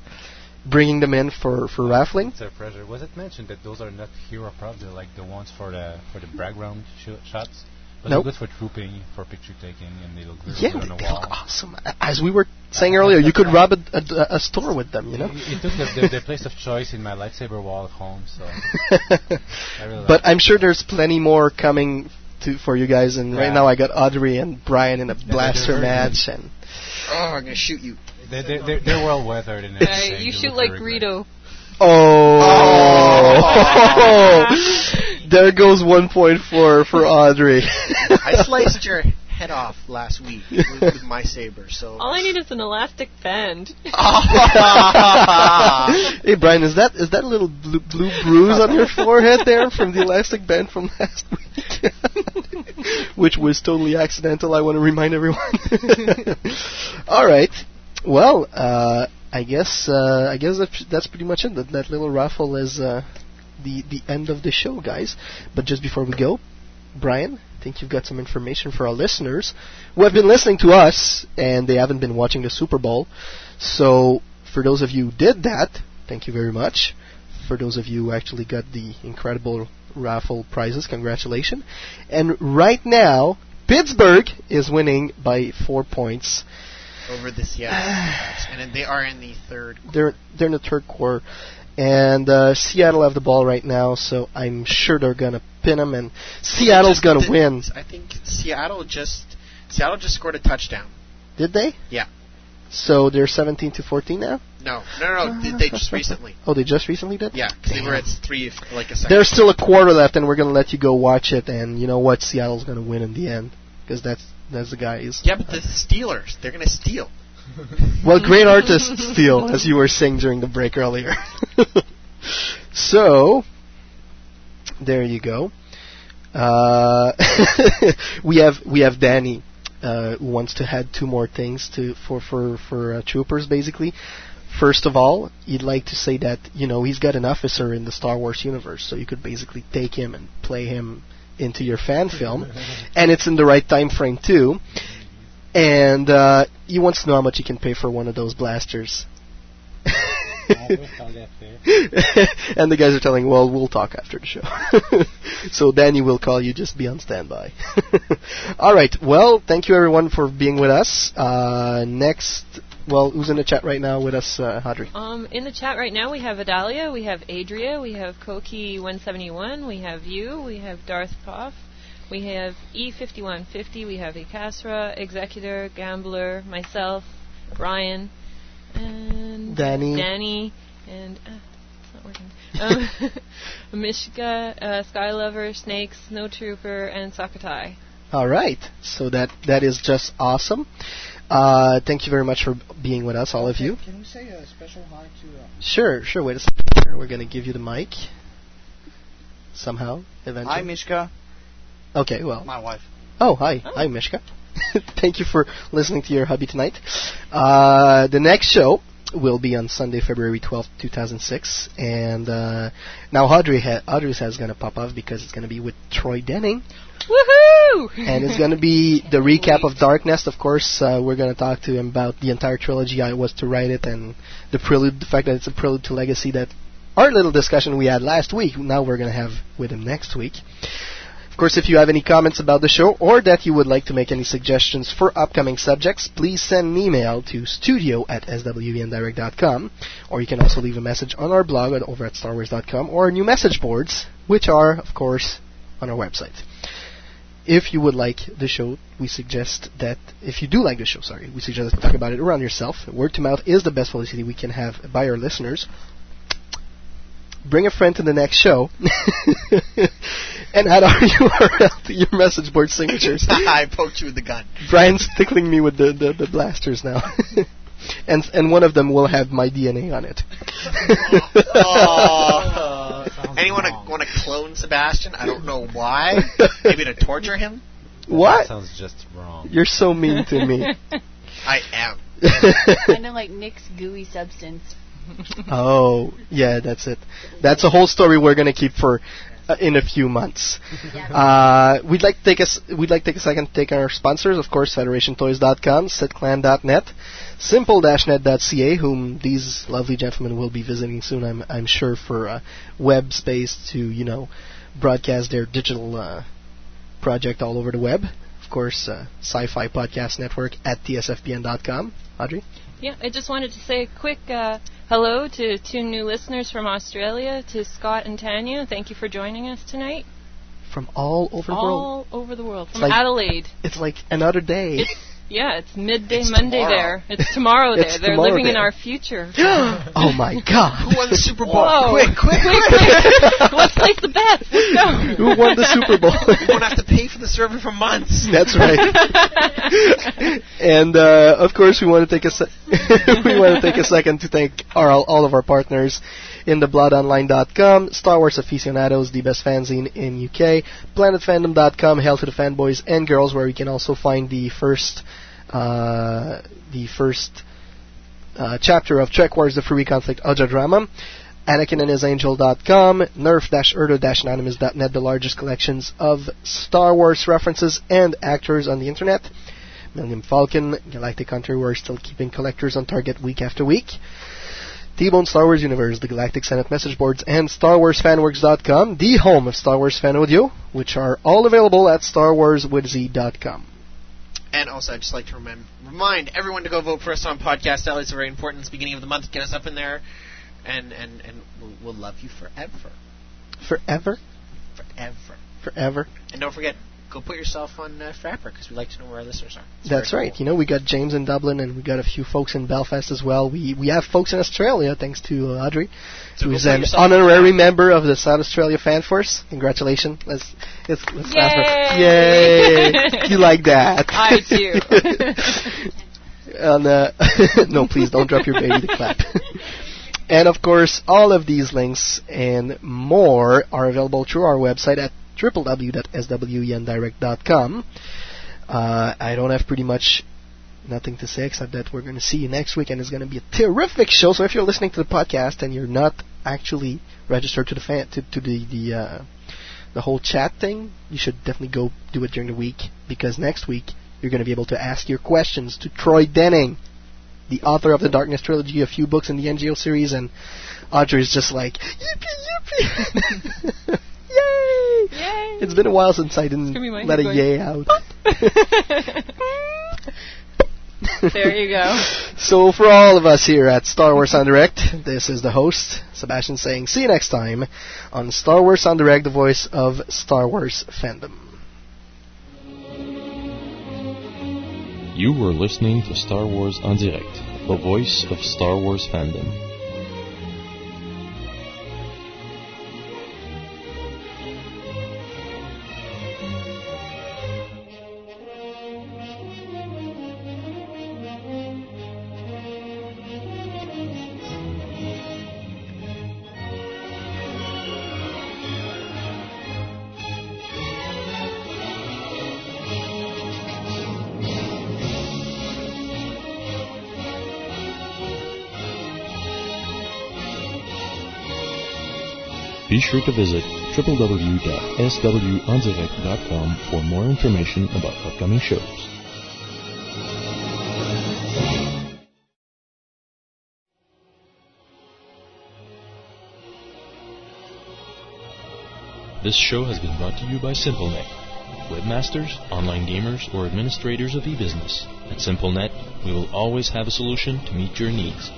bringing them in for for raffling. It's a pleasure. Was it mentioned that those are not hero props? They're like the ones for the for the background sh- shots. But Nope. they're good for trooping, for picture taking, and they look really Yeah, good on they, the they wall. look awesome. As we were saying earlier, you could rob a, a, a store with them, you know. It, it took the, the, the place of choice in my lightsaber wall at home, so. Really but like I'm sure there's plenty more coming to for you guys. And right now I got Audrey and Brian in a they're blaster very match, and Oh, I'm gonna shoot you. They, they, they're, they're well weathered and Uh, everything. you shoot like very Greedo. oh, there goes one point for for Audrey. I sliced your head off last week with, with my saber, so. All I need is an elastic band. hey Brian, is that is that a little blue, blue bruise on your forehead there from the elastic band from last week? Which was totally accidental. I want to remind everyone. All right. Well, uh, I guess uh, I guess that's, that's pretty much it. That, that little raffle is uh, the the end of the show, guys. But just before we go, Brian, I think you've got some information for our listeners who have been listening to us and they haven't been watching the Super Bowl. So, for those of you who did that, thank you very much. For those of you who actually got the incredible raffle prizes, congratulations. And right now, Pittsburgh is winning by four points. Over the Seattle Seahawks, and they are in the third. They're they're in the third quarter, and uh, Seattle have the ball right now, so I'm sure they're gonna pin them, and Seattle's gonna did- win. I think Seattle just Seattle just scored a touchdown. Did they? Yeah. So they're 17 to 14 now. No, no, no. no. They, they just recently. Oh, they just recently did. Yeah, because they were at three like a second. There's still a quarter left, and we're gonna let you go watch it, and you know what? Seattle's gonna win in the end because that's that's the guys. Yeah, but the Steelers, they're gonna steal. Well, great artists steal, as you were saying during the break earlier. so, there you go. Uh, we have we have Danny uh, who wants to add two more things to for for for uh, troopers basically. First of all, he'd like to say that you know he's got an officer in the Star Wars universe, so you could basically take him and play him into your fan film, and it's in the right time frame too. And uh, he wants to know how much he can pay for one of those blasters. and the guys are telling, well, we'll talk after the show. so Danny will call you. Just be on standby. All right. Well, thank you everyone for being with us. Uh, next, well, who's in the chat right now with us, uh, Audrey? Um, in the chat right now, we have Adalia, we have Adria, we have Koki171, we have you, we have Darth Poff, we have E5150, we have Ekasra, Executor, Gambler, myself, Brian, and Danny. Danny, and uh, it's not working. Um, Mishka, uh, Skylover, Snake, Snow Trooper, and Sakatai. All right. So that that is just awesome. Uh, thank you very much for being with us, all of you. Can we say a special hi to? Uh, Sure, sure. Wait a second. We're going to give you the mic. Somehow, eventually. Hi, Mishka. Okay, well. My wife. Oh, hi. Hi, Mishka. Thank you for listening to your hubby tonight. Uh, the next show will be on Sunday, February 12th, 2006. And uh, now Audrey, ha- Audrey's has going to pop off because it's going to be with Troy Denning. Woohoo! and it's going to be the recap of Dark Nest. Of course, uh, we're going to talk to him about the entire trilogy, how it was to write it, and the prelude, the fact that it's a prelude to Legacy. That our little discussion we had last week. Now we're going to have with him next week. Of course, if you have any comments about the show or that you would like to make any suggestions for upcoming subjects, please send an email to studio at swvndirect.com, or you can also leave a message on our blog at, over at starwars.com or our new message boards, which are, of course, on our website. If you would like the show, we suggest that if you do like the show, sorry, we suggest talk about it around yourself. Word to mouth is the best publicity we can have by our listeners. Bring a friend to the next show. and add our URL to your message board signatures. I poked you with the gun. Brian's tickling me with the, the, the blasters now. and and one of them will have my DNA on it. Oh. Anyone want to clone Sebastian? I don't know why. Maybe to torture him. What? That sounds just wrong. You're so mean to me. I am. kind of like Nick's gooey substance. Oh, yeah, that's it. That's a whole story we're gonna keep for uh, in a few months. Uh, we'd like to take a s- we'd like to take a second to take our sponsors, of course, FederationToys.com, SitClan.net, Simple-Net.ca, whom these lovely gentlemen will be visiting soon. I'm I'm sure for uh, web space to you know broadcast their digital uh, project all over the web. Of course, uh, Sci-Fi Podcast Network at tsfbn.com. Audrey. Yeah, I just wanted to say a quick uh, hello to two new listeners from Australia, to Scott and Tanya. Thank you for joining us tonight. From all over the world. All over the world. From like- Adelaide. It's like another day. It's, yeah, it's midday It's Monday tomorrow. there. It's tomorrow It's there. They're tomorrow living in our future. oh my God! Who won the Super Bowl? Whoa. Quick, quick, quick, quick. Let's place the bet. Let's go. Who won the Super Bowl? we won't have to pay for the server for months. That's right. and uh, of course, we want to take a se- we want to take a second to thank our, all of our partners in the bloodonline.com, Star Wars aficionados, the best fanzine in UK, planetfandom.com, Hail to the fanboys and girls, where you can also find the first the first uh, chapter of Trek Wars: The Free Conflict audio drama. Anakin and his Angel.com, nerf-erdo-anonymous.net, the largest collections of Star Wars references and actors on the internet. Millennium Falcon, Galactic Hunter, we're still keeping collectors on target week after week. T-Bone Star Wars Universe, the Galactic Senate message boards, and StarWarsFanWorks.com, the home of Star Wars fan audio, which are all available at StarWarsWithZ.com. And also, I'd just like to remem- remind everyone to go vote for us on Podcast Alley. It's very important. It's the beginning of the month. Get us up in there, and and and we'll, we'll love you forever, Forever? forever. Forever. And don't forget, go put yourself on uh, Frapper because we like to know where our listeners are. It's That's very right. You know, we got James in Dublin, and we got a few folks in Belfast as well. We we have folks in Australia, thanks to uh, Audrey, So who's an honorary member of the South Australia Fan Force. Congratulations! Let's let's, let's clap her. Yay! Yay! you like that? I do. and, uh, no, please don't drop your baby to clap. and of course, all of these links and more are available through our website at www.swendirect.com. Uh, I don't have pretty much nothing to say except that we're going to see you next week, and it's going to be a terrific show. So if you're listening to the podcast and you're not actually registered to the fan to, to the the uh, the whole chat thing, you should definitely go do it during the week because next week you're going to be able to ask your questions to Troy Denning, the author of the Dark Nest trilogy, a few books in the NJO series, and Audrey's just like yippee yippee. Yay! Yay! It's been a while since I didn't gonna be my let a going- yay out. there you go. So for all of us here at Star Wars en Direct, this is the host, Sebastian saying see you next time on Star Wars en Direct, the voice of Star Wars fandom. You were listening to Star Wars en Direct, the voice of Star Wars fandom. Be sure to visit www.swendirect.com for more information about upcoming shows. This show has been brought to you by SimpleNet. Webmasters, online gamers, or administrators of e-business. At SimpleNet, we will always have a solution to meet your needs.